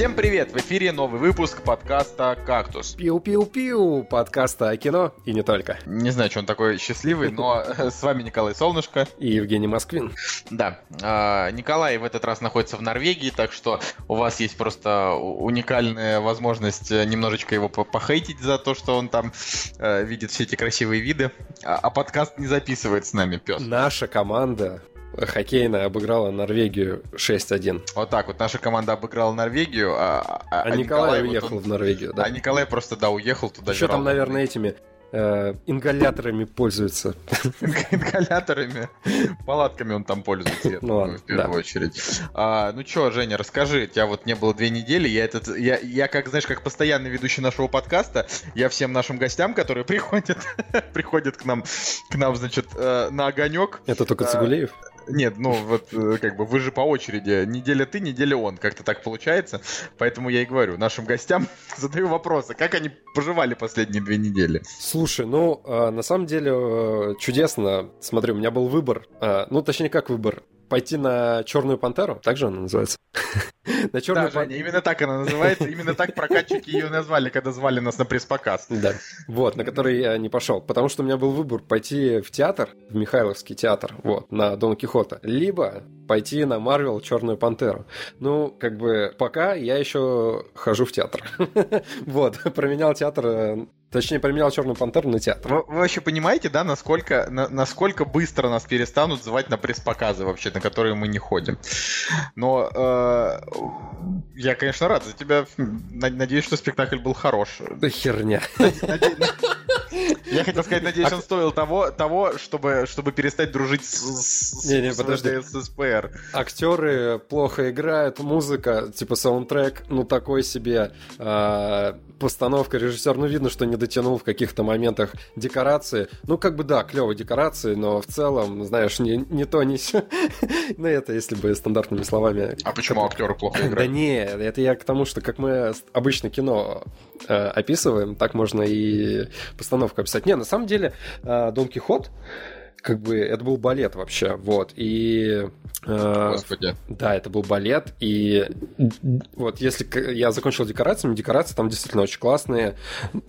Всем привет! В эфире новый выпуск подкаста «Кактус». Пиу-пиу-пиу, подкаста о кино и не только. Не знаю, что он такой счастливый, но с вами Николай Солнышко. И Евгений Москвин. Да, а, Николай в этот раз находится в Норвегии, так что у вас есть просто уникальная возможность немножечко его похейтить за то, что он там э, видит все эти красивые виды, а, а подкаст не записывает с нами, пес. Наша команда хоккейная обыграла Норвегию 6-1. Вот так вот. Наша команда обыграла Норвегию, а, а, а Николай, Николай уехал вот он... в Норвегию, да. А Николай просто, да, уехал туда. Еще там, наверное, этими э, ингаляторами пользуется. Ингаляторами? Палатками он там пользуется, ну, ладно, в первую очередь. А, ну что, Женя, расскажи, тебя вот не было две недели, я этот, я, я как, знаешь, как постоянный ведущий нашего подкаста, я всем нашим гостям, которые приходят, приходят к нам, к нам, значит, э, на огонек. Это только Цигулеев? Нет, ну вот э, как бы вы же по очереди. Неделя ты, неделя он. Как-то так получается. Поэтому я и говорю, нашим гостям задаю вопросы. Как они поживали последние две недели? Слушай, ну, э, на самом деле э, чудесно. Смотри, у меня был выбор. Э, ну, точнее, как выбор? Пойти на Черную Пантеру, так же она называется. на Черную да, Женя, именно так она называется, именно так прокатчики ее назвали, когда звали нас на пресс-показ. Да, вот, на который я не пошел, потому что у меня был выбор пойти в театр, в Михайловский театр, вот, на Дон Кихота, либо пойти на Марвел Черную Пантеру. Ну, как бы пока я еще хожу в театр. вот, променял театр э, Точнее, поменял Черную Пантеру на театр. Вы, вы вообще понимаете, да, насколько, на, насколько быстро нас перестанут звать на пресс-показы вообще, на которые мы не ходим. Но э, я, конечно, рад за тебя. Надеюсь, что спектакль был хорош. Да херня. Я хотел сказать, надеюсь, он стоил того, того чтобы, чтобы перестать дружить с, не, не, подожди. с СПР. Актеры плохо играют, музыка, типа саундтрек, ну такой себе. А, постановка, режиссер, ну видно, что не дотянул в каких-то моментах декорации. Ну как бы да, клевые декорации, но в целом, знаешь, не, не то, не все. ну это если бы стандартными словами. А почему актеры плохо играют? Да не, это я к тому, что как мы обычно кино э, описываем, так можно и постановку описать. Не, на самом деле, э, Дон Кихот как бы это был балет вообще, вот, и... Э, Господи. Да, это был балет, и вот если я закончил декорациями, декорации там действительно очень классные.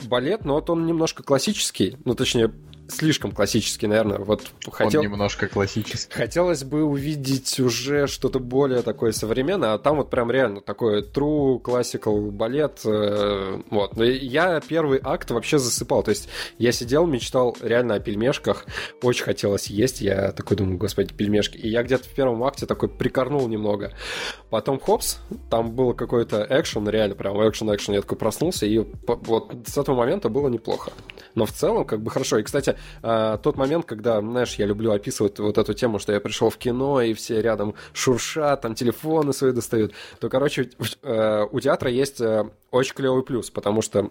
Балет, но вот он немножко классический, ну, точнее, слишком классический, наверное. Вот хотел... Он немножко классический. Хотелось бы увидеть уже что-то более такое современное, а там вот прям реально такой true classical балет. Э, вот. Я первый акт вообще засыпал. То есть я сидел, мечтал реально о пельмешках. Очень хотелось есть. Я такой думаю, господи, пельмешки. И я где-то в первом акте такой прикорнул немного. Потом хопс, там был какой-то экшен, реально прям экшен-экшен. Я такой проснулся, и вот с этого момента было неплохо. Но в целом, как бы хорошо. И, кстати, э, тот момент, когда, знаешь, я люблю описывать вот эту тему, что я пришел в кино, и все рядом шуршат, там телефоны свои достают, то, короче, э, у театра есть э, очень клевый плюс, потому что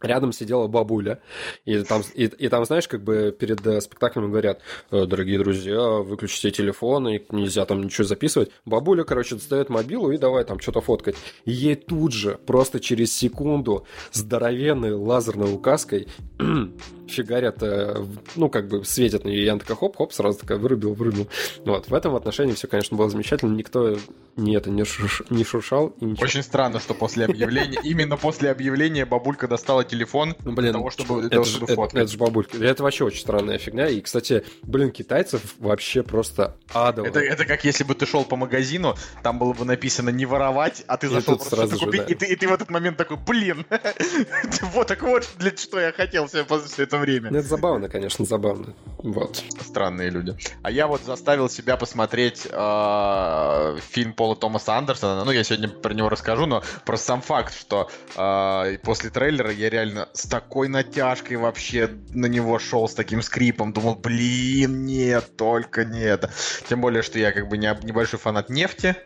рядом сидела бабуля, и там, и, и там знаешь, как бы перед спектаклем говорят, дорогие друзья, выключите телефоны, нельзя там ничего записывать. Бабуля, короче, достает мобилу и давай там что-то фоткать. Ей тут же, просто через секунду, здоровенной лазерной указкой фигарят, э, ну, как бы светят на нее, она такая хоп-хоп, сразу такая вырубил, вырубил. Вот, в этом отношении все, конечно, было замечательно, никто не это не, шуш, не шуршал. И ничего. Очень странно, что после объявления, именно после объявления бабулька достала телефон ну, блин, для того, чтобы, это, же, это, это же бабулька. Это вообще очень странная фигня, и, кстати, блин, китайцев вообще просто адово. Это, это как если бы ты шел по магазину, там было бы написано не воровать, а ты зашел просто что-то купить, и, ты, и ты в этот момент такой, блин, вот так вот, для что я хотел все это время. Ну, это забавно, конечно, забавно. Вот. Странные люди. А я вот заставил себя посмотреть э, фильм Пола Томаса Андерсона. Ну, я сегодня про него расскажу, но просто сам факт, что э, после трейлера я реально с такой натяжкой вообще на него шел, с таким скрипом. Думал, блин, нет, только не это. Тем более, что я как бы не, небольшой фанат нефти,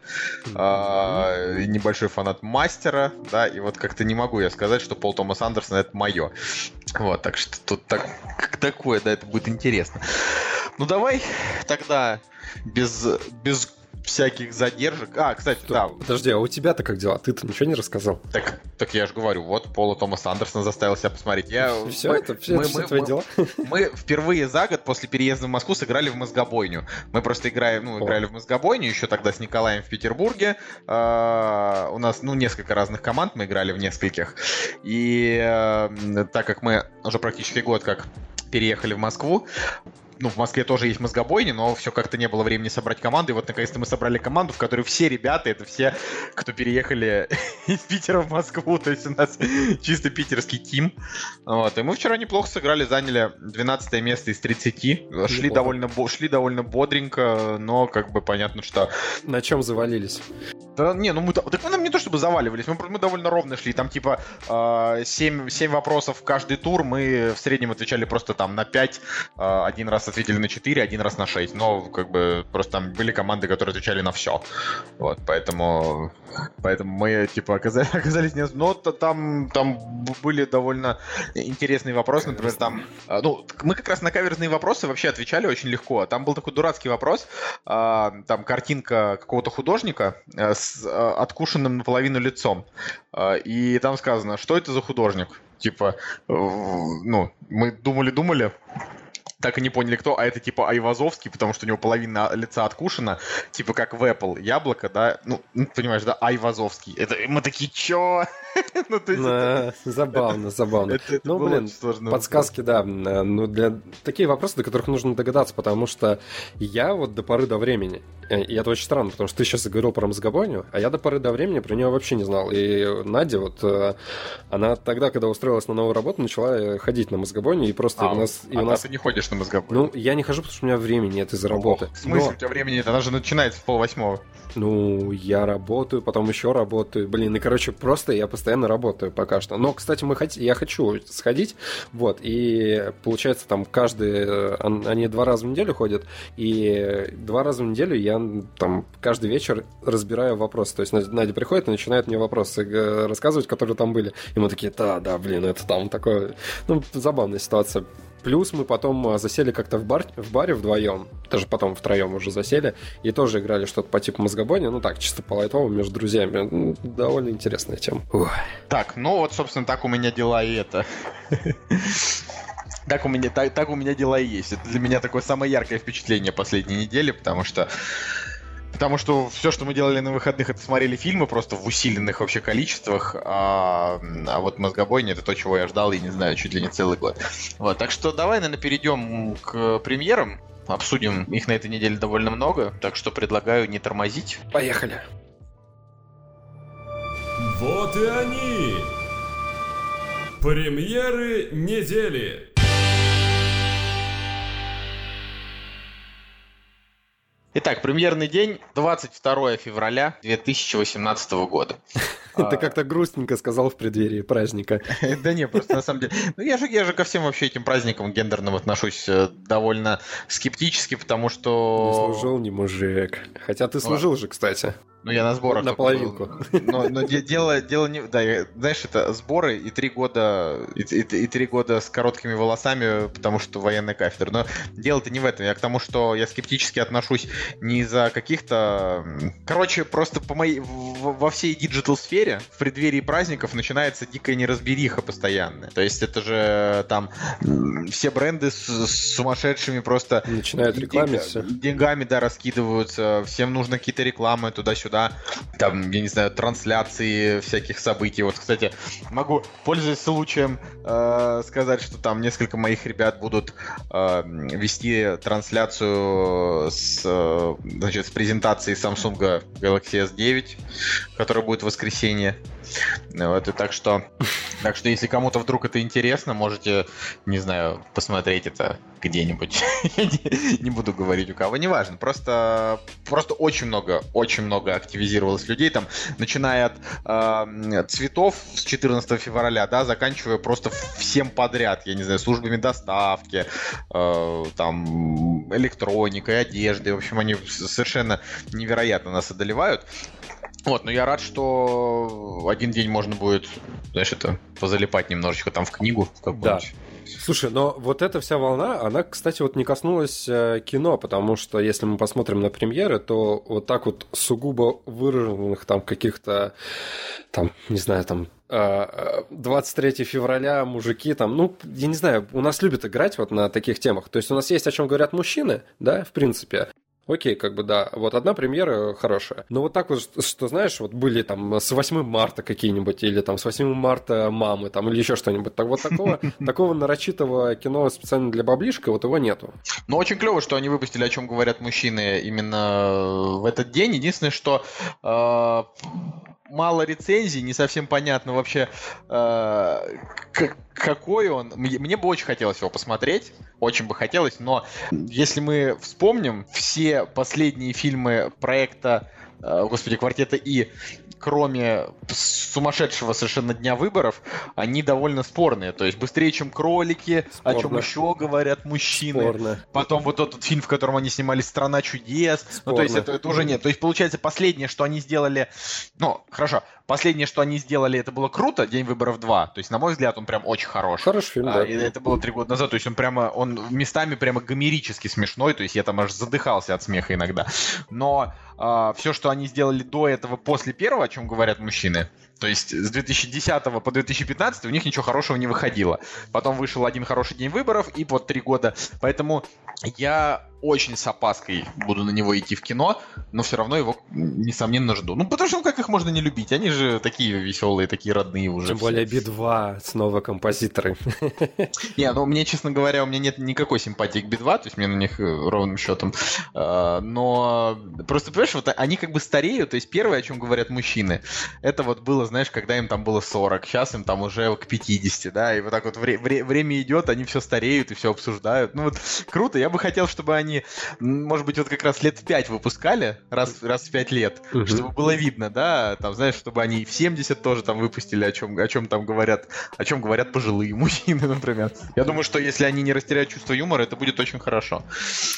э, небольшой фанат мастера, да, и вот как-то не могу я сказать, что Пол Томас Андерсон это мое. Вот, так что тут так, как такое, да, это будет интересно. Ну давай тогда без, без всяких задержек. А, кстати, Что? да. Подожди, а у тебя-то как дела? Ты-то ничего не рассказал? Так, так я же говорю, вот Пола Томаса Андерсона заставил себя посмотреть. Я, Все мы- это, все, мы- все мы- твои мы- дела? Мы впервые за год после переезда в Москву сыграли в мозгобойню. Мы просто играем, ну, О. играли в мозгобойню еще тогда с Николаем в Петербурге. А, у нас, ну, несколько разных команд, мы играли в нескольких. И э, так как мы уже практически год как переехали в Москву, ну, в Москве тоже есть мозгобойни, но все как-то не было времени собрать команду. И вот, наконец-то, мы собрали команду, в которой все ребята, это все, кто переехали из Питера в Москву. То есть у нас чисто питерский тим. Вот. И мы вчера неплохо сыграли, заняли 12 место из 30. Шли довольно, шли довольно бодренько, но как бы понятно, что... На чем завалились? Да, не, ну мы... Так мы нам не то чтобы заваливались, мы, мы довольно ровно шли. Там типа 7, 7 вопросов каждый тур. Мы в среднем отвечали просто там на 5. Один раз ответили на 4, один раз на 6. Но как бы просто там были команды, которые отвечали на все. Вот, поэтому... Поэтому мы типа оказались, оказались не... Но там, там были довольно интересные вопросы. Например, там... а, Ну, мы как раз на каверзные вопросы вообще отвечали очень легко. Там был такой дурацкий вопрос. а, Там картинка какого-то художника э, с э, откушенным наполовину лицом. А, И там сказано, что это за художник? Типа, ну, мы думали-думали, так и не поняли, кто, а это типа Айвазовский, потому что у него половина лица откушена, типа как в Apple, яблоко, да, ну, ну, понимаешь, да, Айвазовский. Это мы такие, чё? Ну, то есть это- Забавно, забавно. это- это Ну, блин. Подсказки, да. э, Ну, для такие вопросы, до которых нужно догадаться, потому что я вот до поры до времени, и это очень странно, потому что ты сейчас говорил про мозгобойню, а я до поры до времени про нее вообще не знал. И Надя вот, э, она тогда, когда устроилась на новую работу, начала э, ходить на мозгобойню, и просто А, у нас... И а у нас ты не ходишь на мозгобой? ну, я не хожу, потому что у меня времени нет из-за работы. В смысле, Но- у тебя времени нет? Она же начинается в полвосьмого. Ну, я работаю, потом еще работаю. Блин, и, короче, просто я постоянно работаю пока что. Но, кстати, мы хот... я хочу сходить, вот, и получается там каждый... э, он- Они два раза в неделю ходят, и два раза в неделю я там каждый вечер разбираю вопросы. То есть Надя приходит и начинает мне вопросы э, рассказывать, которые там были. И мы такие, да, да, блин, это там такое... Ну, забавная ситуация. Плюс мы потом а, засели как-то в, бар, в баре вдвоем, даже потом втроем уже засели, и тоже играли что-то по типу мозгобойни, ну так, чисто по лайтовому между друзьями. Ну, довольно интересная тема. Ух. Так, ну вот, собственно, так у меня дела и это. Так у меня, так, так у меня дела и есть. Это для меня такое самое яркое впечатление последней недели, потому что Потому что все, что мы делали на выходных, это смотрели фильмы просто в усиленных вообще количествах, а, а вот мозгобойня это то, чего я ждал, и не знаю, чуть ли не целый год. Вот, так что давай, наверное, перейдем к премьерам, обсудим их на этой неделе довольно много, так что предлагаю не тормозить. Поехали. Вот и они! Премьеры недели! Итак, премьерный день 22 февраля 2018 года. Ты как-то грустненько сказал в преддверии праздника. Да не, просто на самом деле... Ну, я же, я же ко всем вообще этим праздникам гендерным отношусь э, довольно скептически, потому Не что... служил не мужик. Хотя ты служил же, кстати. Ну, я на сборах. На половинку. Но, но де- дело, дело не... Да, я- знаешь, это сборы и три года... И, и- и три года с короткими волосами, потому что военная кафедра. Но дело-то не в этом. Я к тому, что я скептически отношусь не из-за каких-то... Короче, просто по моей... во всей digital-сфере в преддверии праздников начинается дикая неразбериха постоянная. То есть это же там все бренды с, с сумасшедшими просто Начинают рекламиться. деньга- деньгами, да, раскидываются. Всем нужно какие-то рекламы туда-сюда. Там, я не знаю, трансляции всяких событий. Вот, кстати, могу, пользуясь случаем, э, сказать, что там несколько моих ребят будут э, вести трансляцию с, э, значит, с презентацией Samsung Galaxy S9, которая будет в воскресенье. Вот, и так что, так что, если кому-то вдруг это интересно, можете, не знаю, посмотреть это где-нибудь. Не, буду говорить у кого, неважно. Просто, просто очень много, очень много активизировалось людей, там, начиная от э, цветов с 14 февраля, да, заканчивая просто всем подряд, я не знаю, службами доставки, э, там, электроникой, одеждой, в общем, они совершенно невероятно нас одолевают. Вот, но я рад, что один день можно будет, знаешь, это позалипать немножечко там в книгу в какую-нибудь. Слушай, но вот эта вся волна, она, кстати, вот не коснулась э, кино, потому что если мы посмотрим на премьеры, то вот так вот сугубо выраженных там каких-то, там, не знаю, там 23 э, февраля мужики там, ну, я не знаю, у нас любят играть вот на таких темах. То есть у нас есть о чем говорят мужчины, да, в принципе. Окей, как бы да. Вот одна премьера хорошая. Но вот так вот, что знаешь, вот были там с 8 марта какие-нибудь, или там с 8 марта мамы, там, или еще что-нибудь. Так вот такого, такого нарочитого кино специально для баблишка, вот его нету. Ну, очень клево, что они выпустили, о чем говорят мужчины именно в этот день. Единственное, что э, мало рецензий, не совсем понятно вообще, э, какой он. Мне, бы очень хотелось его посмотреть, очень бы хотелось, но если мы вспомним все последние фильмы проекта, господи, квартета И, кроме сумасшедшего совершенно дня выборов, они довольно спорные. То есть быстрее, чем кролики, Спорно. о чем еще говорят мужчины. Спорно. Потом вот этот фильм, в котором они снимались «Страна чудес». Спорно. Ну, то есть это, это уже нет. То есть получается последнее, что они сделали... Ну, хорошо. Последнее, что они сделали, это было круто, День выборов 2. То есть, на мой взгляд, он прям очень хорош. Хороший фильм, а, да. И это было три года назад. То есть он прямо, он местами прямо гомерически смешной. То есть я там аж задыхался от смеха иногда. Но а, все, что они сделали до этого, после первого, о чем говорят мужчины, то есть с 2010 по 2015 у них ничего хорошего не выходило. Потом вышел один хороший день выборов и вот три года. Поэтому я очень с опаской буду на него идти в кино, но все равно его, несомненно, жду. Ну, потому что, ну, как их можно не любить? Они же такие веселые, такие родные уже. Тем более Би-2, снова композиторы. Не, ну, мне, честно говоря, у меня нет никакой симпатии к Би-2, то есть мне на них э, ровным счетом. А, но просто, понимаешь, вот они как бы стареют, то есть первое, о чем говорят мужчины, это вот было, знаешь, когда им там было 40, сейчас им там уже к 50, да, и вот так вот время идет, они все стареют и все обсуждают. Ну, вот круто, я бы хотел, чтобы они они, может быть, вот как раз лет в 5 выпускали, раз, раз в 5 лет, угу. чтобы было видно, да, там, знаешь, чтобы они в 70 тоже там выпустили, о чем, о чем там говорят, о чем говорят пожилые мужчины, например. Я думаю, что если они не растеряют чувство юмора, это будет очень хорошо.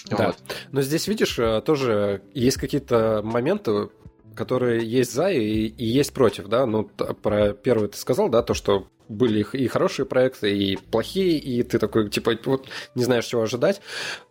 Да. Вот. Но здесь, видишь, э, тоже есть какие-то моменты, которые есть за и, и есть против, да, ну, про первый ты сказал, да, то, что были и хорошие проекты, и плохие, и ты такой, типа, вот не знаешь, чего ожидать.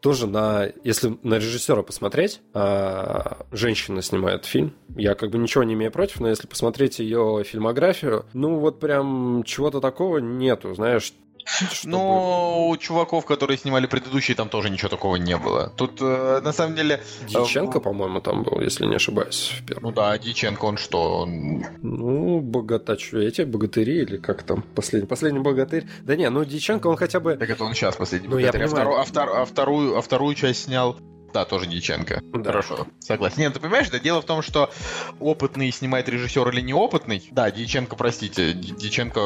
Тоже на, если на режиссера посмотреть, а, женщина снимает фильм, я как бы ничего не имею против, но если посмотреть ее фильмографию, ну вот прям чего-то такого нету, знаешь, чтобы... Ну, у чуваков, которые снимали предыдущие, там тоже ничего такого не было. Тут, э, на самом деле... Э, Диченко, э, по-моему, там был, если не ошибаюсь, в первом. Ну да, Диченко, он что? Он... Ну, богатач... Эти богатыри, или как там, последний, последний богатырь. Да не, ну Диченко, он хотя бы... Так это он сейчас последний ну, богатырь. Я а, вторую, а, втор... а, вторую, а вторую часть снял да, тоже Дьяченко. Да. Хорошо, согласен. Нет, ты понимаешь, да дело в том, что опытный снимает режиссер или неопытный. Да, Дьяченко, простите, Дьяченко,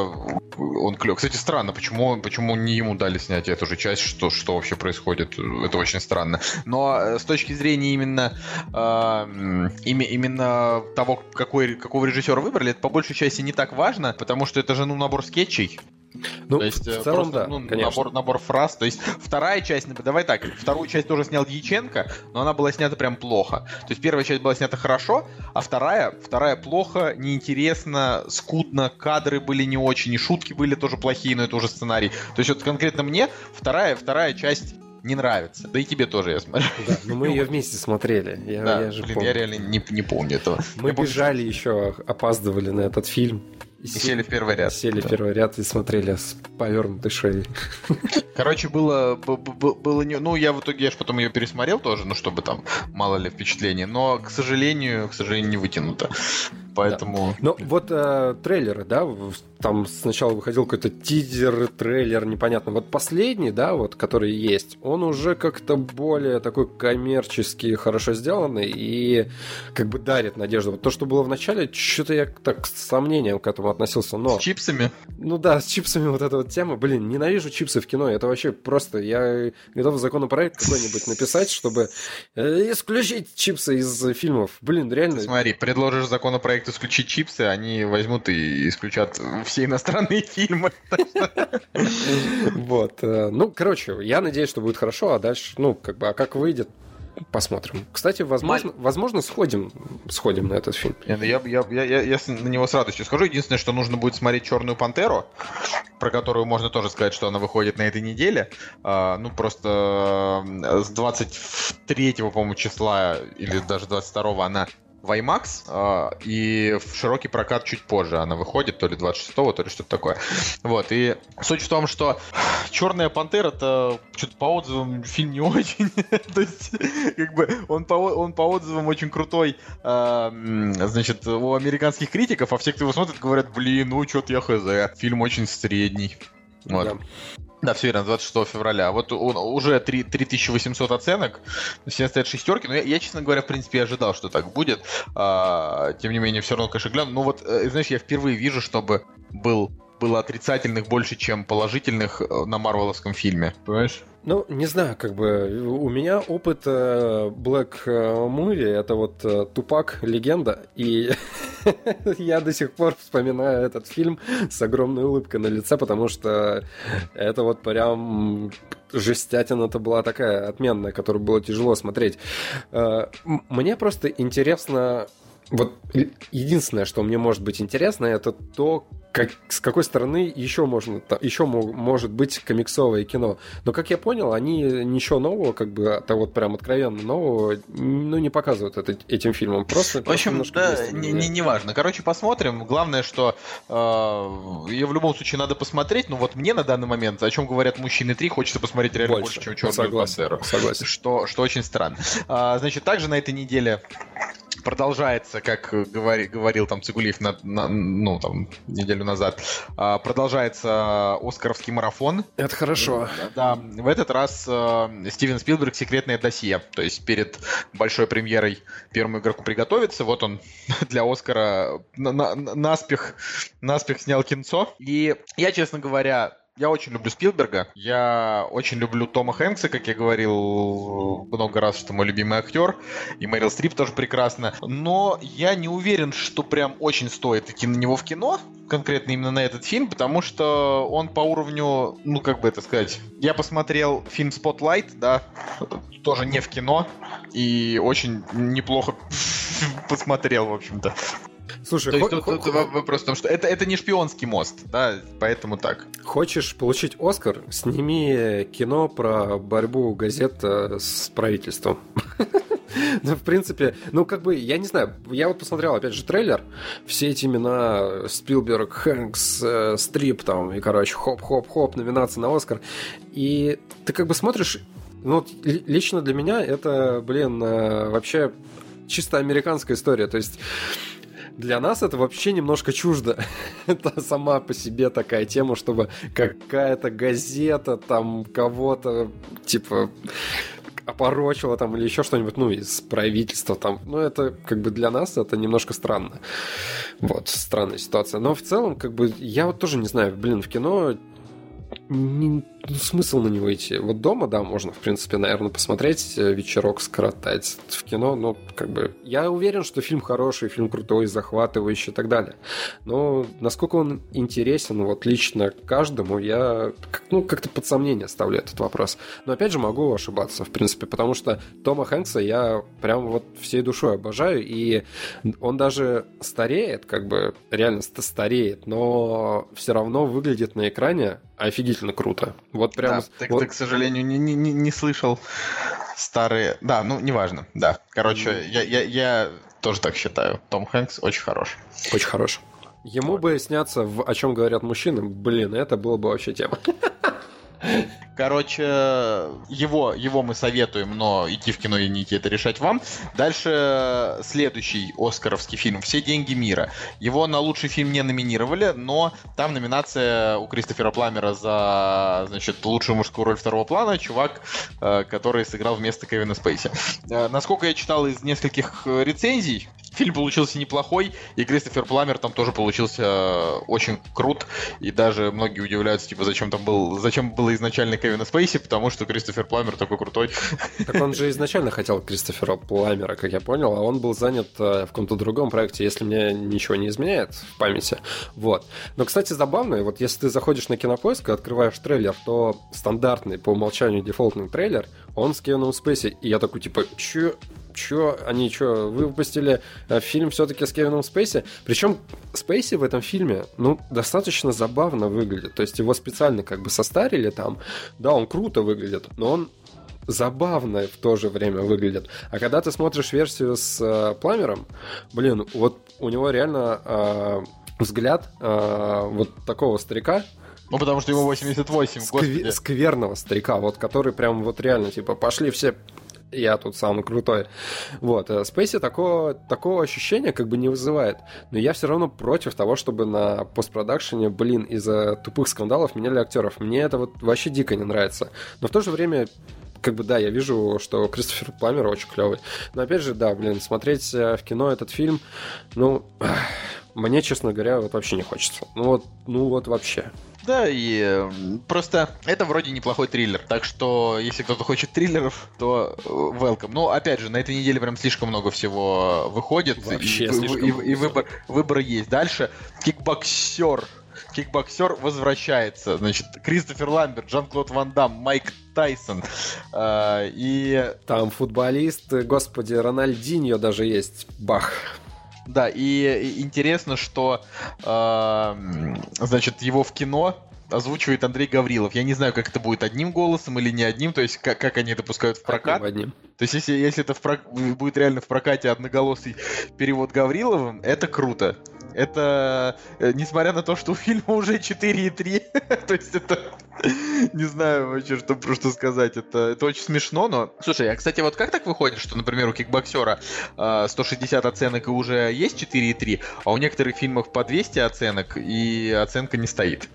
он клёв. Кстати, странно, почему, почему не ему дали снять эту же часть, что, что вообще происходит. Это очень странно. Но э, с точки зрения именно, э, именно того, какой, какого режиссера выбрали, это по большей части не так важно, потому что это же ну, набор скетчей. Ну, то есть, в э, целом, просто, да, ну, конечно. Набор, набор фраз. То есть, вторая часть, давай так, вторую часть тоже снял Дьяченко, но она была снята прям плохо. То есть, первая часть была снята хорошо, а вторая, вторая плохо, неинтересно, скудно, кадры были не очень, и шутки были тоже плохие, но это уже сценарий. То есть, вот конкретно мне вторая, вторая часть не нравится. Да и тебе тоже, я смотрю. Да, но мы ее вместе смотрели. Я, да, я же блин, помню. я реально не, не помню этого. Мы я бежали помню, еще, опаздывали на этот фильм. И сели в первый ряд. Сели да. первый ряд и смотрели с повернутой шеей. Короче, было, было не... Ну, я в итоге, я же потом ее пересмотрел тоже, ну, чтобы там, мало ли, впечатление. Но, к сожалению, к сожалению, не вытянуто. Поэтому... Да. Ну, вот э, трейлеры, да, там сначала выходил какой-то тизер, трейлер, непонятно. Вот последний, да, вот, который есть, он уже как-то более такой коммерческий, хорошо сделанный и как бы дарит надежду. Вот то, что было в начале, что-то я так с сомнением к этому относился, но... С чипсами? Ну да, с чипсами вот эта вот тема. Блин, ненавижу чипсы в кино. Это вообще просто... Я готов законопроект какой-нибудь написать, чтобы э, исключить чипсы из фильмов. Блин, реально... Смотри, предложишь законопроект исключить чипсы, они возьмут и исключат все иностранные фильмы. Вот. Э, ну, короче, я надеюсь, что будет хорошо, а дальше, ну, как бы, а как выйдет, посмотрим. Кстати, возможно, возможно сходим, сходим на этот фильм. Ну я, я, я, я, я на него с радостью схожу. Единственное, что нужно будет смотреть Черную пантеру, про которую можно тоже сказать, что она выходит на этой неделе. А, ну, просто э, с 23, по-моему, числа или даже 22 она в IMAX, э, и в широкий прокат чуть позже она выходит, то ли 26-го, то ли что-то такое. Вот, и суть в том, что «Черная пантера» это что-то по отзывам фильм не очень. то есть, как бы, он по, он по отзывам очень крутой, э, значит, у американских критиков, а все, кто его смотрит, говорят, блин, ну, что-то я хз, фильм очень средний. Вот. Да. Да, все верно, 26 февраля. Вот он, уже 3, 3800 оценок, все стоят шестерки, но я, я, честно говоря, в принципе, ожидал, что так будет. А, тем не менее, все равно, конечно, гляну. Ну вот, э, знаешь, я впервые вижу, чтобы был было отрицательных больше, чем положительных э, на марвеловском фильме, понимаешь? Ну, не знаю, как бы у меня опыт э, Black э, Movie это вот Тупак легенда, и я до сих пор вспоминаю этот фильм с огромной улыбкой на лице, потому что это вот прям жестятина-то была такая отменная, которую было тяжело смотреть. Мне просто интересно вот единственное, что мне может быть интересно, это то, как, с какой стороны еще можно, еще может быть комиксовое кино. Но, как я понял, они ничего нового, как бы, это вот прям откровенно нового, ну, не показывают это, этим фильмом. Просто, в общем, да, не, не, не важно. Короче, посмотрим. Главное, что э, ее в любом случае надо посмотреть. Но вот мне на данный момент, о чем говорят мужчины 3, хочется посмотреть реально больше, больше чем Черную согласен, Пантеру. Согласен. Что, что очень странно. А, значит, также на этой неделе продолжается, как говори, говорил там Цигулиев на, на, ну, там, неделю назад, а, продолжается Оскаровский марафон. Это хорошо. Да, в этот раз э, Стивен Спилберг «Секретное досье». То есть перед большой премьерой первому игроку приготовиться. Вот он для Оскара на, на, наспех, наспех снял кинцо. И я, честно говоря, я очень люблю Спилберга. Я очень люблю Тома Хэнкса, как я говорил много раз, что мой любимый актер. И Мэрил Стрип тоже прекрасно. Но я не уверен, что прям очень стоит идти на него в кино, конкретно именно на этот фильм, потому что он по уровню, ну как бы это сказать, я посмотрел фильм Spotlight, да, тоже не в кино, и очень неплохо посмотрел, в общем-то. Слушай, То есть тут, тут вопрос в том, что это, это не шпионский мост, да, поэтому так. Хочешь получить Оскар? Сними кино про борьбу газет э, с правительством. Ну, в принципе, ну, как бы, я не знаю, я вот посмотрел, опять же, трейлер, все эти имена, Спилберг, Хэнкс, э, Стрип, там, и, короче, хоп-хоп-хоп, номинация на Оскар, и ты как бы смотришь, ну, лично для меня это, блин, э, вообще чисто американская история, то есть для нас это вообще немножко чуждо. это сама по себе такая тема, чтобы какая-то газета там кого-то, типа, опорочила там или еще что-нибудь, ну, из правительства там. Ну, это как бы для нас это немножко странно. Вот, странная ситуация. Но в целом, как бы, я вот тоже не знаю, блин, в кино не, ну, смысл на него идти. Вот дома, да, можно, в принципе, наверное, посмотреть, э, вечерок скоротать в кино, но как бы я уверен, что фильм хороший, фильм крутой, захватывающий и так далее. Но насколько он интересен, вот лично каждому, я ну, как-то под сомнение ставлю этот вопрос. Но опять же могу ошибаться, в принципе, потому что Тома Хэнкса я прям вот всей душой обожаю, и он даже стареет, как бы реально стареет, но все равно выглядит на экране офигительно круто. Вот прям... Да, ты, вот... ты, к сожалению, не, не, не слышал старые... Да, ну, неважно, да. Короче, mm. я, я, я тоже так считаю. Том Хэнкс очень хорош. Очень хорош. Ему бы сняться в «О чем говорят мужчины», блин, это было бы вообще тема. Короче, его, его мы советуем, но идти в кино и не идти, это решать вам. Дальше следующий оскаровский фильм «Все деньги мира». Его на лучший фильм не номинировали, но там номинация у Кристофера Пламера за значит, лучшую мужскую роль второго плана, чувак, э, который сыграл вместо Кевина Спейси. Э, насколько я читал из нескольких рецензий, фильм получился неплохой, и Кристофер Пламер там тоже получился э, очень крут, и даже многие удивляются, типа, зачем там был, зачем было изначально Кевина Спейси, потому что Кристофер Пламер такой крутой. Так он же изначально хотел Кристофера Пламера, как я понял, а он был занят э, в каком-то другом проекте, если мне ничего не изменяет в памяти. Вот. Но, кстати, забавно, вот если ты заходишь на Кинопоиск и открываешь трейлер, то стандартный по умолчанию дефолтный трейлер, он с Кевином Спейси, и я такой, типа, чё, чё, они чё, выпустили э, фильм все-таки с Кевином Спейси. Причем Спейси в этом фильме, ну, достаточно забавно выглядит. То есть его специально как бы состарили там. Да, он круто выглядит, но он забавно в то же время выглядит. А когда ты смотришь версию с э, Пламером, блин, вот у него реально э, взгляд э, вот такого старика, ну, потому что ему 88, скве- господи. скверного старика, вот который прям вот реально, типа, пошли все я тут самый крутой. Вот. э, Спейси такого, такого ощущения как бы не вызывает. Но я все равно против того, чтобы на постпродакшене, блин, из-за тупых скандалов меняли актеров. Мне это вот вообще дико не нравится. Но в то же время как бы да, я вижу, что Кристофер Пламер очень клевый. Но опять же, да, блин, смотреть э, в кино этот фильм, ну, мне, честно говоря, вот вообще не хочется. Ну вот, ну вот вообще. Да, и э, просто это вроде неплохой триллер. Так что, если кто-то хочет триллеров, то э, welcome. Но, опять же, на этой неделе прям слишком много всего выходит. Вообще и, и- слишком и- много и всего. выбор, выбор есть. Дальше кикбоксер. Кикбоксер возвращается. Значит, Кристофер Ламберт, Жан-Клод Ван Дам, Майк Тайсон. А, и Там футболист, э, господи, Рональдиньо даже есть. Бах. Да, и, интересно, что м, значит его в кино озвучивает Андрей Гаврилов. Я не знаю, как это будет одним голосом или не одним, то есть как, как они это пускают в прокат. Одним. То есть если, если это в прок- будет реально в прокате одноголосый перевод Гавриловым, это круто. Это, э, несмотря на то, что у фильма уже 4,3, то есть это, не знаю вообще, что, про что сказать, это, это очень смешно, но... Слушай, а, кстати, вот как так выходит, что, например, у кикбоксера э, 160 оценок и уже есть 4,3, а у некоторых фильмов по 200 оценок и оценка не стоит?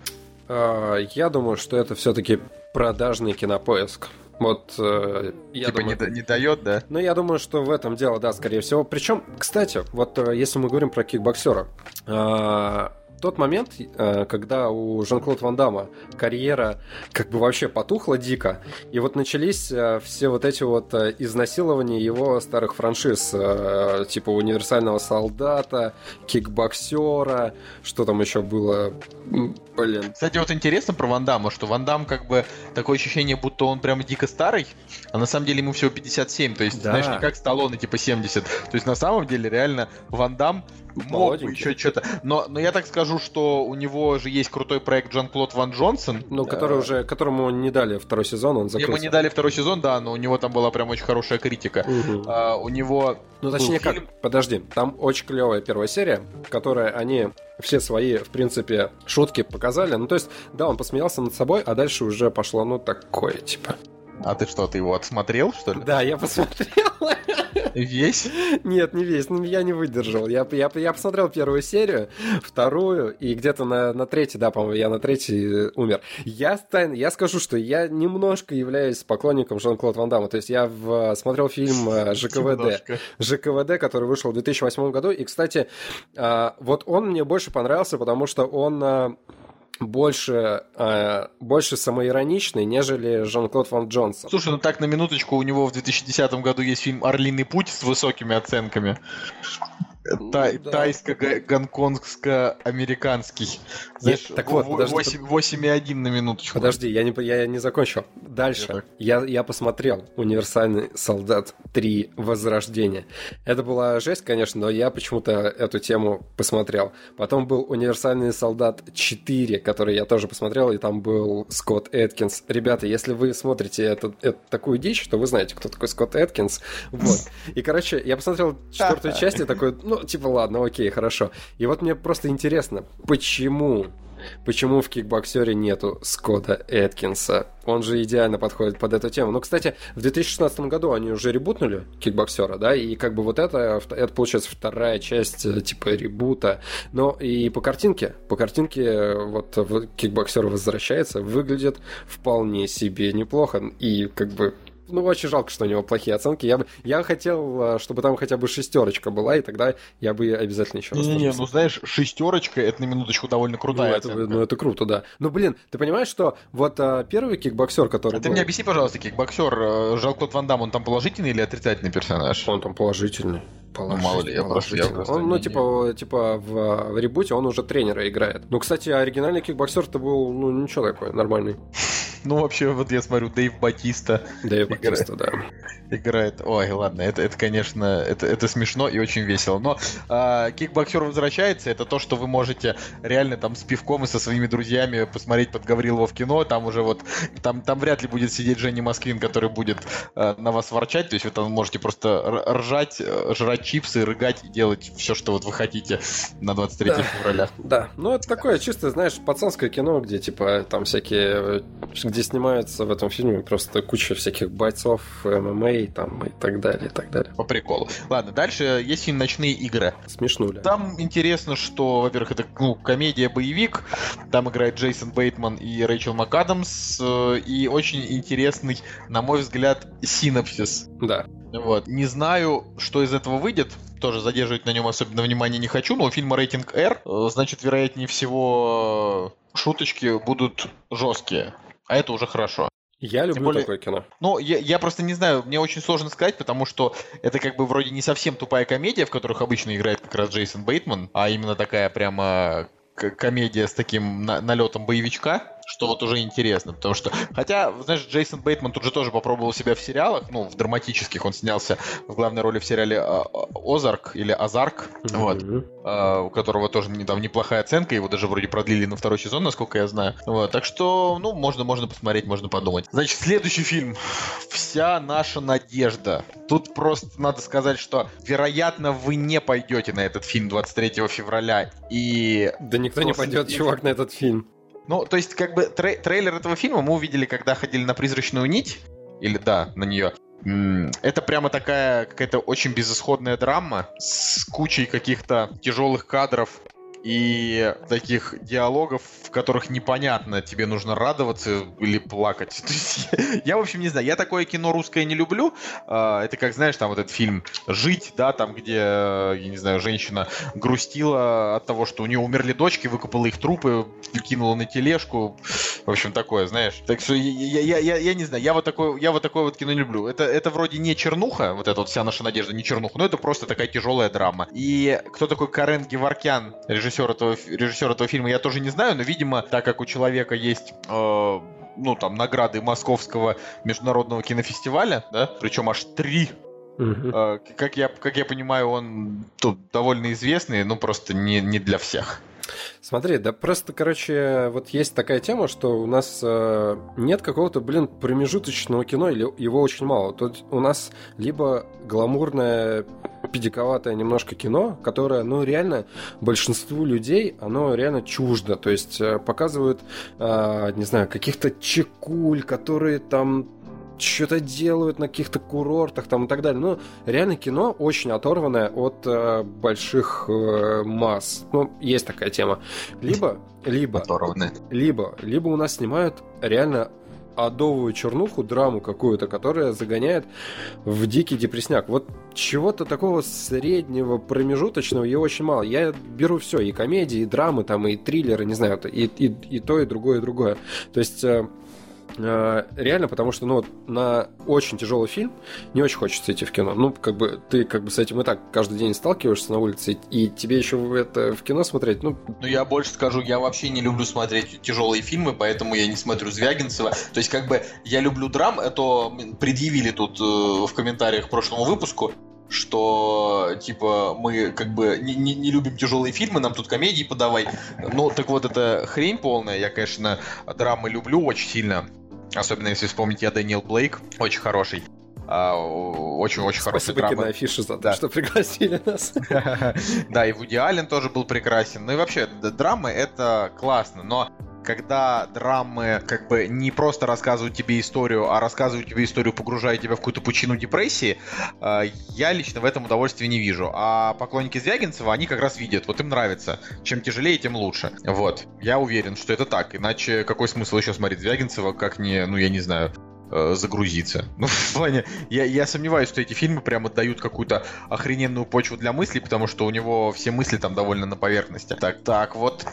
А, Я думаю, что это все-таки продажный кинопоиск. Вот э, я типа думаю... не, не дает, да? Ну, я думаю, что в этом дело, да, скорее всего. Причем, кстати, вот э, если мы говорим про кикбоксера, э, тот момент, э, когда у Жан-Клод Ван Дамма карьера как бы вообще потухла дико, и вот начались э, все вот эти вот э, изнасилования его старых франшиз, типа универсального солдата, кикбоксера, что там еще было, блин. Кстати, вот интересно про Ван Дамма, что Ван Дам как бы такое ощущение, будто он прям дико старый, а на самом деле ему всего 57, то есть, Да. знаешь, не как Сталлоне, типа 70. То есть, на самом деле, реально, Ван Дам мог бы Молоденький. еще что-то... Но, но я так скажу, что у него же есть крутой проект Жан-Клод Ван Джонсон. Ну, который Э, уже, которому не дали второй сезон, он закрылся. Ему не дали второй сезон, да, но у него там была прям очень хорошая критика. А, у него... Ну, точнее, как, подожди, там очень клевая первая серия, в которой они все свои, в принципе, шутки показали. Ну, то есть, да, он посмеялся над собой, а дальше уже пошло, ну, такое, типа. А ты что, ты его отсмотрел, что ли? Да, я посмотрел. Весь? Нет, не весь, ну, я не выдержал. Я, я, я посмотрел первую серию, вторую, и где-то на, на третьей, да, по-моему, я на третьей э, умер. Я, стань, я скажу, что я немножко являюсь поклонником Жан-Клод Ван Дамма. То есть я в, смотрел фильм э, ЖКВД. Немножко. ЖКВД, который вышел в 2008 году. И, кстати, а, вот он мне больше понравился, потому что он а, больше, а, больше самоироничный, нежели Жан-Клод Ван Джонсон. Слушай, ну так, на минуточку, у него в 2010 году есть фильм «Орлиный путь» с высокими оценками. Тай- да. Тайско-гонконгско-американский. Знаешь, так вот, в- подожди, восемь- 8,1 на минуточку. Подожди, я не, я не закончил. Дальше. Я, я посмотрел «Универсальный солдат 3. Возрождение». Это была жесть, конечно, но я почему-то эту тему посмотрел. Потом был «Универсальный солдат 4», который я тоже посмотрел, и там был Скотт Эткинс. Ребята, если вы смотрите эту, эту такую дичь, то вы знаете, кто такой Скотт Эткинс. Вот. И, короче, я посмотрел четвертую часть и такой, ну, типа, ладно, окей, хорошо. И вот мне просто интересно, почему Почему в кикбоксере нету Скотта Эткинса? Он же идеально подходит под эту тему. Ну, кстати, в 2016 году они уже ребутнули кикбоксера, да, и как бы вот это, это получается вторая часть э, типа ребута. Но и по картинке, по картинке э, вот кикбоксер возвращается, выглядит вполне себе неплохо. И как бы ну, очень жалко, что у него плохие оценки. Я, бы, я хотел, э, чтобы там хотя бы шестерочка была, и тогда я бы обязательно еще раз... Не, не, ну знаешь, шестерочка, это на минуточку довольно крутая ну, это, ну, это круто, да. Ну, блин, ты понимаешь, что вот а, первый кикбоксер, который... А был... ты мне объясни, пожалуйста, кикбоксер, Жан-Клод Ван Дам, он там положительный или отрицательный персонаж? Он там положительный. Ну, мало ли, я просто, я просто он, ну, типа, типа в, в ребуте он уже тренера играет. Ну, кстати, оригинальный кикбоксер-то был, ну, ничего такой, нормальный. Ну, вообще, вот я смотрю, Дэйв Батиста. Дэйв Батиста, да. Играет. Ой, ладно, это, это конечно, это, это смешно и очень весело. Но а, кикбоксер возвращается, это то, что вы можете реально там с пивком и со своими друзьями посмотреть под Гаврилова в кино. Там уже вот, там, там вряд ли будет сидеть Женя Москвин, который будет а, на вас ворчать. То есть вы там можете просто ржать, жрать чипсы, рыгать и делать все, что вот вы хотите на 23 да. февраля. Да, ну это такое чисто, знаешь, пацанское кино, где типа там всякие где снимается в этом фильме просто куча всяких бойцов, ММА там и так далее, и так далее. По приколу. Ладно, дальше есть фильм «Ночные игры». Смешнули. Там интересно, что, во-первых, это ну, комедия-боевик, там играет Джейсон Бейтман и Рэйчел МакАдамс, э, и очень интересный, на мой взгляд, синопсис. Да. Вот. Не знаю, что из этого выйдет. Тоже задерживать на нем особенно внимание не хочу, но у фильма рейтинг R, э, значит, вероятнее всего, шуточки будут жесткие. А это уже хорошо. Я люблю более, такое кино. Ну, я, я просто не знаю, мне очень сложно сказать, потому что это как бы вроде не совсем тупая комедия, в которых обычно играет как раз Джейсон Бейтман, а именно такая прямо комедия с таким налетом боевичка что вот уже интересно, потому что, хотя, знаешь, Джейсон Бейтман тут же тоже попробовал себя в сериалах, ну, в драматических, он снялся в главной роли в сериале а, Озарк или Азарк, mm-hmm. вот, а, у которого тоже там неплохая оценка, его даже вроде продлили на второй сезон, насколько я знаю, вот, так что, ну, можно, можно посмотреть, можно подумать. Значит, следующий фильм, «Вся наша надежда». Тут просто надо сказать, что, вероятно, вы не пойдете на этот фильм 23 февраля, и... Да никто не пойдет, чувак, на этот фильм. Ну, то есть, как бы трей- трейлер этого фильма мы увидели, когда ходили на призрачную нить. Или да, на нее. Это прямо такая какая-то очень безысходная драма с кучей каких-то тяжелых кадров и таких диалогов, в которых непонятно, тебе нужно радоваться или плакать. я, в общем, не знаю, я такое кино русское не люблю. А, это как, знаешь, там вот этот фильм «Жить», да, там, где, я не знаю, женщина грустила от того, что у нее умерли дочки, выкопала их трупы, кинула на тележку. В общем, такое, знаешь. Так что я, я, я, я не знаю, я вот, такое, я вот такое вот кино не люблю. Это, это вроде не чернуха, вот эта вот вся наша надежда, не чернуха, но это просто такая тяжелая драма. И кто такой Карен Геворкян, режиссер режиссер этого, режиссер этого фильма я тоже не знаю, но, видимо, так как у человека есть э, ну, там, награды Московского международного кинофестиваля, да, причем аж три Uh-huh. Как, я, как я понимаю, он тут довольно известный, но просто не, не для всех. Смотри, да просто, короче, вот есть такая тема, что у нас э, нет какого-то, блин, промежуточного кино, или его очень мало. Тут у нас либо гламурное, педиковатое немножко кино, которое, ну, реально большинству людей, оно реально чуждо. То есть э, показывают, э, не знаю, каких-то чекуль, которые там что-то делают на каких-то курортах там и так далее. Ну, реально кино очень оторванное от э, больших э, масс. Ну, есть такая тема. Либо, либо, Оторванное. либо, либо у нас снимают реально адовую чернуху, драму какую-то, которая загоняет в дикий депресняк. Вот чего-то такого среднего, промежуточного ее очень мало. Я беру все, и комедии, и драмы, там, и триллеры, не знаю, и, и, и то, и другое, и другое. То есть э, реально, потому что, ну, на очень тяжелый фильм не очень хочется идти в кино. Ну, как бы, ты как бы с этим и так каждый день сталкиваешься на улице, и тебе еще это в кино смотреть, ну... Ну, я больше скажу, я вообще не люблю смотреть тяжелые фильмы, поэтому я не смотрю Звягинцева. То есть, как бы, я люблю драм, это предъявили тут э, в комментариях к прошлому выпуску, что типа мы как бы не, не, не любим тяжелые фильмы, нам тут комедии подавай. Ну, так вот, это хрень полная. Я, конечно, драмы люблю очень сильно. Особенно если вспомнить я Дэниел Блейк, очень хороший. Очень-очень хороший Спасибо драма. киноафише за то, да. что пригласили нас. Да, и Вуди Аллен тоже был прекрасен. Ну и вообще, драмы — это классно, но когда драмы как бы не просто рассказывают тебе историю, а рассказывают тебе историю, погружая тебя в какую-то пучину депрессии, э, я лично в этом удовольствия не вижу. А поклонники Звягинцева, они как раз видят, вот им нравится. Чем тяжелее, тем лучше. Вот. Я уверен, что это так. Иначе какой смысл еще смотреть Звягинцева, как не, ну я не знаю, э, загрузиться. Ну, в плане, я, я сомневаюсь, что эти фильмы прямо дают какую-то охрененную почву для мыслей, потому что у него все мысли там довольно на поверхности. Так, так, вот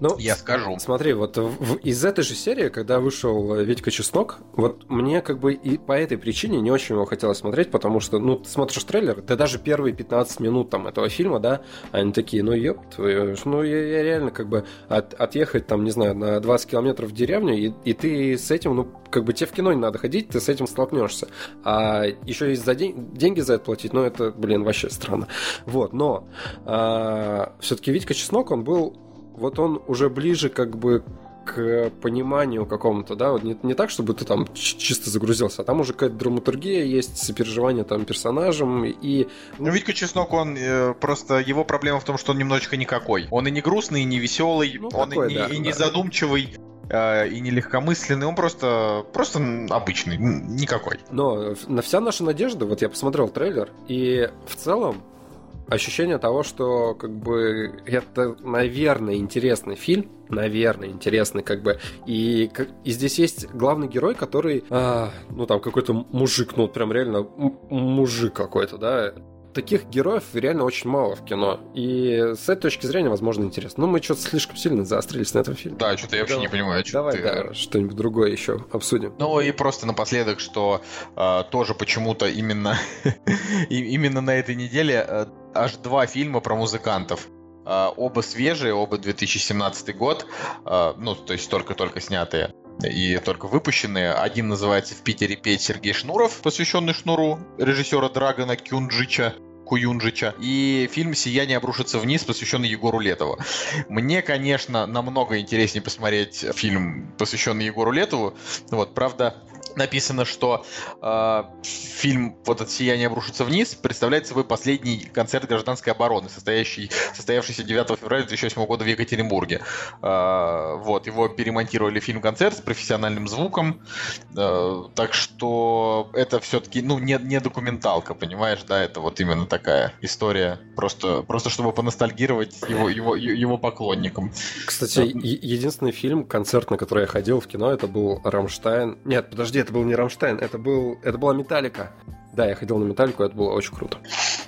ну, я скажу. Смотри, вот в, из этой же серии, когда вышел э, Витька Чеснок, вот мне как бы и по этой причине не очень его хотелось смотреть, потому что, ну, ты смотришь трейлер, да даже первые 15 минут там этого фильма, да, они такие, ну, ёб твою, ну, я, я реально как бы от, отъехать там, не знаю, на 20 километров в деревню, и, и ты с этим, ну, как бы тебе в кино не надо ходить, ты с этим столкнешься. А еще и за день, деньги за это платить, ну, это, блин, вообще странно. Вот, но а, все-таки Витька Чеснок, он был вот он уже ближе как бы к пониманию какому-то, да, вот не, не так, чтобы ты там чисто загрузился, а там уже какая-то драматургия есть, сопереживание там персонажем и... Ну, Витька Чеснок, он э, просто, его проблема в том, что он немножечко никакой. Он и не грустный, и не веселый, ну, он такой, и, да, и не да. задумчивый э, и не легкомысленный, он просто, просто обычный, никакой. Но на вся наша надежда, вот я посмотрел трейлер, и в целом ощущение того, что как бы это, наверное, интересный фильм, наверное, интересный, как бы. И, и здесь есть главный герой, который, а, ну там какой-то мужик, ну прям реально мужик какой-то, да. Таких героев реально очень мало в кино. И с этой точки зрения, возможно, интересно. Но мы что-то слишком сильно заострились на этом фильме. Да, что-то я вообще Давай. не понимаю. Что Давай, ты... да, что-нибудь другое еще обсудим. Ну и просто напоследок, что э, тоже почему-то именно, именно на этой неделе э, аж два фильма про музыкантов. Uh, оба свежие, оба 2017 год, uh, ну, то есть только-только снятые и только выпущенные. Один называется «В Питере петь» Сергей Шнуров, посвященный Шнуру, режиссера Драгона Кюнджича. Куюнджича. И фильм «Сияние обрушится вниз», посвященный Егору Летову. Мне, конечно, намного интереснее посмотреть фильм, посвященный Егору Летову. Вот, правда, написано, что э, фильм вот от сияния обрушится вниз» представляет собой последний концерт гражданской обороны, состоящий, состоявшийся 9 февраля 2008 года в Екатеринбурге. Э, вот, его перемонтировали фильм-концерт с профессиональным звуком, э, так что это все-таки, ну, не, не документалка, понимаешь, да, это вот именно такая история, просто, просто чтобы поностальгировать его, его, его поклонникам. Кстати, единственный фильм, концерт, на который я ходил в кино, это был «Рамштайн». Нет, подожди, это был не Рамштайн, это, был, это была Металлика. Да, я ходил на Металлику, это было очень круто.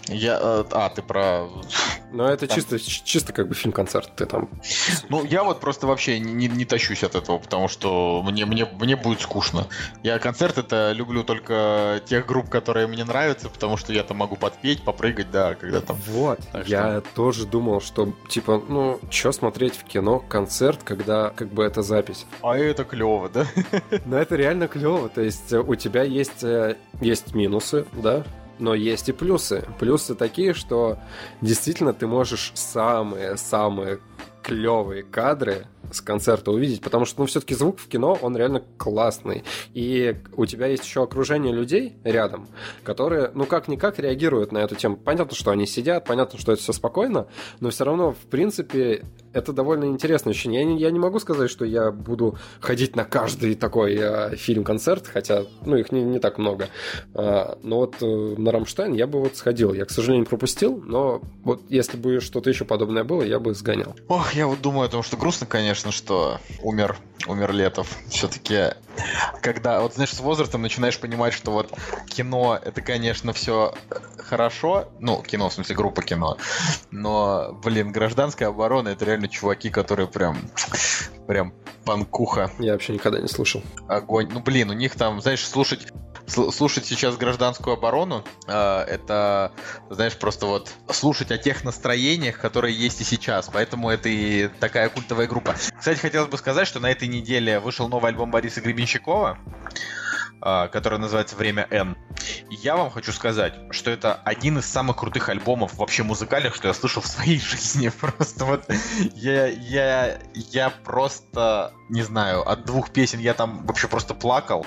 Я, э, а, ты про... Ну, это там... чисто, чисто как бы фильм-концерт, ты там... Ну, я вот просто вообще не, не, тащусь от этого, потому что мне, мне, мне будет скучно. Я концерт это люблю только тех групп, которые мне нравятся, потому что я там могу подпеть, попрыгать, да, когда там... Вот, так я что... тоже думал, что, типа, ну, что смотреть в кино концерт, когда как бы это запись. А это клево, да? Ну, это реально клево, то есть у тебя есть, э, есть минусы, да, но есть и плюсы. Плюсы такие, что действительно ты можешь самые-самые клевые кадры с концерта увидеть, потому что, ну, все-таки звук в кино, он реально классный. И у тебя есть еще окружение людей рядом, которые, ну, как-никак реагируют на эту тему. Понятно, что они сидят, понятно, что это все спокойно, но все равно, в принципе, это довольно интересное ощущение. Я не, я не могу сказать, что я буду ходить на каждый такой э, фильм-концерт, хотя, ну, их не, не так много. А, но вот э, на Рамштайн я бы вот сходил. Я, к сожалению, пропустил, но вот если бы что-то еще подобное было, я бы сгонял. Ох, я вот думаю о том, что грустно, конечно, что умер, умер Летов. Все-таки, когда, вот знаешь, с возрастом начинаешь понимать, что вот кино, это, конечно, все хорошо, ну, кино, в смысле, группа кино, но, блин, гражданская оборона, это реально чуваки, которые прям, прям панкуха. Я вообще никогда не слушал. Огонь. Ну, блин, у них там, знаешь, слушать слушать сейчас гражданскую оборону, э, это, знаешь, просто вот слушать о тех настроениях, которые есть и сейчас. Поэтому это и такая культовая группа. Кстати, хотелось бы сказать, что на этой неделе вышел новый альбом Бориса Гребенщикова. А, который называется «Время N». я вам хочу сказать, что это один из самых крутых альбомов вообще музыкальных, что я слышал в своей жизни. Просто вот я, я, я просто, не знаю, от двух песен я там вообще просто плакал.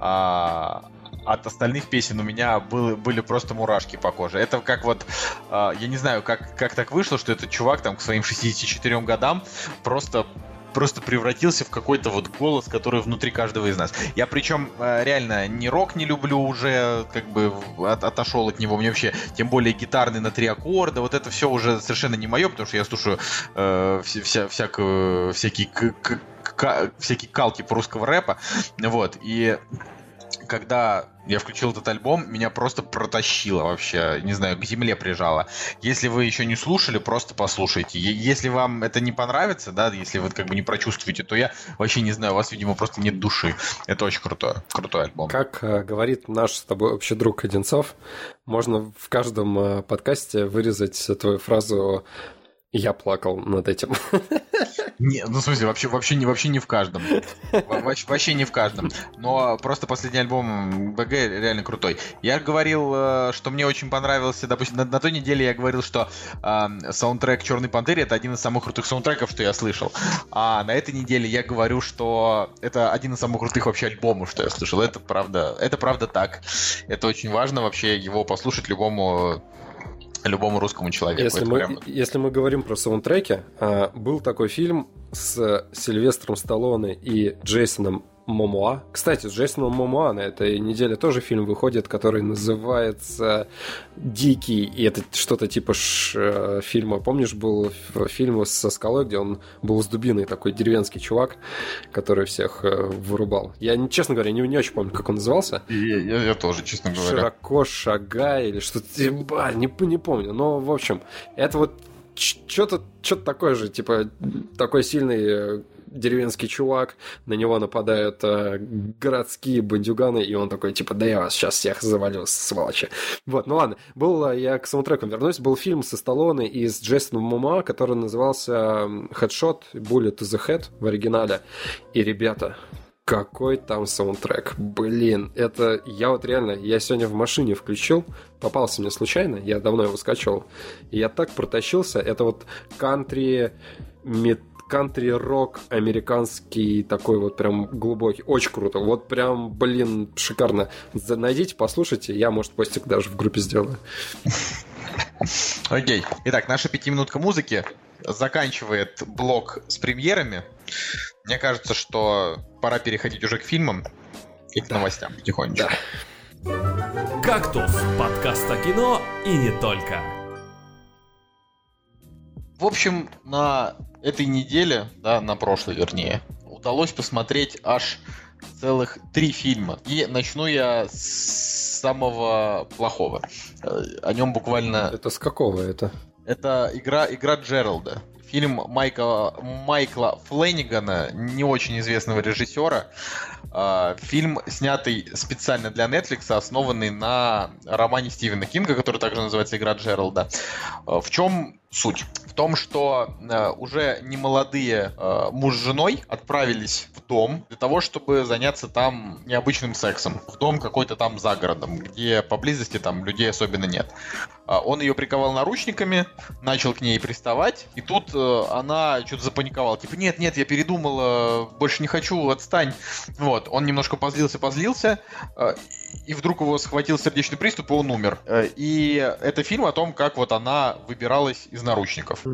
А, от остальных песен у меня были, были просто мурашки по коже. Это как вот, э, я не знаю, как, как так вышло, что этот чувак там к своим 64 годам просто просто превратился в какой-то вот голос, который внутри каждого из нас. Я причем э, реально не рок не люблю уже, как бы от, отошел от него. Мне вообще, тем более гитарный на три аккорда, вот это все уже совершенно не мое, потому что я слушаю э, вся, вся, всякую, всякий ка- всякие калки русского рэпа. Вот, и когда я включил этот альбом, меня просто протащило вообще, не знаю, к земле прижало. Если вы еще не слушали, просто послушайте. Если вам это не понравится, да, если вы как бы не прочувствуете, то я вообще не знаю, у вас, видимо, просто нет души. Это очень крутой, крутой альбом. Как э, говорит наш с тобой общий друг Одинцов, можно в каждом э, подкасте вырезать твою фразу я плакал над этим. Не, ну, в смысле, вообще, вообще, не, вообще не в каждом. Вообще, вообще не в каждом. Но просто последний альбом БГ реально крутой. Я говорил, э, что мне очень понравился, допустим, на, на той неделе я говорил, что э, саундтрек Черной Пантеры это один из самых крутых саундтреков, что я слышал. А на этой неделе я говорю, что это один из самых крутых вообще альбомов, что я слышал. Это правда, это правда так. Это очень важно вообще его послушать любому любому русскому человеку. Если, мы, прям... если мы говорим про саундтреки, а, был такой фильм с Сильвестром Сталлоне и Джейсоном Момоа. Кстати, с Джейсоном Момоа на этой неделе тоже фильм выходит, который называется «Дикий», и это что-то типа ш, э, фильма. Помнишь, был фильм со скалой, где он был с дубиной, такой деревенский чувак, который всех э, вырубал. Я, честно говоря, не, не очень помню, как он назывался. Я, я, я тоже, честно говоря. «Широко шагай» или что-то, не, не помню. Но, в общем, это вот что-то что такое же, типа, такой сильный э, деревенский чувак, на него нападают э, городские бандюганы, и он такой, типа, да я вас сейчас всех завалю, сволочи. Вот, ну ладно. Был, э, я к саундтреку вернусь, был фильм со Сталлоне и с Джейсоном Мума, который назывался Headshot, Bullet to the Head в оригинале. И, ребята, какой там саундтрек. Блин, это я вот реально, я сегодня в машине включил, попался мне случайно, я давно его скачивал, и я так протащился, это вот кантри, мет, кантри-рок американский, такой вот прям глубокий. Очень круто. Вот прям, блин, шикарно. Найдите, послушайте. Я, может, постик даже в группе сделаю. Окей. Итак, наша пятиминутка музыки заканчивает блок с премьерами. Мне кажется, что пора переходить уже к фильмам и к новостям потихонечку. Да. «Кактус» — подкаст о кино и не только. В общем, на этой неделе, да, на прошлой вернее, удалось посмотреть аж целых три фильма. И начну я с самого плохого. О нем буквально... Это с какого это? Это игра, игра Джералда. Фильм Майка, Майкла Флэнигана, не очень известного режиссера. Э, фильм, снятый специально для Netflix, основанный на романе Стивена Кинга, который также называется «Игра Джералда». Э, в чем суть? В том, что э, уже немолодые э, муж с женой отправились в дом для того, чтобы заняться там необычным сексом. В дом какой-то там за городом, где поблизости там людей особенно нет. Э, он ее приковал наручниками, начал к ней приставать, и тут э, она что-то запаниковала. Типа, нет, нет, я передумала, больше не хочу, отстань. Вот, он немножко позлился, позлился, э, и вдруг его схватил сердечный приступ, и он умер. Э, и это фильм о том, как вот она выбиралась из наручников.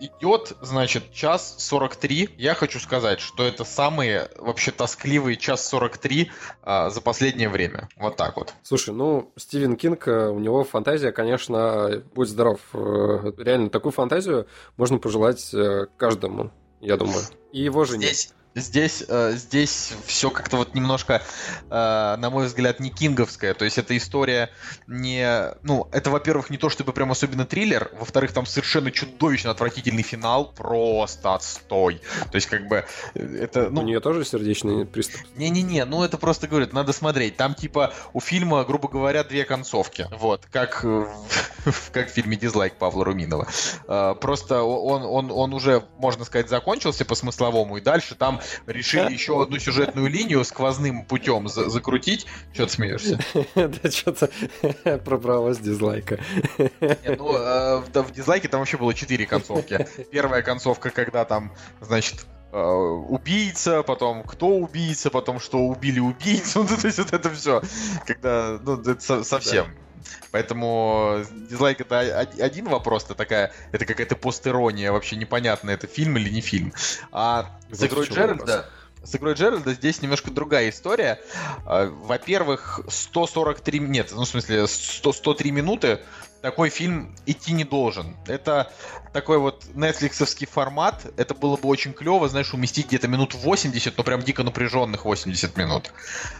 Идет, значит, час 43. Я хочу сказать, что это самые вообще тоскливые час 43 а, за последнее время. Вот так вот. Слушай, ну, Стивен Кинг, э, у него фантазия, конечно, будь здоров. Э, реально, такую фантазию можно пожелать каждому, я думаю. И его жене. Здесь Здесь, э, здесь все как-то вот немножко, э, на мой взгляд, не кинговская. То есть эта история не... Ну, это, во-первых, не то чтобы прям особенно триллер. Во-вторых, там совершенно чудовищно отвратительный финал. Просто отстой. То есть как бы э, это... Ну... У нее тоже сердечный приступ? Не-не-не, ну это просто, говорит, надо смотреть. Там типа у фильма, грубо говоря, две концовки. Вот, как, как в фильме «Дизлайк» Павла Руминова. Э, просто он, он, он уже, можно сказать, закончился по смысловому, и дальше там решили еще одну сюжетную линию сквозным путем за закрутить. Что ты смеешься? Да что-то пробралось дизлайка. Ну, э, в дизлайке там вообще было четыре концовки. Первая концовка, когда там, значит, э, убийца, потом кто убийца, потом что убили убийцу, ну, то есть вот это все, когда, ну, это совсем. Да. Поэтому дизлайк это один вопрос, это такая, это какая-то постерония, вообще непонятно, это фильм или не фильм. А с игрой Джеральда... С игрой Джеральда здесь немножко другая история. А, во-первых, 143... Нет, ну, в смысле, 100, 103 минуты такой фильм идти не должен. Это такой вот нетфликсовский формат. Это было бы очень клево, знаешь, уместить где-то минут 80, но прям дико напряженных 80 минут.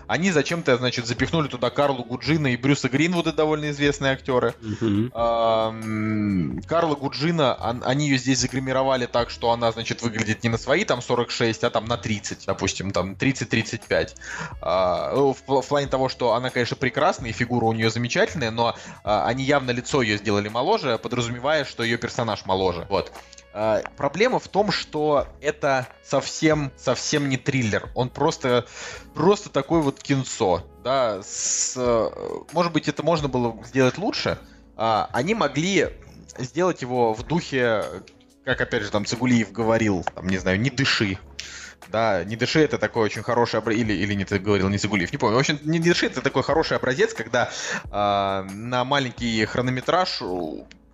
Они зачем-то, значит, запихнули туда Карлу Гуджина и Брюса Гринвуда, довольно известные актеры. Карла Гуджина, они ее здесь загримировали так, что она, значит, выглядит не на свои там 46, а там на 30, допустим, там 30-35. А, ну, в, в плане того, что она, конечно, прекрасная, и фигура у нее замечательная, но а, они явно лицо ее сделали моложе, подразумевая, что ее персонаж моложе. Вот. Uh, проблема в том, что это совсем, совсем не триллер. Он просто, просто такой вот кинцо. Да, с, может быть, это можно было сделать лучше. Uh, они могли сделать его в духе, как опять же там Цигулиев говорил, там, не знаю, не дыши. Да, не дыши это такой очень хороший образец, или, или не ты говорил, не Цигулиев, не помню. В общем, не дыши это такой хороший образец, когда э, на маленький хронометраж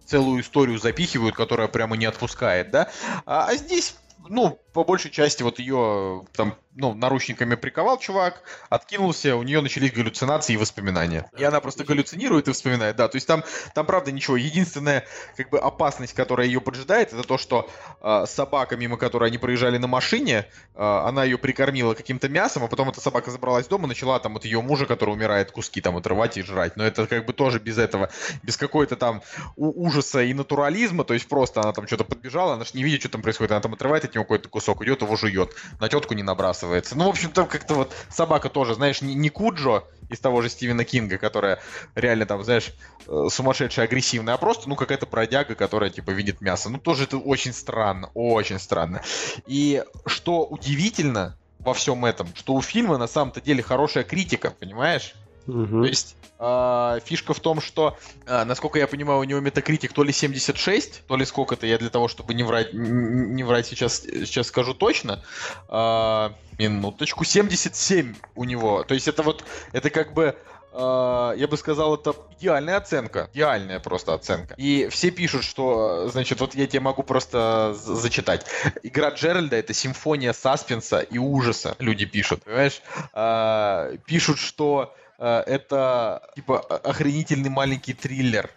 целую историю запихивают, которая прямо не отпускает, да. А, а здесь ну, по большей части вот ее там ну, наручниками приковал чувак, откинулся, у нее начались галлюцинации и воспоминания. И она просто галлюцинирует и вспоминает, да. То есть там, там правда ничего. Единственная как бы опасность, которая ее поджидает, это то, что э, собака, мимо которой они проезжали на машине, э, она ее прикормила каким-то мясом, а потом эта собака забралась дома, начала там от ее мужа, который умирает, куски там отрывать и жрать. Но это как бы тоже без этого, без какой-то там ужаса и натурализма, то есть просто она там что-то подбежала, она же не видит, что там происходит, она там отрывает от него какой-то кусок, идет его жует, на тетку не набрасывает оказывается. Ну, в общем, там как-то вот собака тоже, знаешь, не, не Куджо из того же Стивена Кинга, которая реально там, знаешь, э, сумасшедшая, агрессивная, а просто, ну, какая-то бродяга, которая, типа, видит мясо. Ну, тоже это очень странно, очень странно. И что удивительно во всем этом, что у фильма на самом-то деле хорошая критика, понимаешь? Угу. То есть э, фишка в том, что, э, насколько я понимаю, у него метакритик то ли 76, то ли сколько-то, я для того, чтобы не врать, не врать сейчас, сейчас скажу точно. Э, минуточку, 77 у него. То есть это вот, это как бы я бы сказал, это идеальная оценка. Идеальная просто оценка. И все пишут, что, значит, вот я тебе могу просто зачитать. Игра Джеральда — это симфония саспенса и ужаса, люди пишут, понимаешь? Пишут, что это типа охренительный маленький триллер.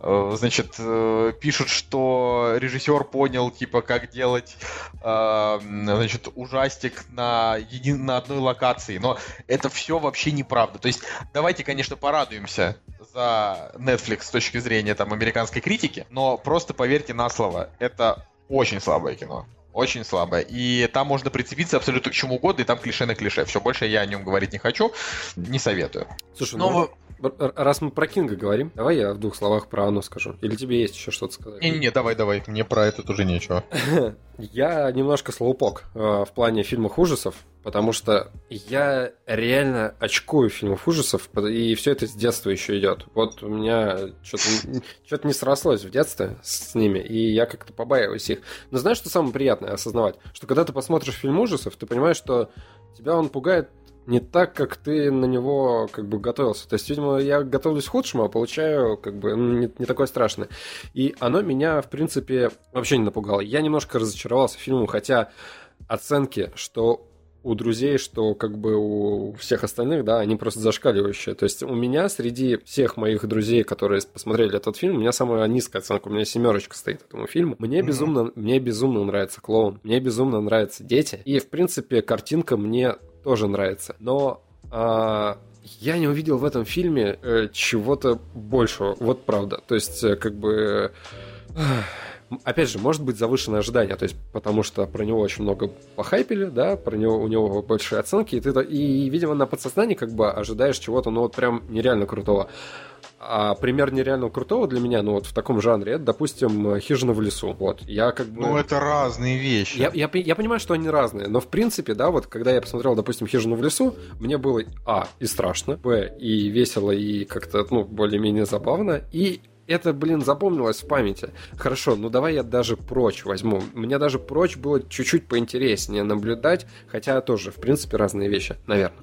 Э, значит, э, пишут, что режиссер понял, типа, как делать, значит, ужастик на, един... на одной локации. Но это все вообще неправда. То есть, давайте, конечно, порадуемся за Netflix с точки зрения там американской критики, но просто поверьте на слово, это очень слабое кино очень слабая. И там можно прицепиться абсолютно к чему угодно, и там клише на клише. Все, больше я о нем говорить не хочу, не советую. Слушай, Но... ну, Раз мы про Кинга говорим, давай я в двух словах про оно скажу. Или тебе есть еще что-то сказать? Не-не, давай, давай. Мне про это тоже нечего. Я немножко слоупок э, в плане фильмов ужасов, потому что я реально очкую фильмов ужасов, и все это с детства еще идет. Вот у меня что-то что не срослось в детстве с ними, и я как-то побаиваюсь их. Но знаешь, что самое приятное осознавать? Что когда ты посмотришь фильм ужасов, ты понимаешь, что тебя он пугает не так, как ты на него как бы готовился. То есть, видимо, я готовлюсь к худшему, а получаю как бы ну, не, не такое страшное. И оно меня, в принципе, вообще не напугало. Я немножко разочаровался фильмом, хотя оценки, что у друзей, что как бы у всех остальных, да, они просто зашкаливающие. То есть у меня среди всех моих друзей, которые посмотрели этот фильм, у меня самая низкая оценка, у меня семерочка стоит этому фильму. Мне mm-hmm. безумно, мне безумно нравится клоун, мне безумно нравятся дети, и в принципе картинка мне тоже нравится. Но а, я не увидел в этом фильме э, чего-то большего. Вот правда. То есть, э, как бы... Э, опять же, может быть завышенное ожидание, то есть потому что про него очень много похайпили, да, про него у него большие оценки, и ты и, видимо, на подсознании как бы ожидаешь чего-то, ну вот прям нереально крутого. А пример нереально крутого для меня, ну вот в таком жанре, это, допустим, «Хижина в лесу». Вот, я как бы... Ну, это разные вещи. Я, я, я понимаю, что они разные, но в принципе, да, вот когда я посмотрел, допустим, «Хижину в лесу», мне было, а, и страшно, б, и весело, и как-то, ну, более-менее забавно, и это, блин, запомнилось в памяти. Хорошо, ну давай я даже прочь возьму. Мне даже прочь было чуть-чуть поинтереснее наблюдать, хотя тоже, в принципе, разные вещи, наверное.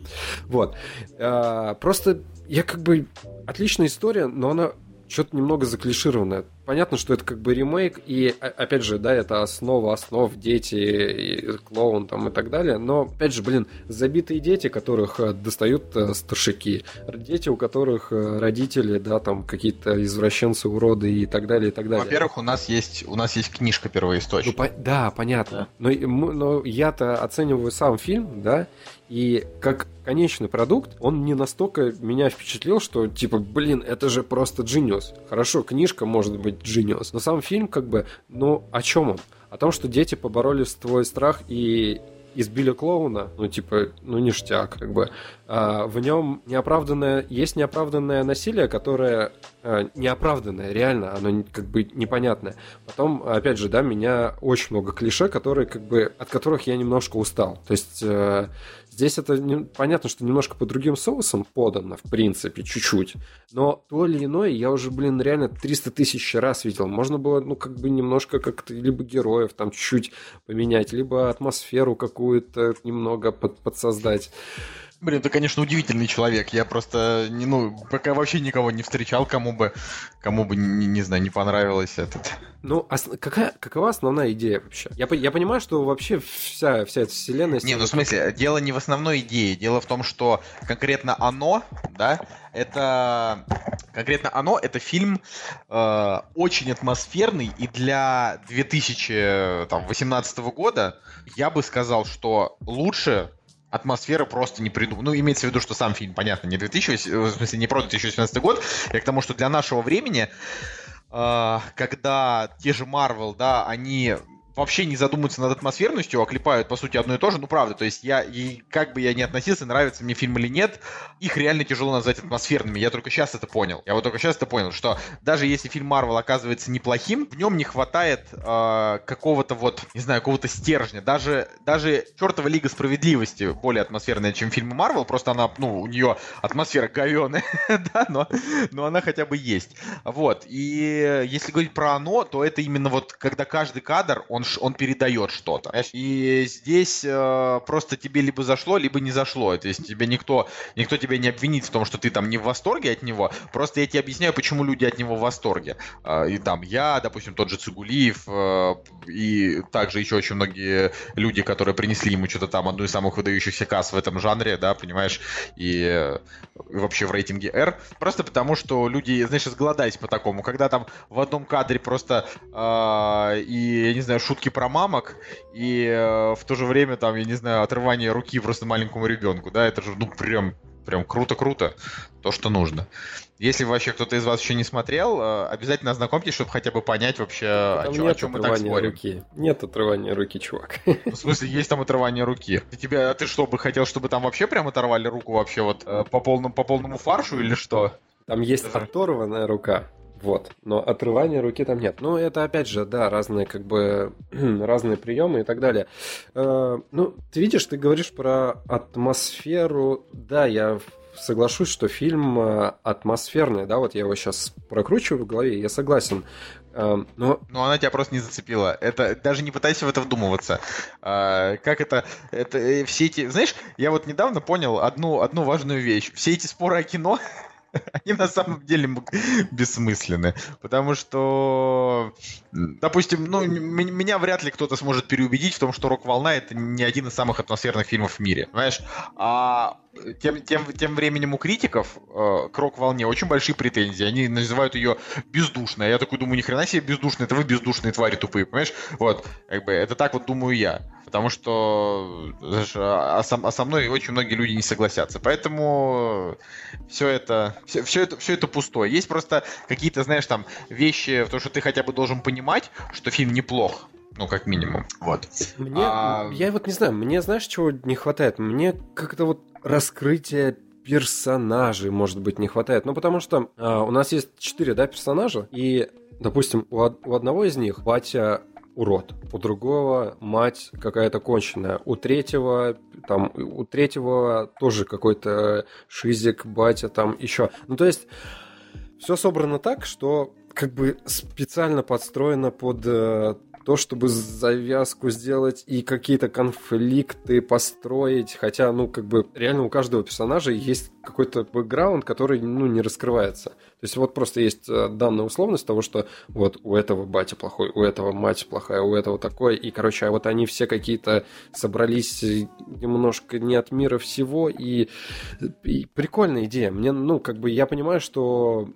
Вот. А, просто я как бы... Отличная история, но она что-то немного заклишированная. понятно, что это как бы ремейк, и опять же, да, это основа основ, дети, и клоун там и так далее, но опять же, блин, забитые дети, которых э, достают э, старшики, дети, у которых э, родители, да, там какие-то извращенцы, уроды и так далее, и так далее. Во-первых, у нас есть, у нас есть книжка первоисточник. Ну, по- да, понятно. Да. Но, но я-то оцениваю сам фильм, да, и как конечный продукт, он не настолько меня впечатлил, что типа, блин, это же просто Genius. Хорошо, книжка может быть Genius, но сам фильм как бы, ну, о чем он? О том, что дети побороли твой страх и избили клоуна, ну, типа, ну, ништяк, как бы. А, в нем неоправданное, есть неоправданное насилие, которое а, неоправданное, реально, оно как бы непонятное. Потом, опять же, да, меня очень много клише, которые, как бы, от которых я немножко устал. То есть, э, Здесь это не, понятно, что немножко по другим соусам подано, в принципе, чуть-чуть. Но то или иное я уже, блин, реально 300 тысяч раз видел. Можно было, ну, как бы немножко как-то либо героев там чуть-чуть поменять, либо атмосферу какую-то немного под, подсоздать. Блин, ты, конечно, удивительный человек. Я просто, не, ну, пока вообще никого не встречал, кому бы, кому бы, не, не знаю, не понравилось этот. Ну, ос- какая, какова основная идея вообще? Я, я понимаю, что вообще вся, вся эта вселенная... Не, ну, в смысле, дело не в основной идее. Дело в том, что конкретно оно, да, это... Конкретно оно, это фильм э, очень атмосферный, и для 2018 года я бы сказал, что лучше атмосфера просто не придумал. Ну, имеется в виду, что сам фильм, понятно, не 2000, в смысле, не про 2018 год, я к тому, что для нашего времени, э, когда те же Marvel, да, они вообще не задумываются над атмосферностью, а клепают, по сути, одно и то же. Ну, правда, то есть я, и как бы я ни относился, нравится мне фильм или нет, их реально тяжело назвать атмосферными. Я только сейчас это понял. Я вот только сейчас это понял, что даже если фильм Марвел оказывается неплохим, в нем не хватает э, какого-то вот, не знаю, какого-то стержня. Даже, даже чертова Лига Справедливости более атмосферная, чем фильмы Марвел, просто она, ну, у нее атмосфера говеная, да, но, но она хотя бы есть. Вот, и если говорить про оно, то это именно вот, когда каждый кадр, он он, он передает что-то. И здесь э, просто тебе либо зашло, либо не зашло. То есть тебе никто, никто тебя не обвинит в том, что ты там не в восторге от него. Просто я тебе объясняю, почему люди от него в восторге. Э, и там я, допустим, тот же Цигулиев, э, и также еще очень многие люди, которые принесли ему что-то там, одну из самых выдающихся касс в этом жанре, да, понимаешь, и, и вообще в рейтинге R. Просто потому, что люди, знаешь, сголодались по такому. Когда там в одном кадре просто, э, и, я не знаю, шутки про мамок, и э, в то же время там, я не знаю, отрывание руки просто маленькому ребенку, да, это же, ну, прям, прям круто-круто, то, что нужно. Если вообще кто-то из вас еще не смотрел, э, обязательно ознакомьтесь, чтобы хотя бы понять вообще, о, чем, о чем мы так спорим. Руки. Нет отрывания руки, чувак. В смысле, есть там отрывание руки. Ты, тебя, а ты что, бы хотел, чтобы там вообще прям оторвали руку вообще вот э, по, полному, по полному фаршу или что? Там есть оторванная рука. Вот. Но отрывания руки там нет. Ну, это опять же, да, разные как бы разные приемы и так далее. Э, ну, ты видишь, ты говоришь про атмосферу. Да, я соглашусь, что фильм э, атмосферный, да, вот я его сейчас прокручиваю в голове, я согласен. Э, но... но она тебя просто не зацепила. Это даже не пытайся в это вдумываться. А, как это, это все эти, знаешь, я вот недавно понял одну одну важную вещь. Все эти споры о кино они на самом деле бессмысленны. Потому что, допустим, ну, меня вряд ли кто-то сможет переубедить в том, что «Рок-волна» — это не один из самых атмосферных фильмов в мире. Понимаешь? А тем, тем, тем временем у критиков э, к рок-волне очень большие претензии. Они называют ее бездушной. Я такой думаю, ни хрена себе бездушная, это вы бездушные твари тупые, понимаешь? Вот, как бы, это так вот думаю я. Потому что а, а, со, а со мной очень многие люди не согласятся. Поэтому все это, все, все это, все это пустое. Есть просто какие-то, знаешь, там вещи, то, что ты хотя бы должен понимать, что фильм неплох. Ну, как минимум. Вот. Мне, а... Я вот не знаю, мне знаешь, чего не хватает? Мне как-то вот раскрытие персонажей, может быть, не хватает. Ну, потому что а, у нас есть четыре, да, персонажа, и, допустим, у, у одного из них батя урод, у другого мать какая-то конченая, у третьего там у третьего тоже какой-то шизик, батя там еще. Ну то есть все собрано так, что как бы специально подстроено под э, то, чтобы завязку сделать и какие-то конфликты построить, хотя, ну, как бы, реально у каждого персонажа есть какой-то бэкграунд, который, ну, не раскрывается. То есть вот просто есть э, данная условность того, что вот у этого батя плохой, у этого мать плохая, у этого такое, и, короче, а вот они все какие-то собрались немножко не от мира всего, и, и прикольная идея. Мне, ну, как бы, я понимаю, что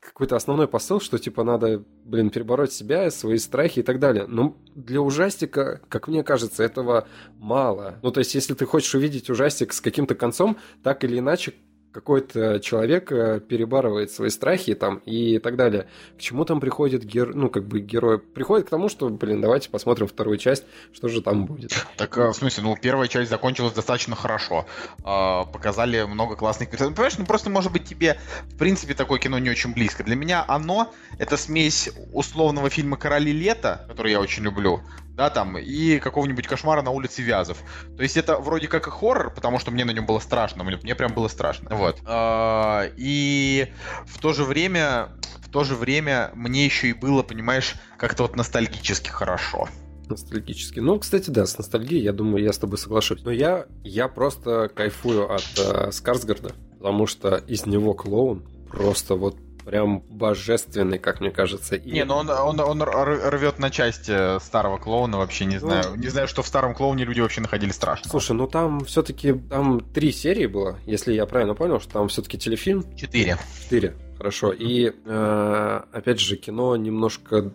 какой-то основной посыл, что типа надо, блин, перебороть себя, свои страхи и так далее. Но для ужастика, как мне кажется, этого мало. Ну, то есть, если ты хочешь увидеть ужастик с каким-то концом, так или иначе, какой-то человек э, перебарывает свои страхи там и так далее. К чему там приходит гер... ну, как бы герой? Приходит к тому, что, блин, давайте посмотрим вторую часть, что же там будет. Так, э, в смысле, ну, первая часть закончилась достаточно хорошо. А, показали много классных... Понимаешь, ну, просто, может быть, тебе, в принципе, такое кино не очень близко. Для меня оно — это смесь условного фильма «Короли лета», который я очень люблю, да, там, и какого-нибудь кошмара на улице Вязов. То есть это вроде как и хоррор, потому что мне на нем было страшно, мне, мне прям было страшно. Вот. А, и в то же время, в то же время мне еще и было, понимаешь, как-то вот ностальгически хорошо ностальгически. Ну, кстати, да, с ностальгией, я думаю, я с тобой соглашусь. Но я, я просто кайфую от э, Скарсгарда, потому что из него клоун просто вот прям божественный, как мне кажется. И... Не, ну он, он, он рвет на части старого клоуна, вообще не знаю. Ну, не знаю, что в старом клоуне люди вообще находили страшно. Слушай, ну там все-таки там три серии было, если я правильно понял, что там все-таки телефильм. Четыре. Четыре, хорошо. И э, опять же, кино немножко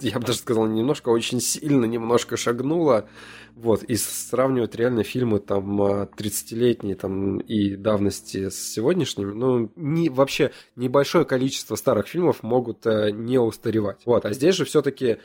я бы даже сказал, немножко, очень сильно немножко шагнуло вот, и сравнивать реально фильмы там 30-летние там и давности с сегодняшними, ну, не, вообще небольшое количество старых фильмов могут э, не устаревать. Вот, а здесь же все-таки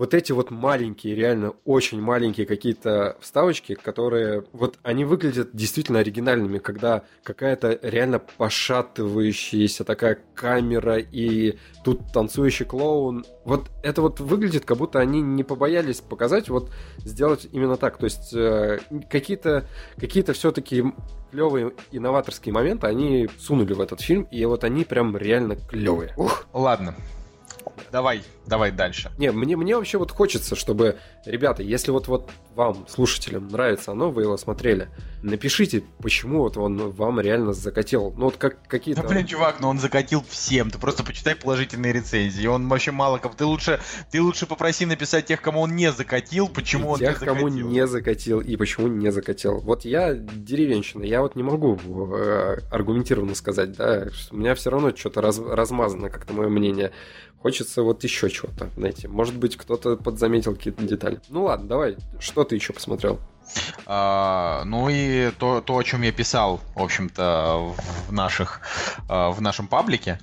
вот эти вот маленькие, реально очень маленькие какие-то вставочки, которые вот они выглядят действительно оригинальными, когда какая-то реально пошатывающаяся такая камера и тут танцующий клоун. Вот это вот выглядит, как будто они не побоялись показать, вот сделать именно так. То есть э, какие-то какие-то все-таки клевые инноваторские моменты они сунули в этот фильм, и вот они прям реально клевые. Ух. Ладно, Давай, давай дальше. Не, мне, мне вообще вот хочется, чтобы, ребята, если вот, вот вам, слушателям, нравится оно, вы его смотрели, напишите, почему вот он вам реально закатил. Ну вот как какие-то... Да блин, чувак, ну он закатил всем. Ты просто почитай положительные рецензии. Он вообще мало кого... Ты лучше, ты лучше попроси написать тех, кому он не закатил, почему и он тех, не закатил. кому не закатил и почему не закатил. Вот я деревенщина, я вот не могу э, аргументированно сказать, да, у меня все равно что-то раз, размазано, как-то мое мнение. Хочется вот еще чего-то найти. Может быть, кто-то подзаметил какие-то детали. Ну ладно, давай. Что ты еще посмотрел? А, ну и то, то, о чем я писал, в общем-то, в наших, а, в нашем паблике.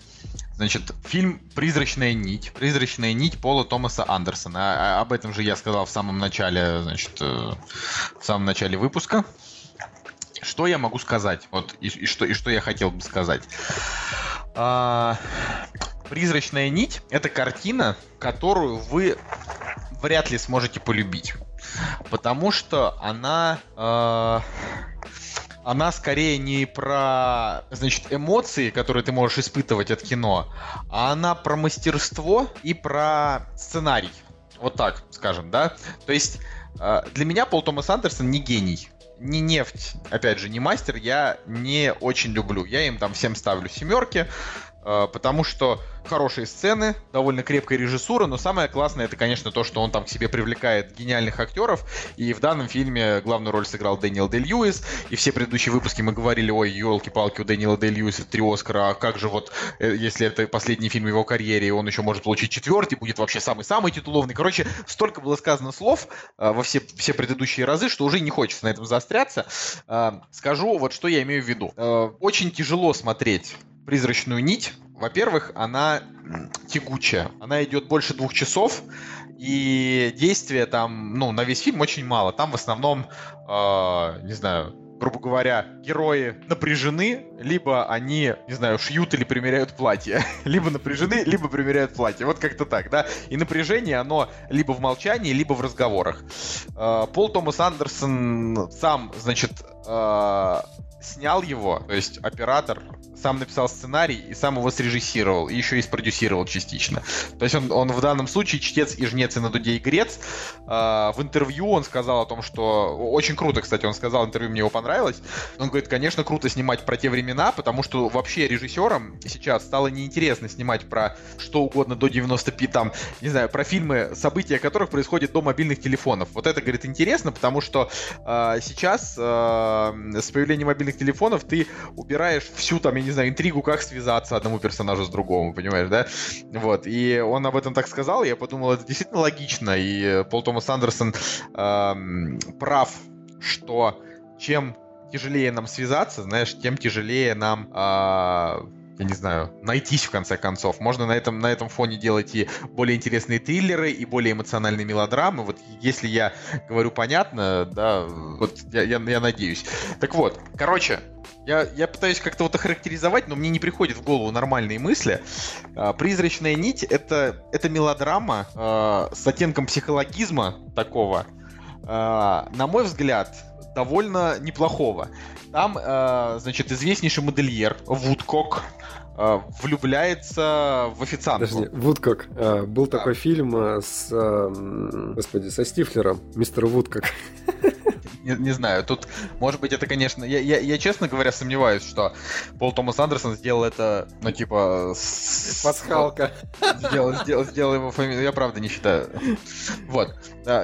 Значит, фильм «Призрачная нить». «Призрачная нить» Пола Томаса Андерсона. А, об этом же я сказал в самом начале, значит, э, в самом начале выпуска. Что я могу сказать? Вот и, и что и что я хотел бы сказать. А, Призрачная нить это картина, которую вы вряд ли сможете полюбить. Потому что она. Э, она скорее не про, значит, эмоции, которые ты можешь испытывать от кино, а она про мастерство и про сценарий. Вот так, скажем, да? То есть э, для меня Пол Томас Андерсон не гений не нефть, опять же, не мастер, я не очень люблю. Я им там всем ставлю семерки. Э, потому что хорошие сцены, довольно крепкая режиссура, но самое классное это, конечно, то, что он там к себе привлекает гениальных актеров, и в данном фильме главную роль сыграл Дэниел Дэй Льюис, и все предыдущие выпуски мы говорили, ой, елки-палки, у Дэниела Дэй Льюиса три Оскара, а как же вот, э, если это последний фильм в его карьере, он еще может получить четвертый, будет вообще самый-самый титуловный. Короче, столько было сказано слов э, во все, все предыдущие разы, что уже не хочется на этом заостряться. Скажу вот, что я имею в виду. Очень тяжело смотреть призрачную нить. Во-первых, она тягучая. Она идет больше двух часов, и действия там, ну, на весь фильм очень мало. Там в основном, э, не знаю, грубо говоря, герои напряжены, либо они, не знаю, шьют или примеряют платье. либо напряжены, либо примеряют платье. Вот как-то так, да? И напряжение, оно либо в молчании, либо в разговорах. Э, Пол Томас Андерсон сам, значит, э, снял его, то есть оператор сам написал сценарий и сам его срежиссировал, и еще и спродюсировал частично. То есть он, он в данном случае чтец и жнец и на дуде и грец. А, в интервью он сказал о том, что... Очень круто, кстати, он сказал, интервью мне его понравилось. Он говорит, конечно, круто снимать про те времена, потому что вообще режиссерам сейчас стало неинтересно снимать про что угодно до 95, там, не знаю, про фильмы, события которых происходят до мобильных телефонов. Вот это, говорит, интересно, потому что э, сейчас э, с появлением мобильных телефонов ты убираешь всю там, я не знаю, интригу, как связаться одному персонажу с другому, понимаешь, да? Вот, и он об этом так сказал, я подумал, это действительно логично, и Пол Томас Андерсон э, прав, что чем тяжелее нам связаться, знаешь, тем тяжелее нам э, я не знаю, найтись в конце концов. Можно на этом, на этом фоне делать и более интересные триллеры, и более эмоциональные мелодрамы. Вот если я говорю понятно, да, вот я, я, я надеюсь. Так вот, короче, я, я пытаюсь как-то вот охарактеризовать, но мне не приходит в голову нормальные мысли. А, «Призрачная нить» — это, это мелодрама э, с оттенком психологизма такого, э, на мой взгляд, довольно неплохого. Там, э, значит, известнейший модельер Вудкок влюбляется в официантку. Подожди, Вудкок. Э, был да. такой фильм э, с, э, господи, со Стифлером, мистер Вудкок. не, не знаю, тут, может быть, это, конечно, я, я, я, честно говоря, сомневаюсь, что Пол Томас Андерсон сделал это, ну, типа... С... Пасхалка. Сделал, сделал, сделал его фамилию, я правда не считаю. Вот.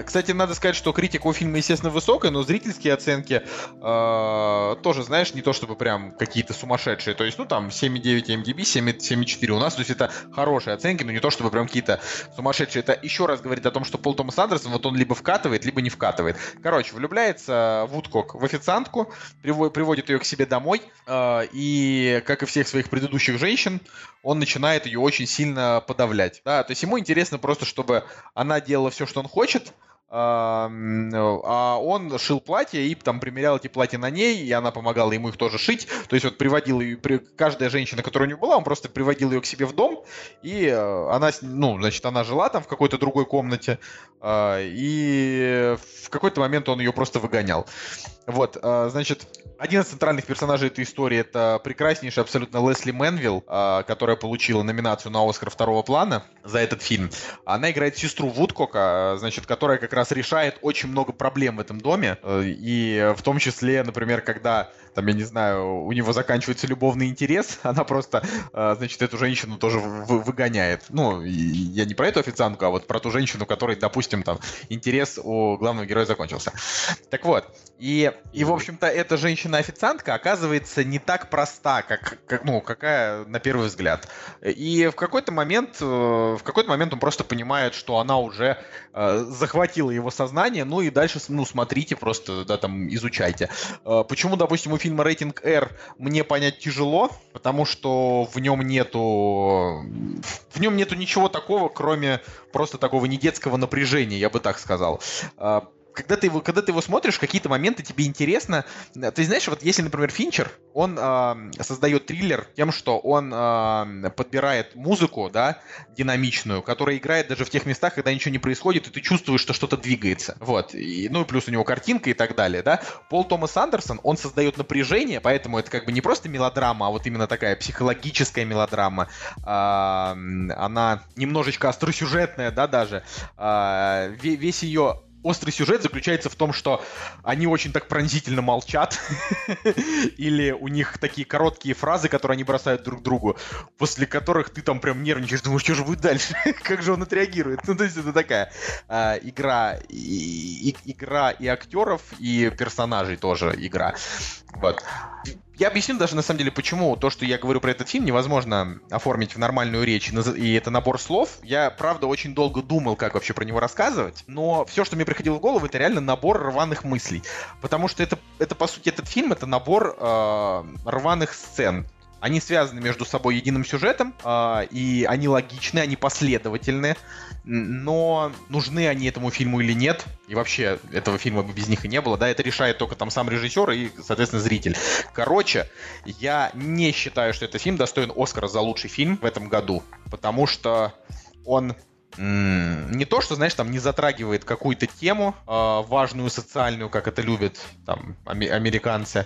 Кстати, надо сказать, что критика у фильма, естественно, высокая, но зрительские оценки э, тоже, знаешь, не то чтобы прям какие-то сумасшедшие. То есть, ну, там 7,9 MDB, 7,4 у нас. То есть, это хорошие оценки, но не то чтобы прям какие-то сумасшедшие. Это еще раз говорит о том, что Пол Томас Андерсон, вот он либо вкатывает, либо не вкатывает. Короче, влюбляется Вудкок в официантку, приводит ее к себе домой, э, и, как и всех своих предыдущих женщин, он начинает ее очень сильно подавлять. Да, то есть ему интересно просто, чтобы она делала все, что он хочет, а он шил платья и там примерял эти платья на ней, и она помогала ему их тоже шить. То есть вот приводил ее, каждая женщина, которая у него была, он просто приводил ее к себе в дом, и э, она, ну, значит, она жила там в какой-то другой комнате, а, и в какой-то момент он ее просто выгонял. Вот, а, значит, один из центральных персонажей этой истории это прекраснейшая абсолютно Лесли Мэнвилл, а, которая получила номинацию на Оскар второго плана за этот фильм. Она играет сестру Вудкока, значит, которая как раз решает очень много проблем в этом доме, э, и в том числе, например, когда там, я не знаю, у него заканчивается любовный интерес, она просто, э, значит, эту женщину тоже выгоняет. Ну, я не про эту официантку, а вот про ту женщину, которой, допустим, там, интерес у главного героя закончился. Так вот, и, и в общем-то, эта женщина-официантка оказывается не так проста, как, как, ну, какая на первый взгляд. И в какой-то момент, э, в какой-то момент он просто понимает, что она уже э, захватила его сознание, ну и дальше, ну, смотрите просто, да, там, изучайте. Э, почему, допустим, у фильма рейтинг R мне понять тяжело, потому что в нем нету... В нем нету ничего такого, кроме просто такого недетского напряжения, я бы так сказал. Когда ты его, когда ты его смотришь, какие-то моменты тебе интересно. Ты знаешь, вот если, например, Финчер, он э, создает триллер тем, что он э, подбирает музыку, да, динамичную, которая играет даже в тех местах, когда ничего не происходит, и ты чувствуешь, что что-то двигается. Вот. И, ну и плюс у него картинка и так далее, да. Пол Томас Андерсон, он создает напряжение, поэтому это как бы не просто мелодрама, а вот именно такая психологическая мелодрама. Э, она немножечко остросюжетная, да, даже. Э, весь ее острый сюжет заключается в том, что они очень так пронзительно молчат, или у них такие короткие фразы, которые они бросают друг другу, после которых ты там прям нервничаешь, думаешь, что же будет дальше, как же он отреагирует. Ну, то есть это такая э, игра, и, и, игра и актеров, и персонажей тоже игра. Вот. Я объясню даже, на самом деле, почему то, что я говорю про этот фильм, невозможно оформить в нормальную речь, и это набор слов. Я, правда, очень долго думал, как вообще про него рассказывать, но все, что мне приходило в голову, это реально набор рваных мыслей. Потому что это, это по сути, этот фильм — это набор э, рваных сцен. Они связаны между собой единым сюжетом, э, и они логичны, они последовательны но нужны они этому фильму или нет, и вообще этого фильма бы без них и не было, да, это решает только там сам режиссер и, соответственно, зритель. Короче, я не считаю, что этот фильм достоин Оскара за лучший фильм в этом году, потому что он не то, что, знаешь, там не затрагивает какую-то тему э, важную социальную, как это любят там американцы,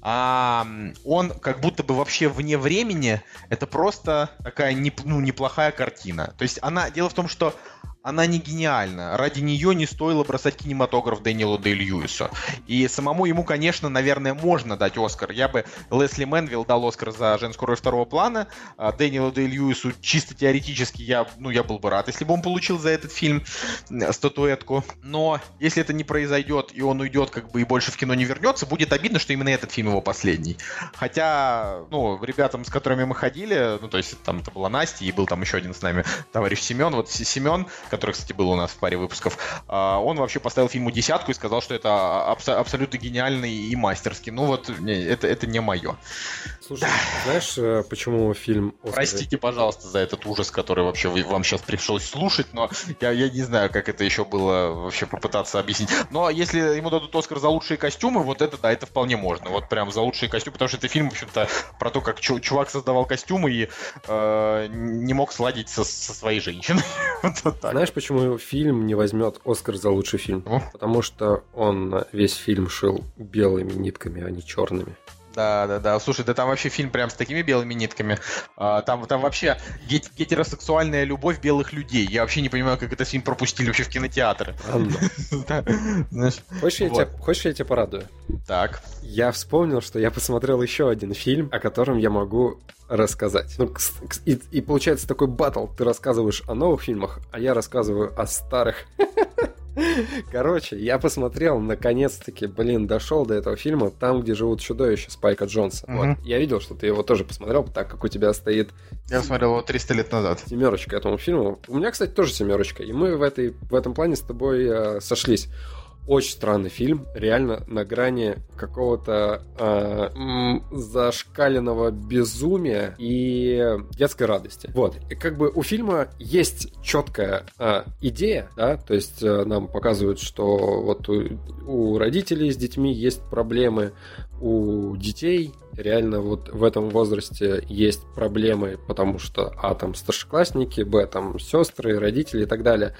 а он как будто бы вообще вне времени. Это просто такая не, ну, неплохая картина. То есть она дело в том, что она не гениальна. Ради нее не стоило бросать кинематограф Дэниелу Дэй Льюису. И самому ему, конечно, наверное, можно дать Оскар. Я бы Лесли Мэнвилл дал Оскар за женскую роль второго плана. А Дэниелу Дэй Льюису чисто теоретически я, ну, я был бы рад, если бы он получил за этот фильм статуэтку. Но если это не произойдет, и он уйдет как бы и больше в кино не вернется, будет обидно, что именно этот фильм его последний. Хотя, ну, ребятам, с которыми мы ходили, ну, то есть там это была Настя, и был там еще один с нами товарищ Семен. Вот Семен, который, кстати, был у нас в паре выпусков, а, он вообще поставил фильму десятку и сказал, что это абс- абсолютно гениальный и мастерский. Ну вот, это, это не мое. Слушай, знаешь, э, почему фильм... Оскар... Простите, пожалуйста, за этот ужас, который вообще вам сейчас пришлось слушать, но я, я не знаю, как это еще было вообще попытаться объяснить. Но если ему дадут Оскар за лучшие костюмы, вот это, да, это вполне можно. Вот прям за лучшие костюмы, потому что это фильм, в общем-то, про то, как чувак создавал костюмы и э, не мог сладить со, со своей женщиной. вот Знаешь, почему фильм не возьмет Оскар за лучший фильм? Ну? Потому что он весь фильм шил белыми нитками, а не черными. Да, да, да. Слушай, да там вообще фильм прям с такими белыми нитками. А, там, там вообще гет гетеросексуальная любовь белых людей. Я вообще не понимаю, как этот фильм пропустили вообще в кинотеатры. Хочешь, я тебя порадую? Так. Я вспомнил, что я посмотрел еще один фильм, о котором я могу рассказать. Ну, и, и получается такой батл. Ты рассказываешь о новых фильмах, а я рассказываю о старых. Короче, я посмотрел, наконец-таки, блин, дошел до этого фильма, там, где живут чудовища Спайка Джонса. Угу. Вот. Я видел, что ты его тоже посмотрел, так как у тебя стоит... Я смотрел его 300 лет назад. Семерочка этому фильму. У меня, кстати, тоже семерочка. И мы в, этой, в этом плане с тобой э, сошлись. Очень странный фильм, реально на грани какого-то э, зашкаленного безумия и детской радости. Вот. И как бы у фильма есть четкая э, идея, да, то есть э, нам показывают, что вот у, у родителей с детьми есть проблемы, у детей реально вот в этом возрасте есть проблемы, потому что а там старшеклассники, б там сестры, родители и так далее.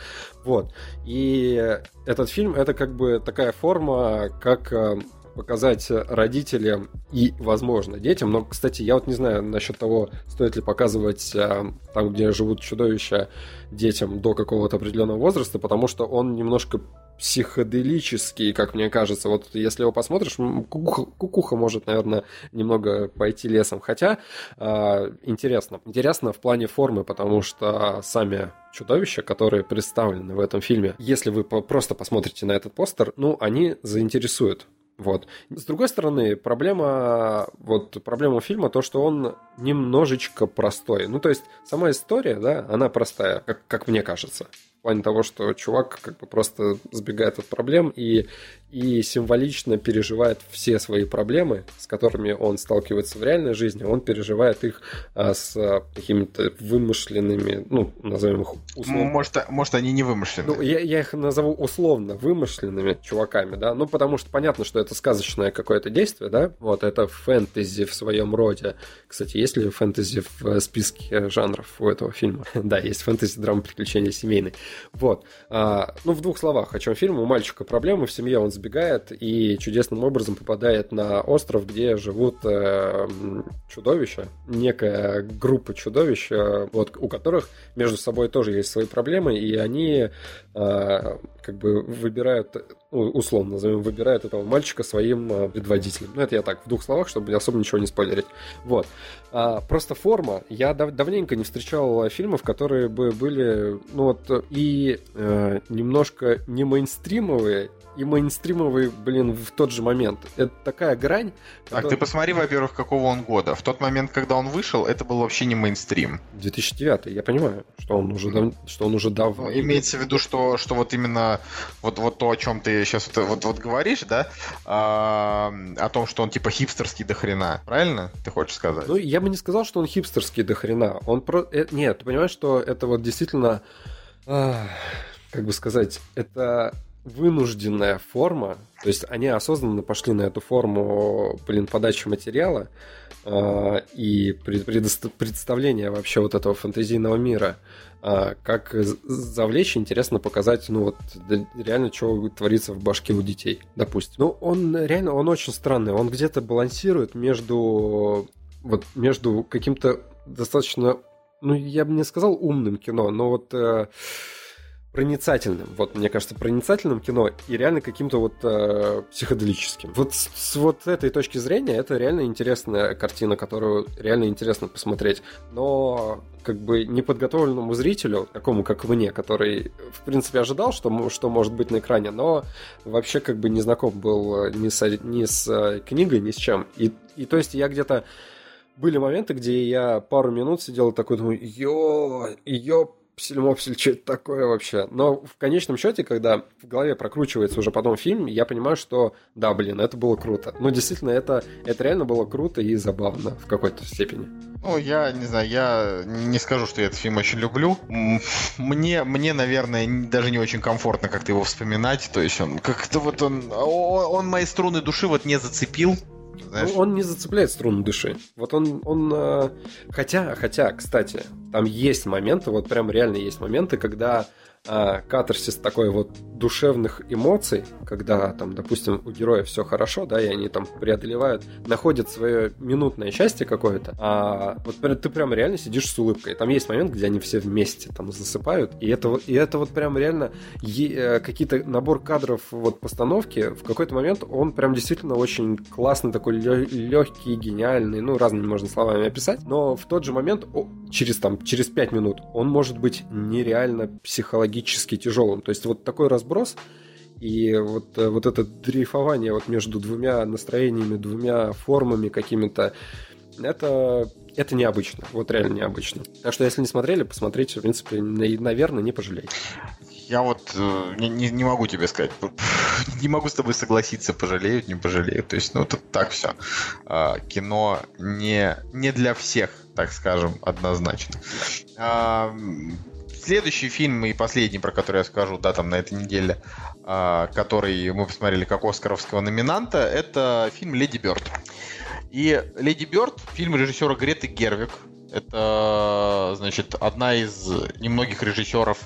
Вот. И этот фильм это как бы такая форма, как э, показать родителям и, возможно, детям. Но, кстати, я вот не знаю насчет того, стоит ли показывать э, там, где живут чудовища, детям до какого-то определенного возраста, потому что он немножко психоделический, как мне кажется. Вот если его посмотришь, кукуха, кукуха может, наверное, немного пойти лесом. Хотя э, интересно. Интересно в плане формы, потому что сами чудовища, которые представлены в этом фильме, если вы просто посмотрите на этот постер, ну, они заинтересуют. Вот. С другой стороны, проблема, вот, проблема фильма то, что он немножечко простой. Ну, то есть, сама история, да, она простая, как, как мне кажется в плане того, что чувак как бы просто сбегает от проблем и, и символично переживает все свои проблемы, с которыми он сталкивается в реальной жизни, он переживает их а, с а, какими-то вымышленными, ну, назовем их условно. Может, может они не вымышленные. Ну, я, я их назову условно вымышленными чуваками, да, ну, потому что понятно, что это сказочное какое-то действие, да, вот, это фэнтези в своем роде. Кстати, есть ли фэнтези в списке жанров у этого фильма? да, есть фэнтези, драма, приключения семейные. Вот. А, ну, в двух словах, о чем фильм. У мальчика проблемы в семье, он сбегает и чудесным образом попадает на остров, где живут э, чудовища, некая группа чудовищ, э, вот, у которых между собой тоже есть свои проблемы, и они э, как бы выбирают условно назовем, выбирают этого мальчика своим а, предводителем. Ну, это я так, в двух словах, чтобы особо ничего не спойлерить. Вот. А, просто форма. Я дав- давненько не встречал фильмов, которые бы были, ну вот, и э, немножко не мейнстримовые, и мейнстримовый, блин, в тот же момент. Это такая грань. Так, ты посмотри, во-первых, какого он года. В тот момент, когда он вышел, это был вообще не мейнстрим. 2009, я понимаю, что он уже, дав... что он уже давно. Ну, имеется в виду, что, что вот именно вот, вот то, о чем ты сейчас вот, вот, вот говоришь, да, а, о том, что он типа хипстерский до хрена, правильно? Ты хочешь сказать? Ну, я бы не сказал, что он хипстерский до хрена. Он про... Э, нет, ты понимаешь, что это вот действительно... как бы сказать, это вынужденная форма, то есть они осознанно пошли на эту форму, блин, подачи материала э, и представления вообще вот этого фэнтезийного мира, э, как завлечь, интересно показать, ну вот реально, что творится в башке у детей, допустим. Ну, он реально, он очень странный, он где-то балансирует между вот между каким-то достаточно, ну, я бы не сказал умным кино, но вот э, проницательным. Вот, мне кажется, проницательным кино и реально каким-то вот э, психоделическим. Вот с, вот этой точки зрения это реально интересная картина, которую реально интересно посмотреть. Но как бы неподготовленному зрителю, такому как мне, который, в принципе, ожидал, что, что может быть на экране, но вообще как бы не знаком был ни с, ни с э, книгой, ни с чем. И, и то есть я где-то... Были моменты, где я пару минут сидел такой думаю, ё, ё, Псель-мопсель, что это такое вообще? Но в конечном счете, когда в голове прокручивается уже потом фильм, я понимаю, что да, блин, это было круто. Ну, действительно, это, это реально было круто и забавно в какой-то степени. Ну, я не знаю, я не скажу, что я этот фильм очень люблю. Мне, мне, наверное, даже не очень комфортно как-то его вспоминать. То есть он как-то вот он, он мои струны души вот не зацепил. Знаешь? Ну, он не зацепляет струну души. Вот он, он э, хотя, хотя, кстати, там есть моменты, вот прям реально есть моменты, когда катарсис такой вот душевных эмоций, когда там, допустим, у героя все хорошо, да, и они там преодолевают, находят свое минутное счастье какое-то, а вот ты прям реально сидишь с улыбкой. Там есть момент, где они все вместе там засыпают, и это, и это вот прям реально е- какие-то набор кадров вот постановки, в какой-то момент он прям действительно очень классный, такой легкий, гениальный, ну, разными можно словами описать, но в тот же момент, через там, через пять минут, он может быть нереально психологически психологически тяжелым. То есть вот такой разброс и вот, э, вот это дрейфование вот между двумя настроениями, двумя формами какими-то, это, это необычно, вот реально необычно. Так что если не смотрели, посмотрите, в принципе, наверное, не пожалеете. Я вот э, не, не могу тебе сказать, не могу с тобой согласиться, пожалеют, не пожалеют. То есть, ну, тут так все. А, кино не, не для всех, так скажем, однозначно. А, следующий фильм и последний, про который я скажу, да, там на этой неделе, э, который мы посмотрели как Оскаровского номинанта, это фильм «Леди Бёрд». И «Леди Бёрд» — фильм режиссера Греты Гервик, это, значит, одна из немногих режиссеров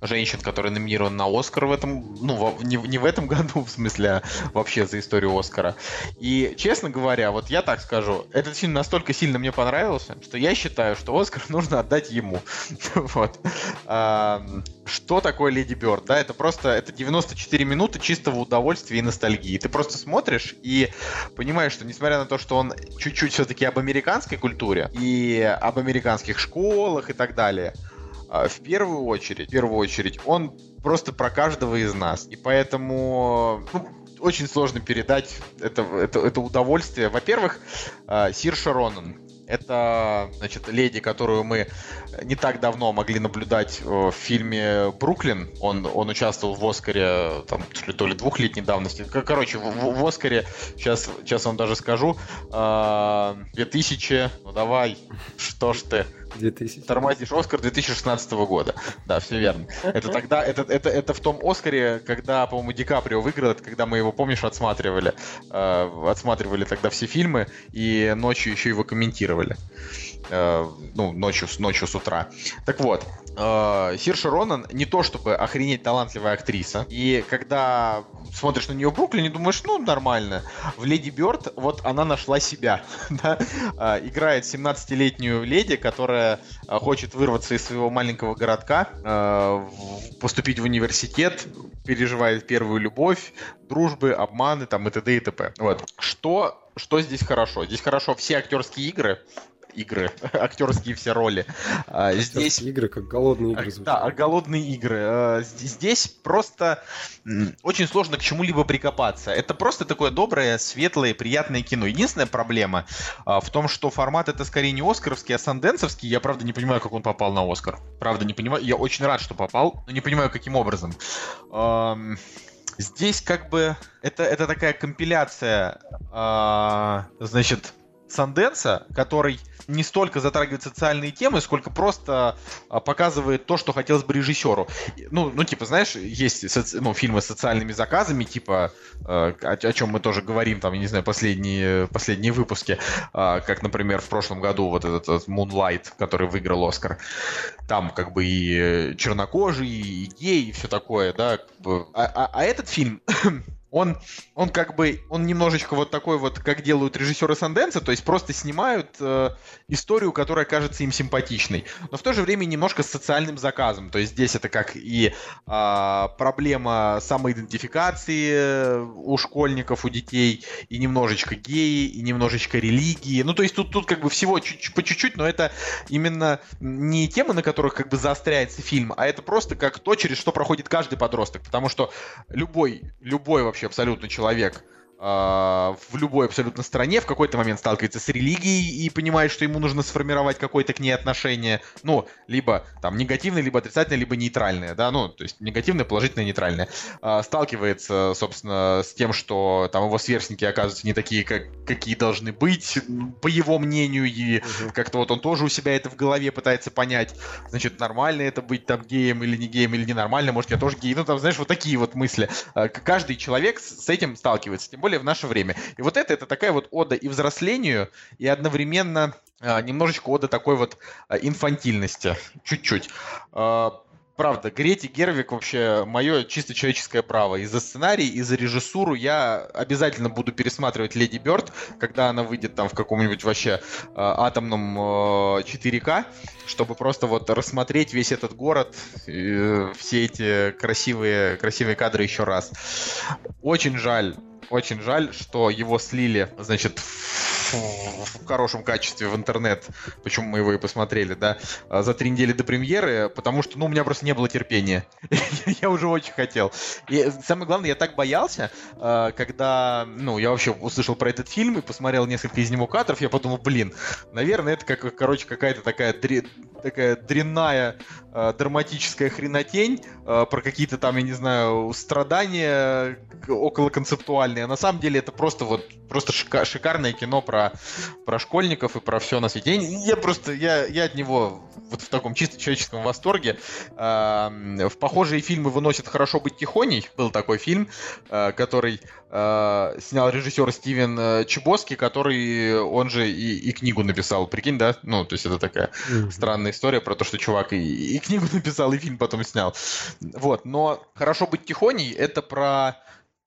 женщин, которые номинированы на Оскар в этом, ну, не, не в этом году, в смысле, а вообще за историю Оскара. И, честно говоря, вот я так скажу, этот фильм настолько сильно мне понравился, что я считаю, что Оскар нужно отдать ему. Вот. Что такое Леди Бёрд? Да, это просто, это 94 минуты чистого удовольствия и ностальгии. Ты просто смотришь и понимаешь, что несмотря на то, что он чуть-чуть все-таки об американской культуре и об американских школах и так далее, а, в первую очередь, в первую очередь, он просто про каждого из нас. И поэтому ну, очень сложно передать это, это, это удовольствие. Во-первых, а, Сир Шаронан, это, значит, леди, которую мы не так давно могли наблюдать в фильме «Бруклин». Он, он участвовал в «Оскаре», там, то ли двухлетней давности. Короче, в, в «Оскаре», сейчас, сейчас вам даже скажу, 2000, а, ну давай, что ж ты, 2000. Тормозишь Оскар 2016 года. Да, все верно. Это тогда, это, это, это в том Оскаре, когда, по-моему, Ди Каприо выиграл, это когда мы его, помнишь, отсматривали. Э, отсматривали тогда все фильмы и ночью еще его комментировали. Э, ну, ночью, ночью с утра. Так вот, э, Сирша Ронан не то чтобы охренеть талантливая актриса. И когда смотришь на нее в Бруклине, думаешь, ну, нормально. В Леди Бёрд вот она нашла себя. да? э, играет 17-летнюю леди, которая э, хочет вырваться из своего маленького городка, поступить в университет, переживает первую любовь, дружбы, обманы там и т.д. и т.п. Вот. Что что здесь хорошо? Здесь хорошо все актерские игры, игры, актерские все роли. А, здесь игры, как голодные игры. Звучат. Да, голодные игры. А, здесь просто очень сложно к чему-либо прикопаться. Это просто такое доброе, светлое, приятное кино. Единственная проблема а, в том, что формат это скорее не оскаровский, а санденсовский. Я правда не понимаю, как он попал на Оскар. Правда не понимаю. Я очень рад, что попал, но не понимаю, каким образом. Здесь как бы это, это такая компиляция, значит, Санденса, который не столько затрагивает социальные темы, сколько просто а, показывает то, что хотелось бы режиссеру. Ну, ну типа, знаешь, есть соци... ну, фильмы с социальными заказами, типа, э, о, о чем мы тоже говорим, там, я не знаю, последние, последние выпуски, э, как, например, в прошлом году вот этот, этот Moonlight, который выиграл Оскар. Там как бы и чернокожий, и гей, и все такое, да. А, а, а этот фильм он, он как бы, он немножечко вот такой вот, как делают режиссеры Санденса, то есть просто снимают э, историю, которая кажется им симпатичной, но в то же время немножко с социальным заказом, то есть здесь это как и э, проблема самоидентификации у школьников, у детей, и немножечко геи, и немножечко религии, ну то есть тут, тут как бы всего чуть, по чуть-чуть, но это именно не темы, на которых как бы заостряется фильм, а это просто как то, через что проходит каждый подросток, потому что любой, любой вообще абсолютно человек в любой абсолютно стране в какой-то момент сталкивается с религией и понимает, что ему нужно сформировать какое-то к ней отношение, ну, либо там негативное, либо отрицательное, либо нейтральное, да, ну, то есть негативное, положительное, нейтральное. А, сталкивается, собственно, с тем, что там его сверстники оказываются не такие, как, какие должны быть, по его мнению, и угу. как-то вот он тоже у себя это в голове пытается понять, значит, нормально это быть там геем или не геем, или ненормально, может, я тоже гей, ну, там, знаешь, вот такие вот мысли. А, каждый человек с этим сталкивается, тем более более в наше время. И вот это, это такая вот ода и взрослению, и одновременно а, немножечко ода такой вот а, инфантильности. Чуть-чуть. А, правда, Грети Гервик вообще мое чисто человеческое право. И за сценарий, и за режиссуру я обязательно буду пересматривать Леди Бёрд, когда она выйдет там в каком-нибудь вообще э, атомном э, 4К, чтобы просто вот рассмотреть весь этот город, э, все эти красивые, красивые кадры еще раз. Очень жаль, очень жаль, что его слили, значит, в хорошем качестве в интернет, почему мы его и посмотрели, да, а, за три недели до премьеры, потому что, ну, у меня просто не было терпения. я уже очень хотел. И самое главное, я так боялся, а, когда, ну, я вообще услышал про этот фильм и посмотрел несколько из него кадров, я подумал, блин, наверное, это, как, короче, какая-то такая такая дрянная э, драматическая хренотень про какие-то там, я не знаю, страдания около концептуальные. А на самом деле это просто вот просто шика- шикарное кино про, про школьников и про все на свете. Я, я просто, я, я от него вот в таком чисто человеческом восторге. Э, в похожие фильмы выносит «Хорошо быть тихоней». Был такой фильм, э, который э, снял режиссер Стивен э, Чебоски, который он же и, и книгу написал. Прикинь, да? Ну, то есть это такая mm-hmm. странная история про то, что чувак и, и книгу написал, и фильм потом снял. Вот, но «Хорошо быть тихоней» — это про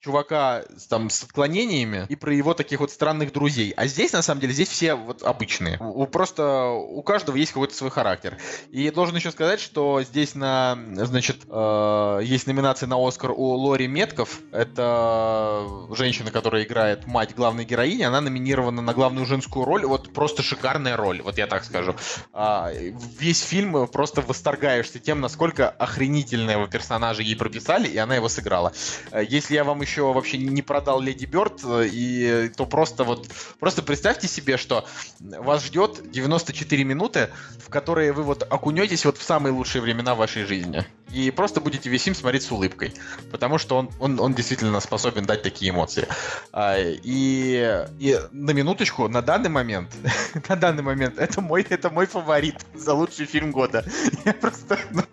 чувака там с отклонениями и про его таких вот странных друзей. А здесь, на самом деле, здесь все вот обычные. У, просто у каждого есть какой-то свой характер. И должен еще сказать, что здесь на, значит, э, есть номинация на Оскар у Лори Метков. Это женщина, которая играет мать главной героини. Она номинирована на главную женскую роль. Вот просто шикарная роль, вот я так скажу. А, весь фильм просто восторгаешься тем, насколько охренительного персонажа ей прописали, и она его сыграла. Э, если я вам еще вообще не продал Леди Бёрд, э, и то просто вот, просто представьте себе, что вас ждет 94 минуты, в которые вы вот окунетесь вот в самые лучшие времена вашей жизни. И просто будете весь фильм смотреть с улыбкой. Потому что он, он, он действительно способен дать такие эмоции. А, и, и на минуточку, на данный момент, на данный момент, это мой, это мой фаворит за лучший фильм года. Я просто... Ну,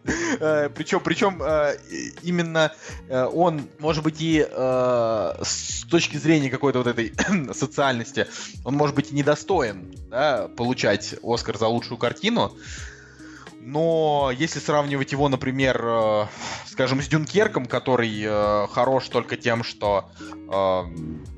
причем, причем именно э, он, может быть, и э, с точки зрения какой-то вот этой социальности, он может быть недостоин да, получать Оскар за лучшую картину, но если сравнивать его, например, э, скажем, с Дюнкерком, который э, хорош только тем, что э,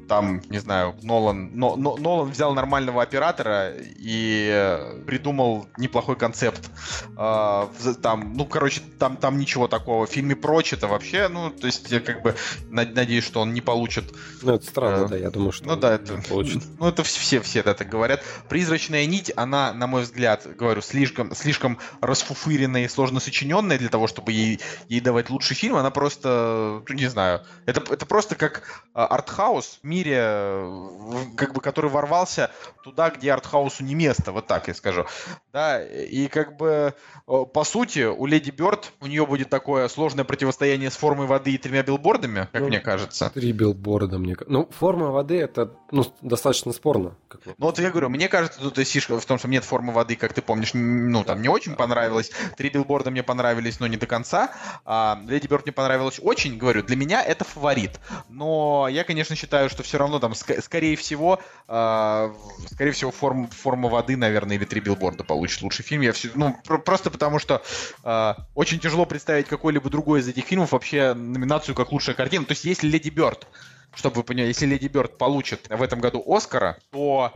там, не знаю, Нолан, но, но, Нолан взял нормального оператора и придумал неплохой концепт. Э, там, ну, короче, там, там ничего такого. В фильме «Прочь» это вообще, ну, то есть я как бы надеюсь, что он не получит... Ну, это странно, э, да, я думаю, что Ну, да, это... Получит. Ну, это все, все это говорят. «Призрачная нить», она, на мой взгляд, говорю, слишком, слишком расфуфыренная и сложно сочиненная для того, чтобы ей, ей давать лучший фильм. Она просто, ну, не знаю, это, это просто как а, артхаус, мире, в, как бы, который ворвался туда, где артхаусу не место, вот так я скажу. Да, и как бы, по сути, у Леди Бёрд, у нее будет такое сложное противостояние с формой воды и тремя билбордами, как ну, мне кажется. Три билборда, мне кажется. Ну, форма воды, это, ну, достаточно спорно. Как ну, вот я говорю, мне кажется, тут фишка в том, что нет формы воды, как ты помнишь, ну, там не очень понравилось. Три билборда мне понравились, но не до конца. А, Леди Бёрд мне понравилась очень, говорю, для меня это фаворит. Но я, конечно, считаю, что все равно там, ск- скорее всего, э, скорее всего, форм, форма воды, наверное, или три билборда получит лучший фильм. Я все, ну, про- просто потому что э, очень тяжело представить какой-либо другой из этих фильмов вообще номинацию как лучшая картина. То есть, если Леди Бёрд, чтобы вы поняли, если Леди Бёрд получит в этом году Оскара, то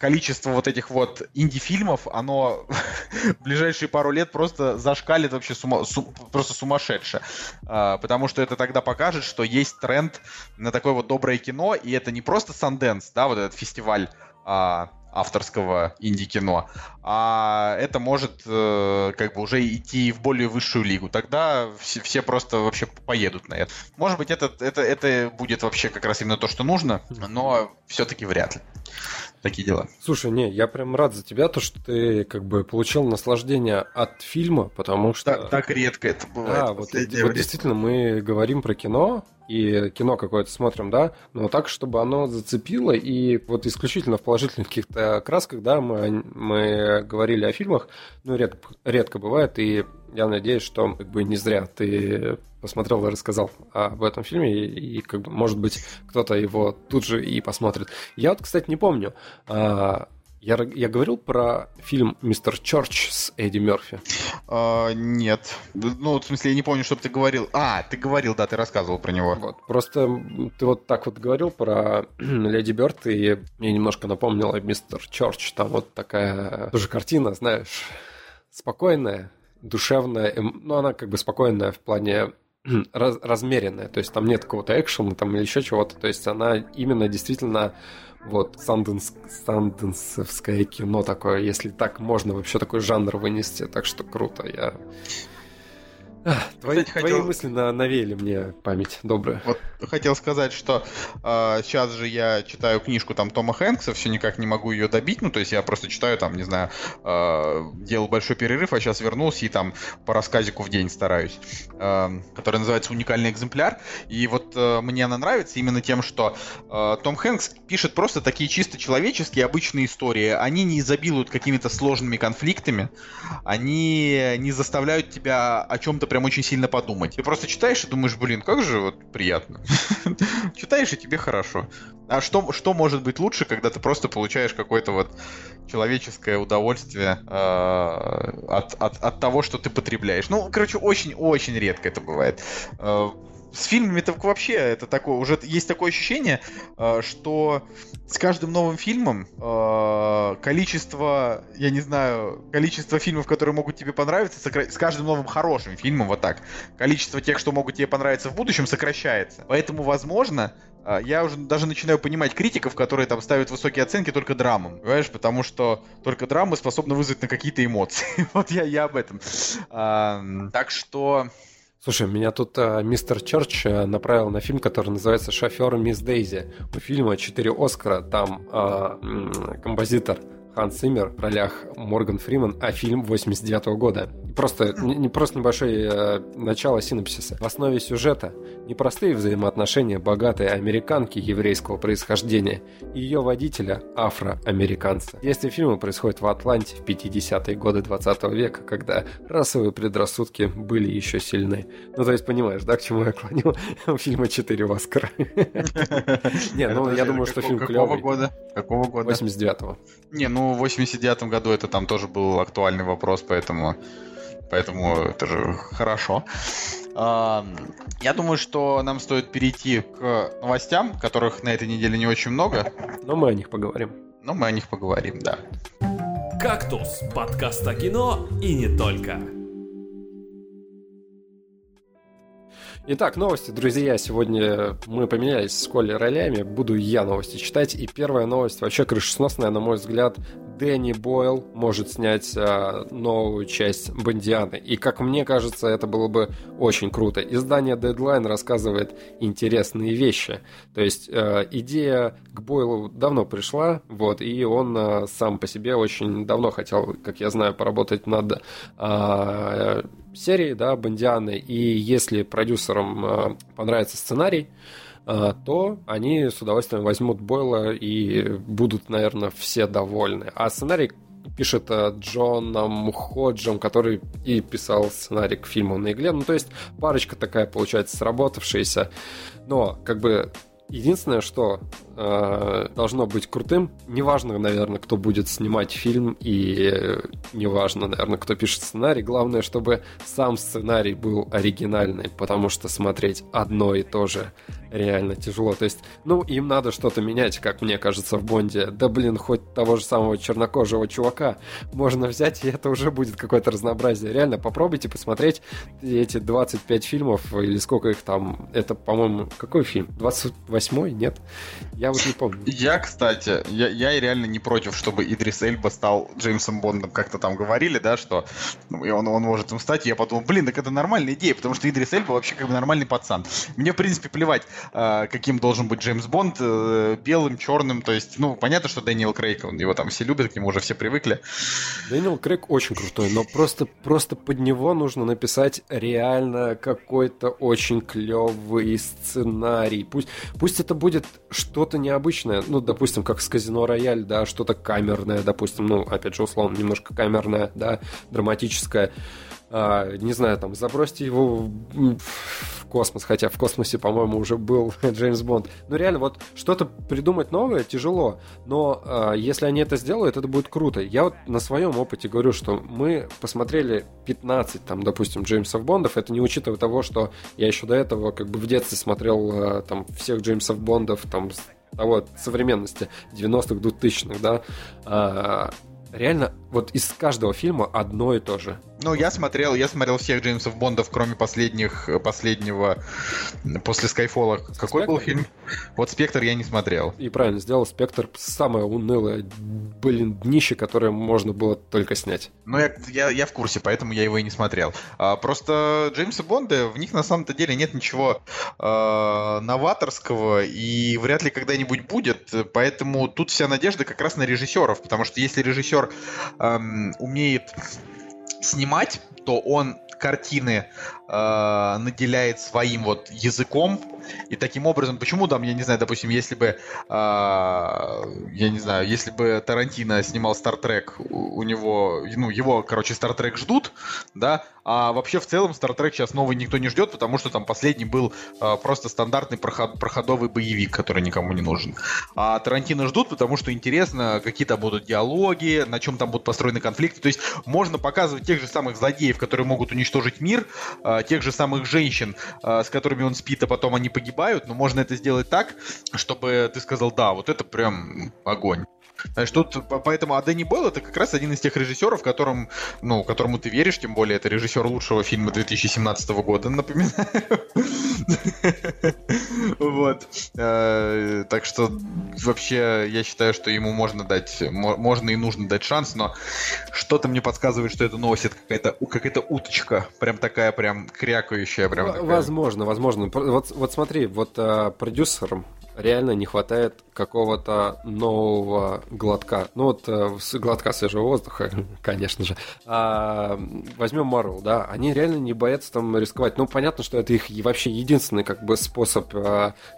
количество вот этих вот инди-фильмов, оно в ближайшие пару лет просто зашкалит вообще сума, су, просто сумасшедше. А, потому что это тогда покажет, что есть тренд на такое вот доброе кино, и это не просто Санденс, да, вот этот фестиваль а, авторского инди-кино, а это может э, как бы уже идти в более высшую лигу. Тогда все, все просто вообще поедут на это. Может быть, это, это, это будет вообще как раз именно то, что нужно, но все-таки вряд ли. Такие дела. Слушай, не, я прям рад за тебя, то, что ты как бы получил наслаждение от фильма, потому что... Так, так редко это бывает. Да, вот, вот действительно мы говорим про кино, и кино какое-то смотрим, да, но так, чтобы оно зацепило, и вот исключительно в положительных каких-то красках, да, мы, мы говорили о фильмах, ну, редко, редко бывает, и я надеюсь, что как бы не зря ты посмотрел и рассказал об этом фильме, и, и как бы, может быть, кто-то его тут же и посмотрит. Я вот, кстати, не помню, а, я, я говорил про фильм «Мистер Чорч» с Эдди Мерфи? А, нет. Ну, в смысле, я не помню, чтобы ты говорил. А, ты говорил, да, ты рассказывал про него. Вот. Просто ты вот так вот говорил про Леди Бёрд, и мне немножко напомнило «Мистер Чорч». Там вот такая тоже картина, знаешь, спокойная, душевная. Эм... Ну, она как бы спокойная в плане раз, размеренная, то есть там нет какого-то экшена там или еще чего-то, то есть она именно действительно вот, санденс, санденсовское кино такое, если так можно вообще такой жанр вынести, так что круто, я Твои, Кстати, твои хотел... мысли на, навеяли мне память добрая. Вот хотел сказать, что э, сейчас же я читаю книжку там Тома Хэнкса, все никак не могу ее добить, ну то есть я просто читаю там, не знаю, э, делал большой перерыв, а сейчас вернулся и там по рассказику в день стараюсь, э, который называется «Уникальный экземпляр». И вот э, мне она нравится именно тем, что э, Том Хэнкс пишет просто такие чисто человеческие, обычные истории. Они не изобилуют какими-то сложными конфликтами, они не заставляют тебя о чем-то прям очень сильно подумать. Ты просто читаешь и думаешь, блин, как же вот приятно. Читаешь и тебе хорошо. А что, что может быть лучше, когда ты просто получаешь какое-то вот человеческое удовольствие э, от, от, от того, что ты потребляешь? Ну, короче, очень-очень редко это бывает. С фильмами так вообще это такое, уже есть такое ощущение, э, что с каждым новым фильмом э, количество, я не знаю, количество фильмов, которые могут тебе понравиться, с каждым новым хорошим фильмом, вот так, количество тех, что могут тебе понравиться в будущем, сокращается. Поэтому, возможно, э, я уже даже начинаю понимать критиков, которые там ставят высокие оценки только драмам, понимаешь, потому что только драмы способны вызвать на какие-то эмоции. вот я, я об этом. Так что Слушай, меня тут э, мистер Черч э, направил на фильм, который называется «Шофер Мисс Дейзи». У фильма четыре Оскара, там э, композитор Ханс Циммер в ролях Морган Фриман, а фильм 89 -го года. Просто, не, просто небольшое э, начало синопсиса. В основе сюжета непростые взаимоотношения богатой американки еврейского происхождения и ее водителя афроамериканца. Действие фильма происходит в Атланте в 50-е годы 20 века, когда расовые предрассудки были еще сильны. Ну, то есть, понимаешь, да, к чему я клонил? У фильма 4 Оскара. Не, ну, я думаю, что фильм клевый. Какого года? Какого года? 89-го. Не, ну, в 89-м году это там тоже был актуальный вопрос, поэтому... Поэтому это же хорошо. Я думаю, что нам стоит перейти к новостям, которых на этой неделе не очень много. Но мы о них поговорим. Но мы о них поговорим, да. «Кактус» — подкаст о кино и не только. Итак, новости, друзья. Сегодня мы поменялись с Колей ролями. Буду я новости читать. И первая новость вообще крышесносная, на мой взгляд, Дэнни Бойл может снять а, новую часть Бондианы. И, как мне кажется, это было бы очень круто. Издание Deadline рассказывает интересные вещи. То есть а, идея к Бойлу давно пришла, вот, и он а, сам по себе очень давно хотел, как я знаю, поработать над а, серией, да, Бондианы. И если продюсерам а, понравится сценарий, то они с удовольствием возьмут Бойла и будут, наверное, все довольны. А сценарий пишет а, Джоном Ходжем, который и писал сценарий к фильму на игле. Ну, то есть парочка такая, получается, сработавшаяся. Но, как бы, единственное, что э, должно быть крутым. Неважно, наверное, кто будет снимать фильм, и неважно, наверное, кто пишет сценарий. Главное, чтобы сам сценарий был оригинальный, потому что смотреть одно и то же реально тяжело. То есть, ну, им надо что-то менять, как мне кажется, в Бонде. Да, блин, хоть того же самого чернокожего чувака можно взять, и это уже будет какое-то разнообразие. Реально, попробуйте посмотреть эти 25 фильмов, или сколько их там. Это, по-моему, какой фильм? 28-й? Нет? Я вот не помню. Я, кстати, я, я реально не против, чтобы Идрис Эльба стал Джеймсом Бондом. Как-то там говорили, да, что ну, он, он может им стать. Я подумал, блин, так это нормальная идея, потому что Идрис Эльба вообще как бы нормальный пацан. Мне, в принципе, плевать, э, каким должен быть Джеймс Бонд, э, белым, черным. То есть, ну, понятно, что Дэниел Крейг, он, его там все любят, к нему уже все привыкли. Дэниел Крейг очень крутой, но просто, просто под него нужно написать реально какой-то очень клевый сценарий. Пусть, пусть это будет что-то необычное, ну, допустим, как с Казино Рояль, да, что-то камерное, допустим, ну, опять же, условно, немножко камерное, да, драматическое. А, не знаю, там, забросьте его в космос, хотя в космосе, по-моему, уже был Джеймс Бонд. Ну, реально, вот что-то придумать новое тяжело, но а, если они это сделают, это будет круто. Я вот на своем опыте говорю, что мы посмотрели 15, там, допустим, Джеймсов Бондов, это не учитывая того, что я еще до этого как бы в детстве смотрел а, там всех Джеймсов Бондов, там, того современности 90-х, 2000-х, да, а, реально вот из каждого фильма одно и то же. Ну, я смотрел, я смотрел всех Джеймсов Бондов, кроме последних, последнего, после Скайфола. Какой был фильм? Вот Спектр я не смотрел. И правильно сделал. Спектр самое унылое, блин, днище, которое можно было только снять. Ну, я, я, я в курсе, поэтому я его и не смотрел. А, просто Джеймса Бонда, в них на самом-то деле нет ничего а, новаторского и вряд ли когда-нибудь будет, поэтому тут вся надежда как раз на режиссеров, потому что если режиссер эм, умеет снимать, то он картины э, наделяет своим вот языком, и таким образом, почему там, я не знаю, допустим, если бы, э, я не знаю, если бы Тарантино снимал Стартрек, у, у него, ну, его, короче, Стартрек ждут, да, а вообще в целом Стартрек сейчас новый никто не ждет, потому что там последний был э, просто стандартный проход, проходовый боевик, который никому не нужен. А Тарантино ждут, потому что интересно, какие там будут диалоги, на чем там будут построены конфликты. То есть можно показывать тех же самых злодеев, которые могут уничтожить мир, э, тех же самых женщин, э, с которыми он спит, а потом они погибают, но можно это сделать так, чтобы ты сказал, да, вот это прям огонь. Знаешь, тут поэтому а Дэнни Бойл это как раз один из тех режиссеров, которым, ну, которому ты веришь, тем более это режиссер лучшего фильма 2017 года, напоминаю. Вот. Э, так что вообще я считаю, что ему можно дать, можно и нужно дать шанс, но что-то мне подсказывает, что это новость это какая-то какая-то уточка, прям такая прям крякающая, прям. Возможно, возможно. Вот, вот смотри, вот а, продюсером реально не хватает какого-то нового глотка. Ну вот э, глотка свежего воздуха, конечно же. А, возьмем Marvel, да, они реально не боятся там рисковать. Ну, понятно, что это их вообще единственный как бы способ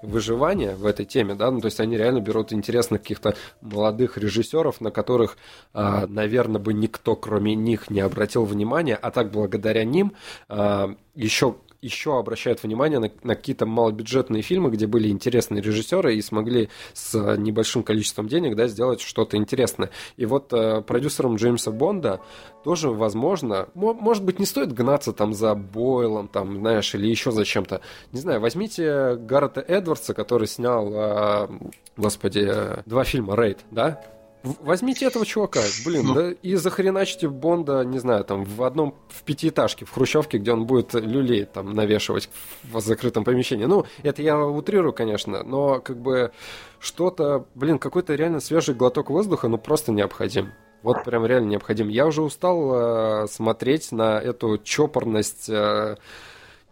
выживания в этой теме, да, ну, то есть они реально берут интересных каких-то молодых режиссеров, на которых, а, наверное, бы никто, кроме них, не обратил внимания, а так благодаря ним а, еще еще обращают внимание на, на какие-то малобюджетные фильмы, где были интересные режиссеры и смогли с небольшим количеством денег да, сделать что-то интересное. И вот э, продюсером Джеймса Бонда тоже, возможно, может быть, не стоит гнаться там за Бойлом, там, знаешь, или еще за чем-то. Не знаю, возьмите Гаррета Эдвардса, который снял, э, господи, э, два фильма «Рейд», да? Возьмите этого чувака, блин, ну. да, и захреначьте Бонда, не знаю, там, в одном, в пятиэтажке, в хрущевке, где он будет люлей там навешивать в закрытом помещении. Ну, это я утрирую, конечно, но как бы что-то, блин, какой-то реально свежий глоток воздуха, ну, просто необходим. Вот прям реально необходим. Я уже устал э, смотреть на эту чопорность э,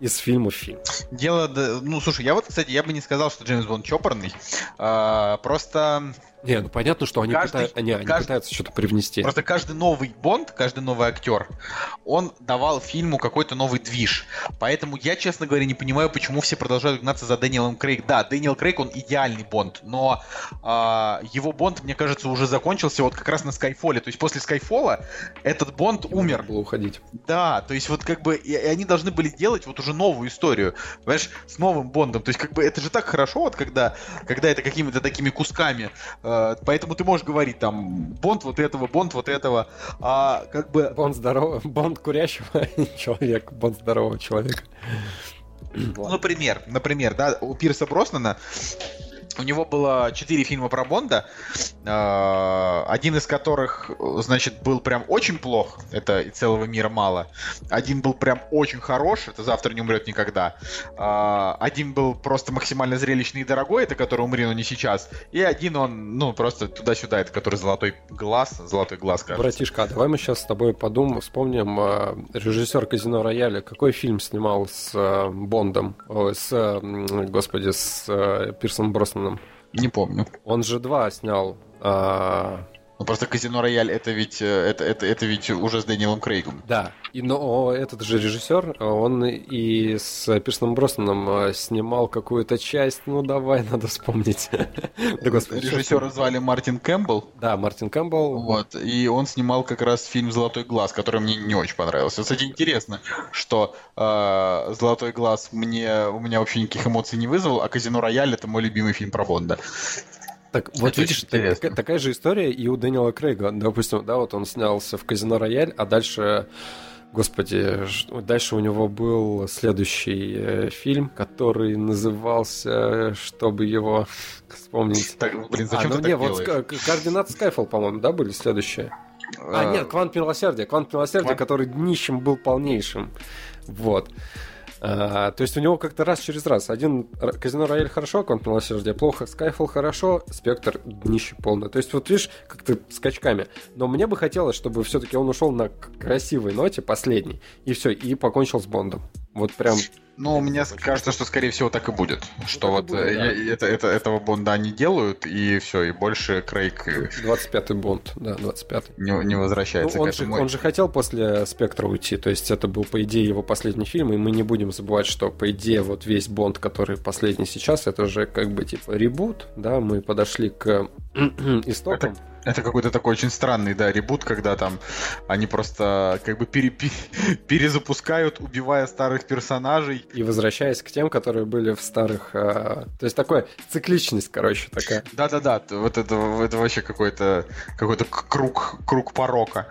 из фильма в фильм. Дело, ну, слушай, я вот, кстати, я бы не сказал, что Джеймс Бонд чопорный. А, просто не, ну понятно, что они, каждый, пыта... не, они каждый... пытаются что-то привнести. Просто каждый новый Бонд, каждый новый актер, он давал фильму какой-то новый движ. Поэтому я, честно говоря, не понимаю, почему все продолжают гнаться за Дэниелом Крейг. Да, Дэниел Крейг, он идеальный Бонд, но э, его Бонд, мне кажется, уже закончился вот как раз на Скайфоле. То есть после Скайфола этот Бонд умер. было уходить. Да, то есть вот как бы и, они должны были делать вот уже новую историю, понимаешь, с новым Бондом. То есть как бы это же так хорошо, вот когда, когда это какими-то такими кусками Э, поэтому ты можешь говорить там Бонд вот этого, Бонд вот этого, а как бы... Бонд здорового, Бонд курящего человека, Бонд здорового человека. Ну, например, например, да, у Пирса Броснана у него было четыре фильма про Бонда, э, один из которых, значит, был прям очень плох, это «И целого мира мало», один был прям очень хорош, это «Завтра не умрет никогда», э, один был просто максимально зрелищный и дорогой, это который «Умри, но не сейчас», и один он, ну, просто туда-сюда, это который «Золотой глаз», «Золотой глаз», кажется. Братишка, а давай мы сейчас с тобой подумаем, вспомним э, режиссер «Казино Рояля», какой фильм снимал с Бондом, с, господи, с Пирсом Броснаном Бэтменом? Не помню. Он же два снял. А... Ну просто Казино Рояль это ведь э, это, это, это ведь уже с Дэниелом Крейгом. Да. И, но этот же режиссер, он и с Пирсоном Броснаном э, снимал какую-то часть. Ну давай, надо вспомнить. да, господи, Режиссера звали Мартин Кэмпбелл. Да, Мартин Кэмпбелл. Вот. И он снимал как раз фильм Золотой глаз, который мне не очень понравился. Кстати, интересно, что э, Золотой глаз мне у меня вообще никаких эмоций не вызвал, а Казино Рояль это мой любимый фильм про Бонда. Так вот Это видишь, так, такая же история и у Дэниела Крейга. Допустим, да, вот он снялся в Казино Рояль, а дальше Господи, дальше у него был следующий э, фильм, который назывался, чтобы его вспомнить. Так, блин, зачем а, ну, ты не, так вот делаешь? координаты Skyfall, по-моему, да, были следующие? А, а нет, Квант Милосердия. Квант Милосердия, Квант... который днищем был полнейшим. Вот. А, то есть у него как-то раз через раз. Один Казино Рояль хорошо, Конт Милосердия плохо, Skyfall хорошо, Спектр днище полное. То есть вот видишь, как-то скачками. Но мне бы хотелось, чтобы все-таки он ушел на красивой ноте, последний, и все, и покончил с Бондом. Вот прям ну, мне кажется, что скорее всего так и будет. Ну, что вот будет, да. это, это, этого Бонда они делают, и все, и больше Крейг... 25-й Бонд, да, 25-й. Не, не возвращается ну, он к этому. Же, он же хотел после Спектра уйти, то есть это был, по идее, его последний фильм, и мы не будем забывать, что, по идее, вот весь Бонд, который последний сейчас, это уже как бы типа ребут, да, мы подошли к истокам. Это это какой-то такой очень странный, да, ребут, когда там они просто как бы пере, перезапускают, убивая старых персонажей. И возвращаясь к тем, которые были в старых... Э, то есть такой цикличность, короче, такая. Да-да-да, вот это, это вообще какой-то какой круг, круг порока.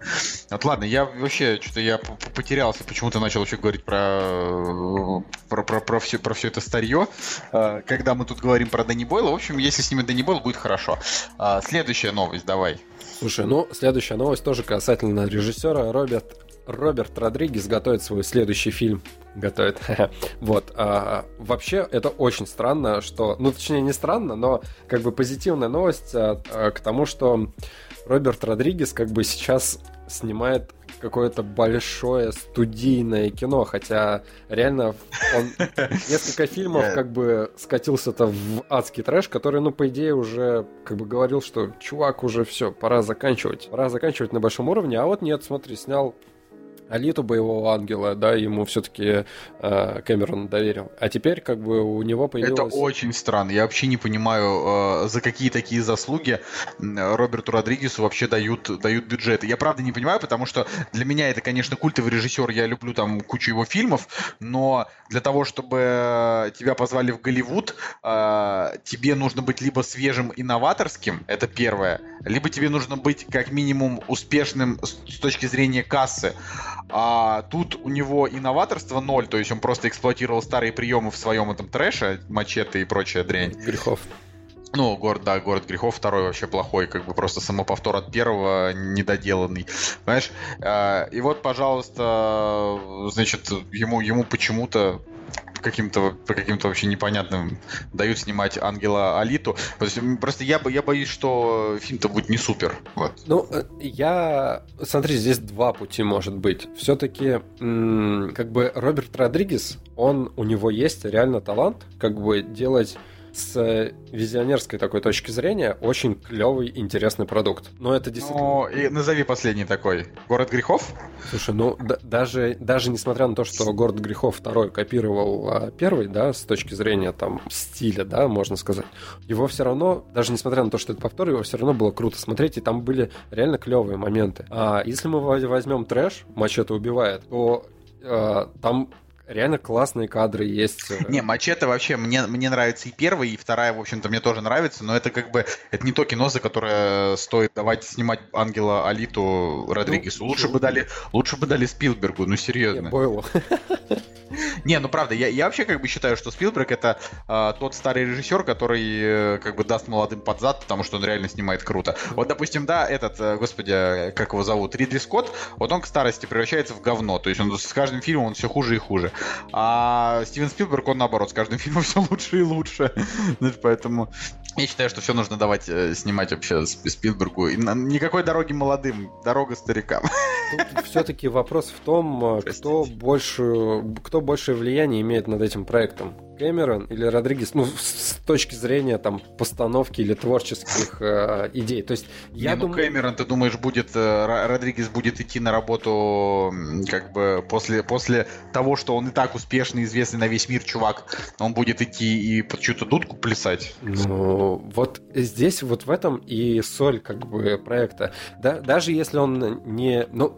Вот ладно, я вообще что-то я потерялся, почему-то начал вообще говорить про, про, про, про, все, про все это старье, э, когда мы тут говорим про Дэнни Бойла. В общем, если снимет Дэнни Бойл, будет хорошо. Э, следующая новость, давай давай. Слушай, ну, следующая новость тоже касательно режиссера. Роберт, Роберт Родригес готовит свой следующий фильм. Готовит. вот. А, вообще, это очень странно, что... Ну, точнее, не странно, но как бы позитивная новость а, а, к тому, что Роберт Родригес как бы сейчас снимает какое-то большое студийное кино, хотя реально он несколько фильмов как бы скатился-то в адский трэш, который, ну, по идее, уже как бы говорил, что чувак, уже все, пора заканчивать. Пора заканчивать на большом уровне, а вот нет, смотри, снял Алиту боевого ангела, да, ему все-таки э, Кэмерон доверил. А теперь как бы у него появилось... Это очень странно. Я вообще не понимаю, э, за какие такие заслуги Роберту Родригесу вообще дают, дают бюджеты. Я правда не понимаю, потому что для меня это, конечно, культовый режиссер, я люблю там кучу его фильмов, но для того, чтобы тебя позвали в Голливуд, э, тебе нужно быть либо свежим и новаторским, это первое, либо тебе нужно быть как минимум успешным с точки зрения кассы. А тут у него инноваторство ноль, то есть он просто эксплуатировал старые приемы в своем этом трэше, мачете и прочая дрянь. Грехов. Ну, город, да, город грехов второй вообще плохой, как бы просто самоповтор от первого недоделанный. Понимаешь? А, и вот, пожалуйста, значит, ему, ему почему-то по каким-то по каким-то вообще непонятным дают снимать Ангела Алиту. Просто я, я боюсь, что фильм-то будет не супер. Вот. Ну, э, я... Смотри, здесь два пути может быть. Все-таки, как бы, Роберт Родригес, он, у него есть реально талант, как бы, делать с визионерской такой точки зрения очень клевый, интересный продукт. Но это действительно... Ну, и назови последний такой. Город грехов? Слушай, ну да, даже, даже несмотря на то, что Город грехов второй копировал а, первый, да, с точки зрения там стиля, да, можно сказать, его все равно, даже несмотря на то, что это повтор, его все равно было круто смотреть, и там были реально клевые моменты. А если мы возьмем трэш, Мачете убивает, то э, там реально классные кадры есть. Э. Не, Мачете вообще, мне, мне нравится и первая, и вторая, в общем-то, мне тоже нравится, но это как бы, это не то кино, за которое стоит давать снимать Ангела Алиту Родригесу. Ну, лучше бы дали, лучше бы дали Спилбергу, ну серьезно. Бойлу. Не, ну правда, я, я вообще как бы считаю, что Спилберг это э, тот старый режиссер, который э, как бы даст молодым под зад, потому что он реально снимает круто. Вот, допустим, да, этот, э, господи, как его зовут, Ридли Скотт, вот он к старости превращается в говно, то есть он с каждым фильмом он все хуже и хуже. А Стивен Спилберг, он наоборот, с каждым фильмом все лучше и лучше. Ну, поэтому я считаю, что все нужно давать э, снимать вообще Спилбергу. И на, никакой дороги молодым, дорога старикам. все-таки вопрос в том, э, кто больше, кто большее влияние имеет над этим проектом. Кэмерон или Родригес, ну, с точки зрения там постановки или творческих э, идей. То есть я Не, ну, думаю... Ну, Кэмерон, ты думаешь, будет э, Родригес будет идти на работу как бы после, после того, что он и так успешный, известный на весь мир чувак, он будет идти и под чью-то дудку плясать? Ну, вот здесь вот в этом и соль как бы проекта. Да, даже если он не... Ну,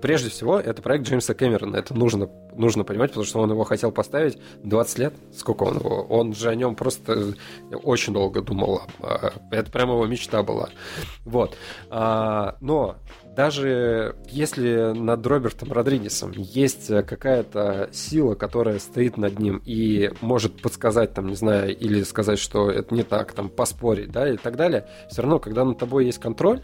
прежде всего, это проект Джеймса Кэмерона. Это нужно, нужно понимать, потому что он его хотел поставить 20 лет. Сколько он его? Он же о нем просто очень долго думал. Это прямо его мечта была. Вот. А, но даже если над Робертом Родригесом есть какая-то сила, которая стоит над ним и может подсказать, там, не знаю, или сказать, что это не так, там, поспорить, да, и так далее, все равно, когда над тобой есть контроль,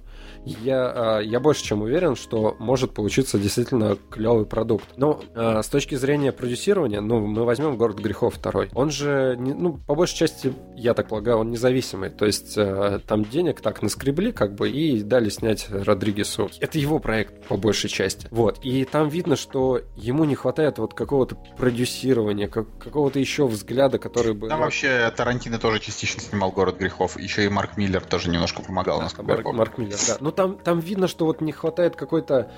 я, а, я больше чем уверен, что может получиться действительно клевый продукт. Но а, с точки зрения продюсирования, ну, мы возьмем «Город грехов» второй. Он же, ну, по большей части, я так полагаю, он независимый. То есть а, там денег так наскребли, как бы, и дали снять Родригесу. Это его проект, по большей части. Вот. И там видно, что ему не хватает вот какого-то продюсирования, как, какого-то еще взгляда, который бы... Там вообще Тарантино тоже частично снимал «Город грехов». Еще и Марк Миллер тоже немножко помогал, насколько Марк, Марк Миллер, да. Ну, там, там видно, что вот не хватает какой-то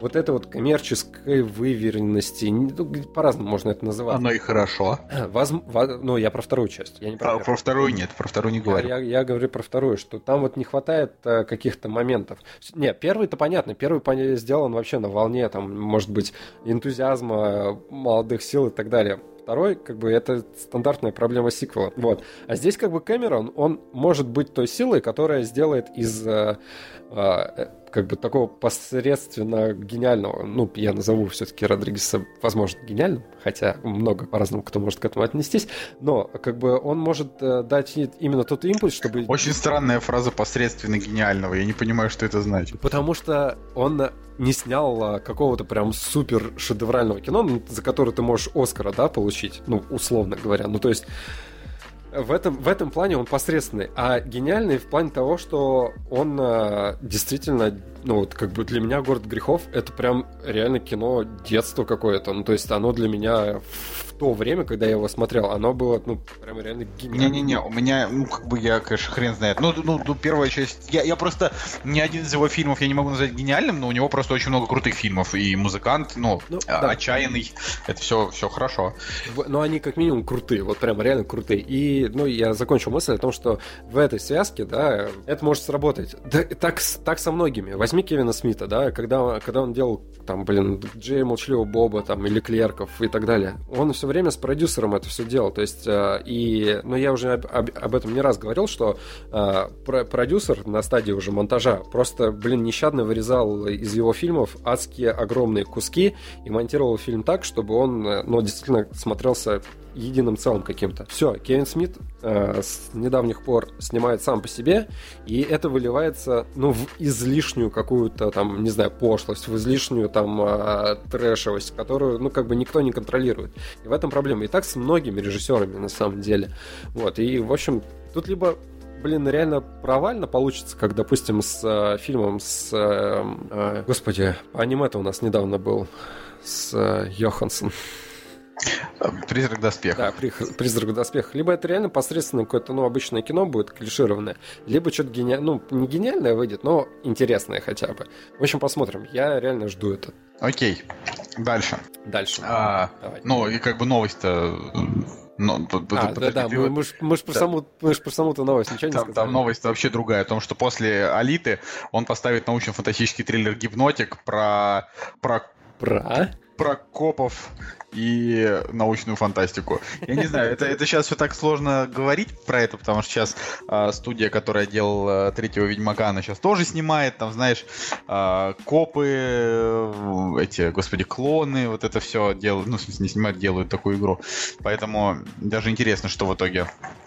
вот это вот коммерческой выверенности, ну, по-разному можно это называть. Оно и хорошо. Воз, воз, ну, я про вторую часть. Я не про, а, про вторую нет, про вторую не говорю. Я, я, я говорю про вторую, что там вот не хватает а, каких-то моментов. Не, первый-то понятно, первый сделан вообще на волне, там, может быть, энтузиазма, молодых сил и так далее второй, как бы, это стандартная проблема сиквела. Вот. А здесь, как бы, Кэмерон, он может быть той силой, которая сделает из э, э, как бы такого посредственно гениального, ну, я назову все-таки Родригеса, возможно, гениальным, хотя много по-разному кто может к этому отнестись, но как бы он может э, дать именно тот импульс, чтобы... Очень странная фраза посредственно гениального, я не понимаю, что это значит. Потому что он не снял какого-то прям супер шедеврального кино, за которое ты можешь Оскара, да, получить, ну, условно говоря. Ну, то есть в этом, в этом плане он посредственный, а гениальный в плане того, что он э, действительно ну вот как бы для меня «Город грехов» — это прям реально кино детства какое-то. Ну то есть оно для меня то время, когда я его смотрел, оно было, ну, прям реально гениально. Не-не-не, у меня, ну, как бы я, конечно, хрен знает. Ну, ну, ну первая часть... Я, я просто... Ни один из его фильмов я не могу назвать гениальным, но у него просто очень много крутых фильмов. И «Музыкант», ну, ну да. «Отчаянный». Это все, все хорошо. Ну, они как минимум крутые, вот прям реально крутые. И, ну, я закончу мысль о том, что в этой связке, да, это может сработать. Да, так, так со многими. Возьми Кевина Смита, да, когда, когда он делал, там, блин, Джей Молчаливого Боба, там, или Клерков и так далее. Он все время с продюсером это все делал. То есть, э, и, ну, я уже об, об, об этом не раз говорил, что э, продюсер на стадии уже монтажа просто, блин, нещадно вырезал из его фильмов адские огромные куски и монтировал фильм так, чтобы он, э, ну, действительно смотрелся единым целым каким-то. Все, Кевин Смит э, с недавних пор снимает сам по себе, и это выливается, ну, в излишнюю какую-то там, не знаю, пошлость, в излишнюю там э, трэшевость, которую, ну, как бы никто не контролирует. И в этом проблема. И так с многими режиссерами, на самом деле. Вот, и, в общем, тут либо блин, реально провально получится, как, допустим, с э, фильмом с... Э, э, господи, аниме-то у нас недавно был с э, Йоханссон. Призрак доспех. Да, призрак доспех. Либо это реально посредственное какое-то, ну, обычное кино будет, клишированное, либо что-то гениальное, ну, не гениальное выйдет, но интересное хотя бы. В общем, посмотрим. Я реально жду это. Окей. Дальше. Дальше. А, Давай. Ну, и как бы новость-то но, а, да, да, мы, мы, мы же про, да. саму, мы ж про саму-то новость ничего там, не сказали. Там новость вообще другая, о том, что после «Алиты» он поставит научно-фантастический триллер «Гипнотик» про... Про? Про? Про копов и научную фантастику. Я не знаю, это, это сейчас все так сложно говорить про это, потому что сейчас э, студия, которая делала третьего Ведьмака, она сейчас тоже снимает, там, знаешь, э, копы, э, эти, господи, клоны, вот это все делают, ну, в смысле, не снимают, делают такую игру. Поэтому даже интересно, что в итоге